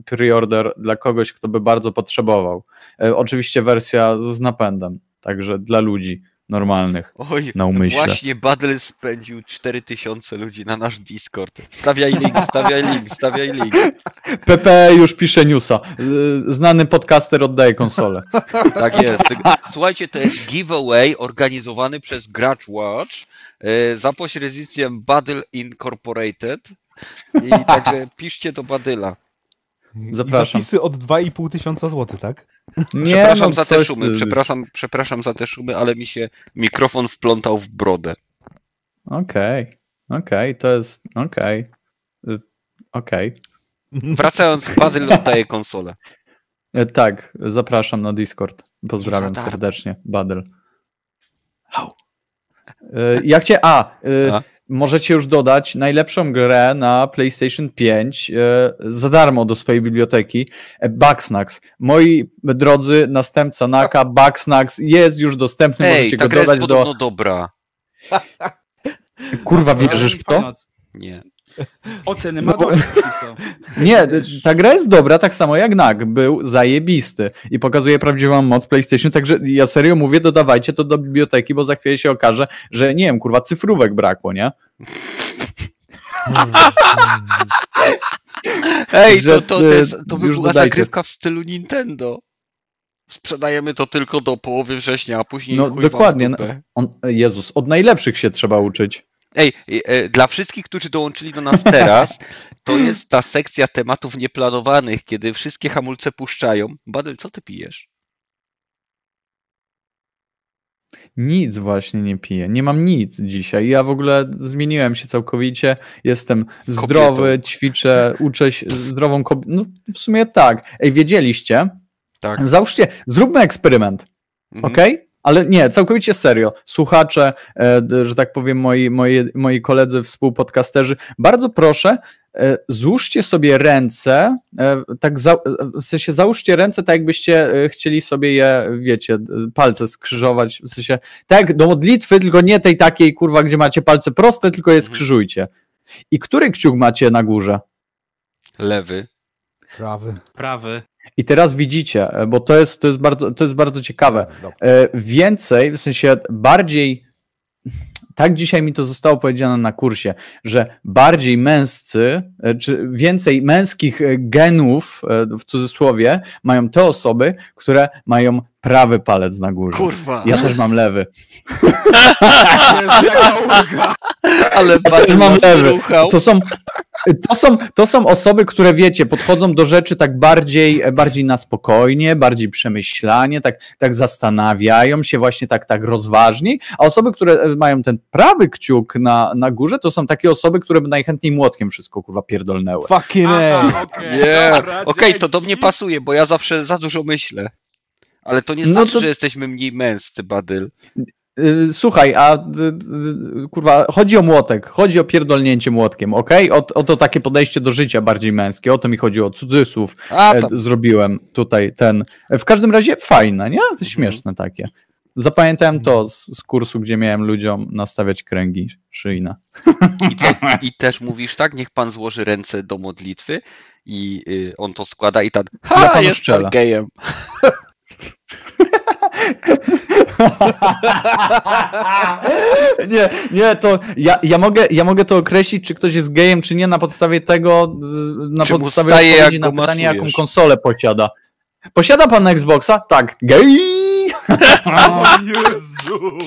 preorder dla kogoś, kto by bardzo potrzebował. E, oczywiście wersja z napędem, także dla ludzi normalnych. Oj, Na umyśle. właśnie Badel spędził 4000 ludzi na nasz Discord. Wstawiaj link, wstawiaj link, wstawiaj link. PP już pisze newsa. Z- Znany podcaster oddaje konsolę. Tak jest. Słuchajcie, to jest giveaway organizowany przez Gracz Watch e, za pośrednictwem Badel Incorporated. I także piszcie do Badyla. Zapraszam. I zapisy od 2,5 tysiąca złotych, tak? Nie, Przepraszam no, za te szumy, ty- przepraszam, przepraszam za te szumy, ale mi się mikrofon wplątał w brodę. Okej, okej, to jest, okej. Y, Okej. Wracając, Badyl oddaje konsolę. E, Tak, zapraszam na Discord. Pozdrawiam serdecznie, Badel. E, Ja chciałem, a, e, A? Możecie już dodać najlepszą grę na PlayStation 5 e, za darmo do swojej biblioteki. E, Bugsnax. Moi drodzy, następca Naka, Bugsnax jest już dostępny, Ej, możecie ta go gra jest dodać do... podobno dobra. Kurwa, wierzysz w to? Nie. Oceny No ma bo- dobre, co? Nie, ta gra jest dobra, tak samo jak NAG. Był zajebisty i pokazuje prawdziwą moc PlayStation, także ja serio mówię, dodawajcie to do biblioteki, bo za chwilę się okaże, że nie wiem, kurwa, cyfrówek brakło, nie? Ej, Że, to, to, to, e, jest, to by była dodajcie. zagrywka w stylu Nintendo. Sprzedajemy to tylko do połowy września, a później No, dokładnie. dupę. On, Jezus, od najlepszych się trzeba uczyć. Ej, e, e, dla wszystkich, którzy dołączyli do nas teraz, to jest ta sekcja tematów nieplanowanych, kiedy wszystkie hamulce puszczają. Badel, co ty pijesz? Nic właśnie nie piję. Nie mam nic dzisiaj. Ja w ogóle zmieniłem się całkowicie. Jestem zdrowy, ćwiczę, uczę się zdrową kobietą. No w sumie tak. Ej, wiedzieliście? Tak. Załóżcie, zróbmy eksperyment. Mhm. Okej? Ale nie, całkowicie serio. Słuchacze, e, że tak powiem, moi, moi, moi koledzy, współpodcasterzy, bardzo proszę, e, złóżcie sobie ręce, e, tak za, w sensie załóżcie ręce, tak jakbyście chcieli sobie je, wiecie, palce skrzyżować, w sensie tak do modlitwy, tylko nie tej takiej, kurwa, gdzie macie palce proste, tylko je Mhm. skrzyżujcie. I który kciuk macie na górze? Lewy. Prawy. Prawy. I teraz widzicie, e, bo to jest, to jest, bardzo, to jest bardzo ciekawe. Dobra. E, więcej, w sensie bardziej, tak dzisiaj mi to zostało powiedziane na kursie, że bardziej męscy, e, czy więcej męskich genów, w cudzysłowie, mają te osoby, które mają prawy palec na górze. Kurwa. Ja też mam lewy. Ale Badel mam nas lewy. To są, to, są, to są osoby, które wiecie, podchodzą do rzeczy tak bardziej, bardziej na spokojnie, bardziej przemyślanie, tak, tak zastanawiają się właśnie tak, tak rozważniej, a osoby, które e, mają ten prawy kciuk na, na górze, to są takie osoby, które by najchętniej młotkiem wszystko kurwa pierdolnęły. Fucking okej, Nie, dobra, okej, to do mnie pasuje, bo ja zawsze za dużo myślę. Ale to nie No znaczy, to- że jesteśmy mniej męscy, Badyl. Y, Słuchaj, a y, y, kurwa, chodzi o młotek, chodzi o pierdolnięcie młotkiem, okej? O, o to takie podejście do życia bardziej męskie, o to mi chodzi, o cudzysłów, A, e, tam. zrobiłem tutaj ten. W każdym razie fajne, nie? Śmieszne takie. Zapamiętałem to z, z kursu, gdzie miałem ludziom nastawiać kręgi szyjne. I, co, I też mówisz tak, niech pan złoży ręce do modlitwy i y, on to składa i tak, Ja ha, panu jest gejem. nie, nie, to ja, ja, mogę, ja mogę to określić, czy ktoś jest gejem, czy nie, na podstawie tego, na Czy podstawie staje, odpowiedzi jak na pytanie, jaką masujesz? konsolę posiada. Posiada pan Xboxa? Tak. Gej! O Jezu.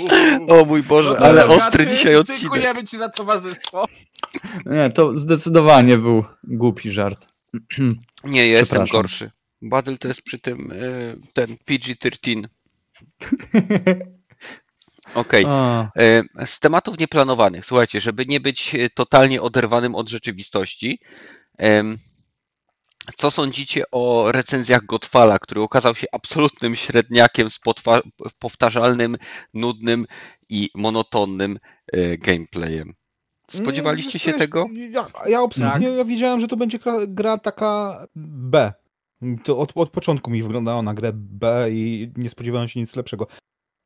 O mój Boże, No ale dobra, ostry ty- dzisiaj odcinek. Dziękujemy ci za towarzystwo. Nie, to zdecydowanie był głupi żart. Nie, ja jestem gorszy. Badyl to jest przy tym y, ten PG-13. Okej. E, Z tematów nieplanowanych, słuchajcie, żeby nie być e, totalnie oderwanym od rzeczywistości, Co sądzicie o recenzjach Godfalla, który okazał się absolutnym średniakiem z powtarzalnym, nudnym i monotonnym e, gameplayem? Spodziewaliście się tego? Ja, ja absolutnie ja widziałem, że to będzie gra, gra taka B. To od, od początku mi wyglądało na grę B i nie spodziewałem się nic lepszego.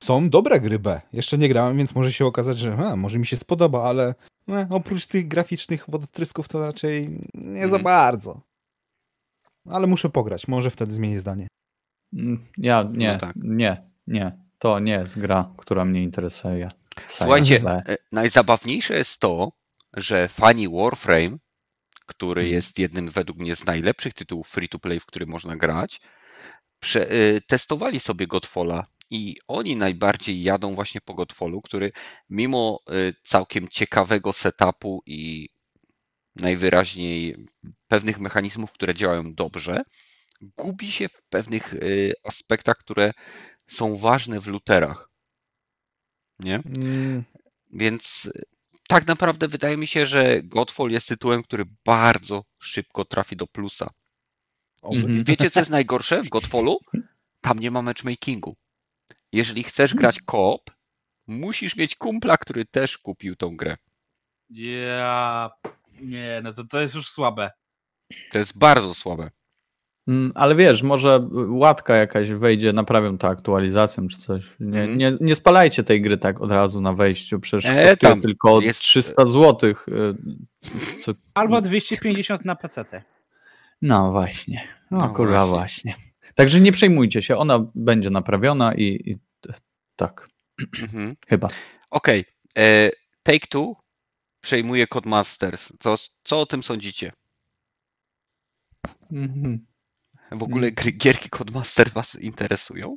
Są dobre gry B. Jeszcze nie grałem, więc może się okazać, że a, może mi się spodoba, ale e, oprócz tych graficznych wodotrysków to raczej nie za Mhm. bardzo. Ale muszę pograć, może wtedy zmienię zdanie. Mm, Ja nie, No tak. nie, nie. To nie jest gra, która mnie interesuje. Słuchajcie, B. e, najzabawniejsze jest to, że fani Warframe, który Mhm. jest jednym według mnie z najlepszych tytułów free-to-play, w który można grać, prze, e, testowali sobie Godfalla i oni najbardziej jadą właśnie po Godfallu, który mimo e, całkiem ciekawego setupu i najwyraźniej pewnych mechanizmów, które działają dobrze, gubi się w pewnych e, aspektach, które są ważne w looterach. Nie? Mm, Więc y, tak naprawdę wydaje mi się, że Godfall jest tytułem, który bardzo szybko trafi do plusa. I wiecie, co jest najgorsze w Godfallu? Tam nie ma matchmakingu. Jeżeli chcesz grać koop, musisz mieć kumpla, który też kupił tą grę. Ja... Nie, no to, to jest już słabe. To jest bardzo słabe. Mm, Ale wiesz, może łatka jakaś wejdzie, naprawią to aktualizacją czy coś. Nie, Mhm. nie, nie spalajcie tej gry tak od razu na wejściu, przecież E, tam tylko jest- 300 zł. Co... Albo 250 na PC. No właśnie, no, No kurwa właśnie. właśnie. Także nie przejmujcie się, ona będzie naprawiona i, i tak, Mhm. chyba. Okej. e, Take Two przejmuje Codemasters. Co, co o tym sądzicie? Mhm. W ogóle gry, gierki Codemaster was interesują?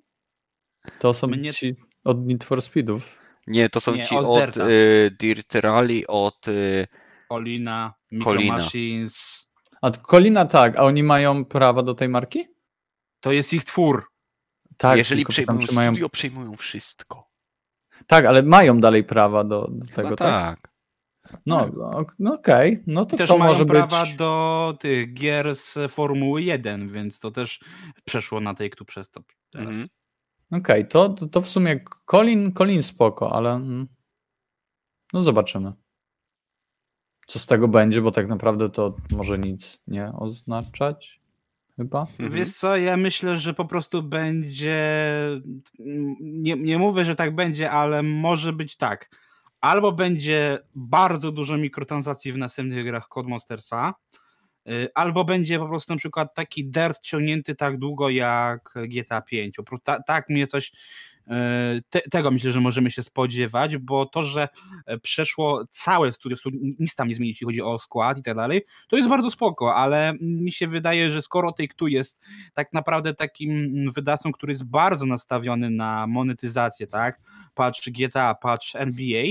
To są Mnie- ci od Need for Speedów. Nie, to są Nie, ci od od Dirta. y, Dirt Rally, od y, Colina, Micro. Machines. A Kolina tak, a oni mają prawa do tej marki? To jest ich twór. Tak, Jeżeli pytam, przejmują czy mają... studio, przejmują wszystko. Tak, ale mają dalej prawa do, do tego, tak? tak. No, o- no okej, no to I też to mają może prawa być... do tych gier z Formuły 1, więc to też przeszło na tej, kto przez to teraz. Mhm. Okej, to, to, to w sumie Colin, Colin spoko, ale mm, no zobaczymy. Co z tego będzie, bo tak naprawdę to może nic nie oznaczać. Chyba. Mhm. Wiesz co, ja myślę, że po prostu będzie. Nie, nie mówię, że tak będzie, ale może być tak. Albo będzie bardzo dużo mikrotransakcji w następnych grach Codemastersa, y, albo będzie po prostu na przykład taki dirt ciągnięty tak długo jak GTA 5. Po prostu ta, tak mnie coś. Y, Te, tego myślę, że możemy się spodziewać, bo to, że e, przeszło całe studio, stu- nic tam nie zmieni, jeśli chodzi o skład i tak dalej, to jest bardzo spoko, ale mi się wydaje, że skoro tej tu jest tak naprawdę takim wydawcą, który jest bardzo nastawiony na monetyzację, tak? Patrz GTA, patrz NBA,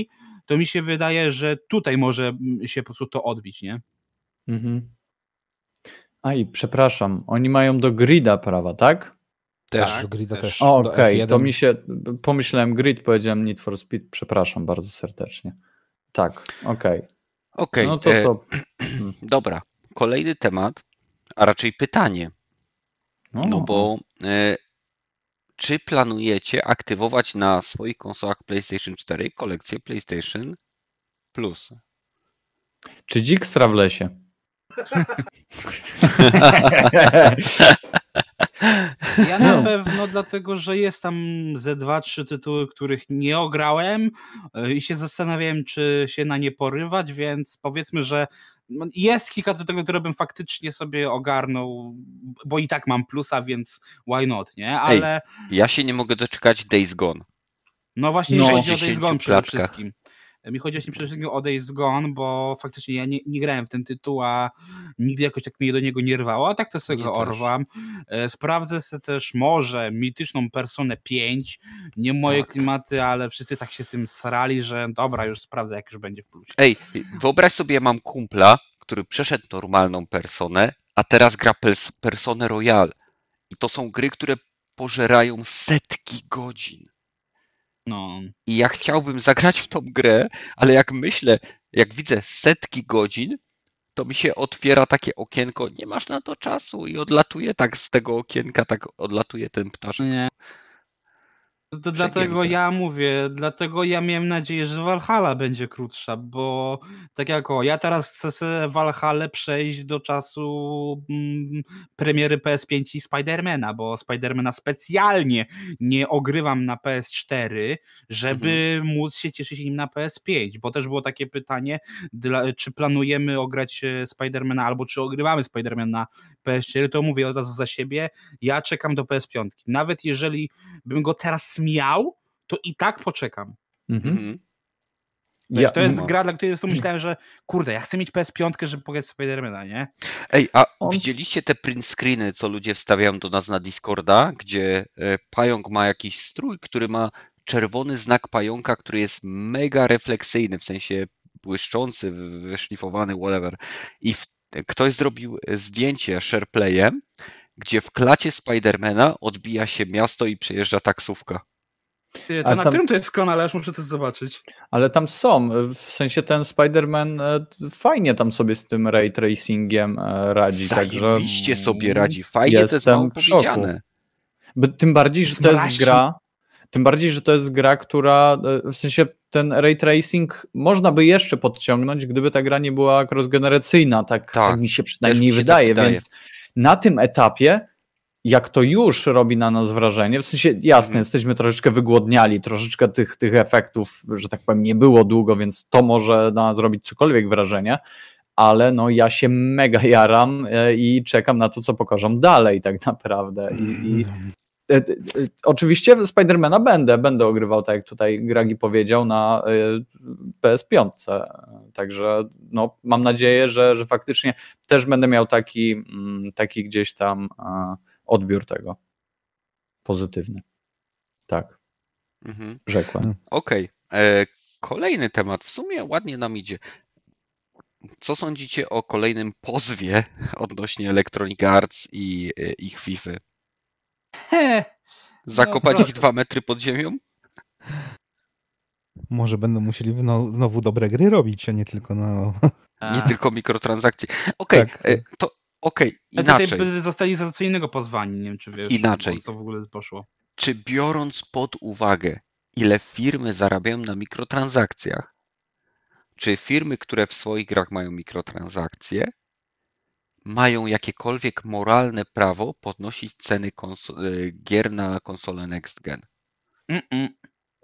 to mi się wydaje, że tutaj może mm, się po prostu to odbić, nie? Mhm. A i przepraszam, oni mają do grida prawa, tak? Też. Tak, Grida też. Okej, F1. to mi się. Pomyślałem grid, powiedziałem Need for Speed, przepraszam bardzo serdecznie. Tak, okej. Okej, No to e, to. dobra. Kolejny temat, a raczej pytanie. No, No bo e, czy planujecie aktywować na swoich konsolach PlayStation 4 kolekcję PlayStation Plus? Czy Dzikstra w lesie? Ja na No. pewno dlatego, że jest tam ze dwa, trzy tytuły, których nie ograłem y, i się zastanawiałem, czy się na nie porywać, więc powiedzmy, że no, jest kilka tytułów, które bym faktycznie sobie ogarnął, bo i tak mam plusa, więc why not, nie? Ale Ja się nie mogę doczekać Days Gone. no właśnie No. mi chodzi o 60 Days Gone przede klatkach. wszystkim. Mi chodzi właśnie przede wszystkim o Days Gone, bo faktycznie ja nie, nie grałem w ten tytuł, a nigdy jakoś tak mnie do niego nie rwało, a tak to sobie go orwam. E, Sprawdzę sobie też może mityczną Personę 5, nie moje Tak. klimaty, ale wszyscy tak się z tym srali, że dobra, już sprawdzę, jak już będzie w plusie. Ej, wyobraź sobie, ja mam kumpla, który przeszedł normalną personę, a teraz gra pers- Personę Royal. I to są gry, które pożerają setki godzin. No, I ja chciałbym zagrać w tą grę, ale jak myślę, jak widzę setki godzin, to mi się otwiera takie okienko, nie masz na to czasu i odlatuje tak z tego okienka, tak odlatuje ten ptaszek. Nie. To dlatego ja mówię, dlatego ja miałem nadzieję, że Valhalla będzie krótsza, bo tak jak o, ja teraz chcę sobie Valhalla przejść do czasu mm, premiery PS5 i Spidermana, bo Spidermana specjalnie nie ogrywam na PS4, żeby móc się cieszyć nim na PS5, bo też było takie pytanie, dla, czy planujemy ograć e, Spidermana albo czy ogrywamy Spidermana na PS4, to mówię od razu za siebie, ja czekam do PS5. Nawet jeżeli bym go teraz miał, to i tak poczekam. Mhm. Mhm. Wiesz, Ja, to jest no. gra, dla której pomyślałem, że kurde, ja chcę mieć PS5, żeby pograć Spidermana, nie? Ej, a On- widzieliście te print screeny, co ludzie wstawiają do nas na Discorda, gdzie e, pająk ma jakiś strój, który ma czerwony znak pająka, który jest mega refleksyjny, w sensie błyszczący, wy- wyszlifowany, whatever. I w, ktoś zrobił e, zdjęcie SharePlayem, gdzie w klacie Spidermana odbija się miasto i przejeżdża taksówka. Ty, To na tam- którym to jest kanale? Aż muszę to zobaczyć. Ale tam są, w sensie ten Spider-Man e, fajnie tam sobie z tym ray tracingiem e, radzi, także Zajebiście sobie radzi. Fajnie to jest jestem w szoku. powiedziane. Bo tym bardziej, że to jest gra, tym bardziej, że to jest gra, która e, w sensie ten ray tracing można by jeszcze podciągnąć, gdyby ta gra nie była cross-generacyjna, tak, Tak, tak mi się przynajmniej mi się tak wydaje, wydaje. więc na tym etapie jak to już robi na nas wrażenie, w sensie jasne, Mhm. jesteśmy troszeczkę wygłodniali, troszeczkę tych, tych efektów, że tak powiem, nie było długo, więc to może na nas zrobić cokolwiek wrażenie, ale no ja się mega jaram e, i czekam na to, co pokażą dalej tak naprawdę i, i E, e, Oczywiście Spidermana będę, będę ogrywał, tak jak tutaj Gragi powiedział, na e, PS5. Także no, mam nadzieję, że, że faktycznie też będę miał taki, mm, taki gdzieś tam odbiór tego pozytywny. Tak, Mhm. rzekłem. Okej. E, Kolejny temat. W sumie ładnie nam idzie. Co sądzicie o kolejnym pozwie odnośnie Electronic Arts i e, ich FIFA? Zakopać No, ich dwa metry pod ziemią? Może będą musieli znowu dobre gry robić, a nie tylko no. Nie tylko mikrotransakcje. Okej, Tak. e, to okej, tutaj inaczej. by zostali za co innego pozwani, nie wiem czy wiesz, Inaczej. co w ogóle poszło. Czy biorąc pod uwagę, ile firmy zarabiają na mikrotransakcjach, czy firmy, które w swoich grach mają mikrotransakcje, mają jakiekolwiek moralne prawo podnosić ceny e, gier na konsolę Next Gen? Mm-mm.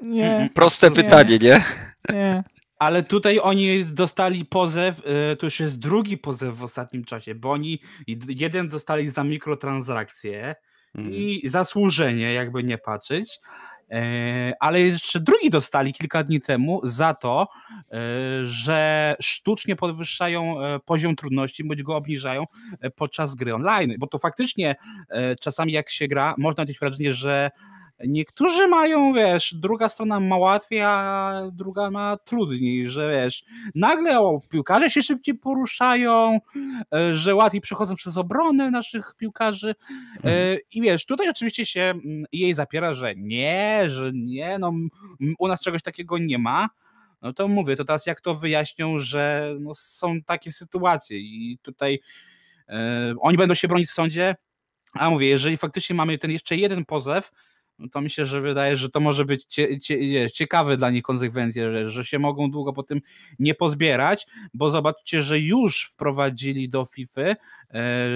Nie, Proste Nie. pytanie, nie? nie. Ale tutaj oni dostali pozew, e, to już jest drugi pozew w ostatnim czasie, bo oni jeden dostali za mikrotransakcje Mhm. i zasłużenie, jakby nie patrzeć, e, ale jeszcze drugi dostali kilka dni temu za to, e, że sztucznie podwyższają poziom trudności, bądź go obniżają podczas gry online, bo to faktycznie czasami jak się gra, można mieć wrażenie, że Niektórzy mają, wiesz, druga strona ma łatwiej, a druga ma trudniej, że wiesz, nagle o, piłkarze się szybciej poruszają, e, że łatwiej przechodzą przez obronę naszych piłkarzy e, i wiesz, tutaj oczywiście się mm, jej zapiera, że nie, że nie, no u nas czegoś takiego nie ma, no to mówię, to teraz jak to wyjaśnią, że no, są takie sytuacje i tutaj e, oni będą się bronić w sądzie, a mówię, jeżeli faktycznie mamy ten jeszcze jeden pozew, no to myślę, że wydaje, że to może być cie, cie, ciekawe dla nich konsekwencje, że, że się mogą długo po tym nie pozbierać, bo zobaczcie, że już wprowadzili do FIFA, e,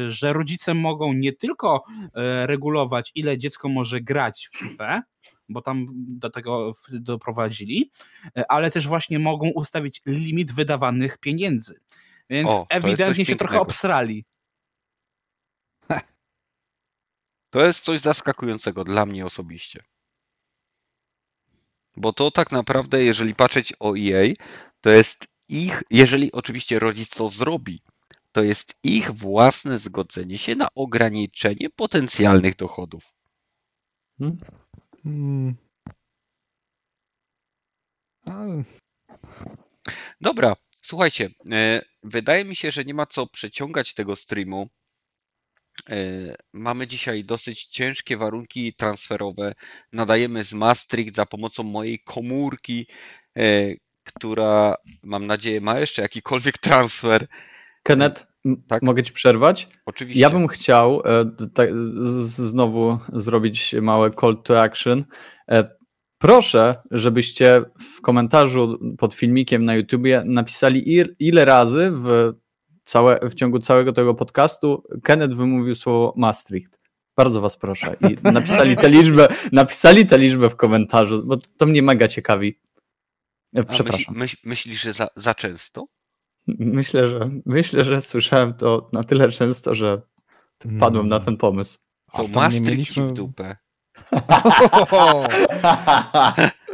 że rodzice mogą nie tylko e, regulować, ile dziecko może grać w FIFA, bo tam do tego doprowadzili, e, ale też właśnie mogą ustawić limit wydawanych pieniędzy. Więc O, ewidentnie się trochę pięknego. obsrali. To jest coś zaskakującego dla mnie osobiście. Bo to tak naprawdę, jeżeli patrzeć o EA, to jest ich, jeżeli oczywiście rodzic to zrobi, to jest ich własne zgodzenie się na ograniczenie potencjalnych dochodów. Mm. Ale Dobra, słuchajcie, e, wydaje mi się, że nie ma co przeciągać tego streamu. E, Mamy dzisiaj dosyć ciężkie warunki transferowe. Nadajemy z Maastricht za pomocą mojej komórki, e, która mam nadzieję ma jeszcze jakikolwiek transfer. Kenneth, Tak? mogę ci przerwać? Oczywiście. Ja bym chciał tak, znowu zrobić małe call to action. Proszę, żebyście w komentarzu pod filmikiem na YouTubie napisali il, ile razy w, całe, w ciągu całego tego podcastu Kenneth wymówił słowo Maastricht. Bardzo was proszę. I napisali tę liczbę, napisali tę liczbę w komentarzu, bo to mnie mega ciekawi. E, A Przepraszam. Myśl, myśl, myślisz, że za, za często? Myślę, że myślę, że słyszałem to na tyle często, że wpadłem na ten pomysł. A To Maastricht mieliśmy- w dupę.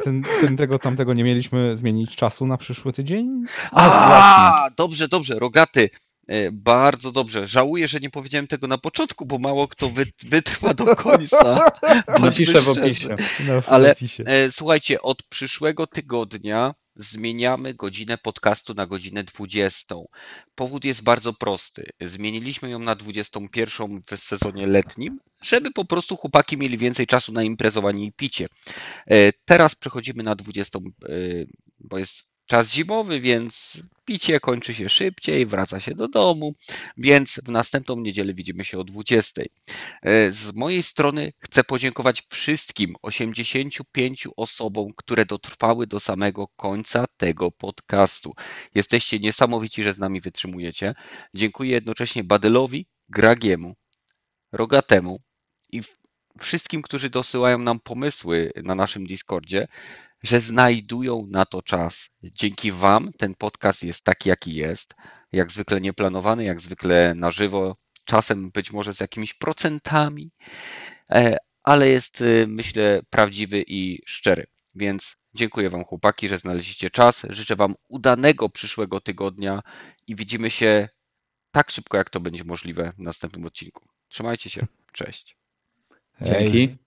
Ten, ten, tego tamtego nie mieliśmy zmienić czasu na przyszły tydzień? A, właśnie. Dobrze, dobrze, rogaty. E, Bardzo dobrze. Żałuję, że nie powiedziałem tego na początku, bo mało kto wy, wytrwa do końca. Napiszę w opisie. No, w Ale- opisie. E, Słuchajcie, od przyszłego tygodnia zmieniamy godzinę podcastu na godzinę 20. Powód jest bardzo prosty. Zmieniliśmy ją na 21 w sezonie letnim, żeby po prostu chłopaki mieli więcej czasu na imprezowanie i picie. E, Teraz przechodzimy na 20, e, bo jest czas zimowy, więc picie kończy się szybciej, wraca się do domu, więc w następną niedzielę widzimy się o 20. E, Z mojej strony chcę podziękować wszystkim 85 osobom, które dotrwały do samego końca tego podcastu. Jesteście niesamowici, że z nami wytrzymujecie. Dziękuję jednocześnie Badylowi, Gragiemu, Rogatemu i wszystkim, którzy dosyłają nam pomysły na naszym Discordzie, że znajdują na to czas. Dzięki Wam ten podcast jest taki, jaki jest. Jak zwykle nieplanowany, jak zwykle na żywo, czasem być może z jakimiś procentami, e, ale jest, y, myślę, prawdziwy i szczery. Więc dziękuję Wam, chłopaki, że znaleźliście czas. Życzę Wam udanego przyszłego tygodnia i widzimy się tak szybko, jak to będzie możliwe w następnym odcinku. Trzymajcie się. Cześć. Hej. Dzięki.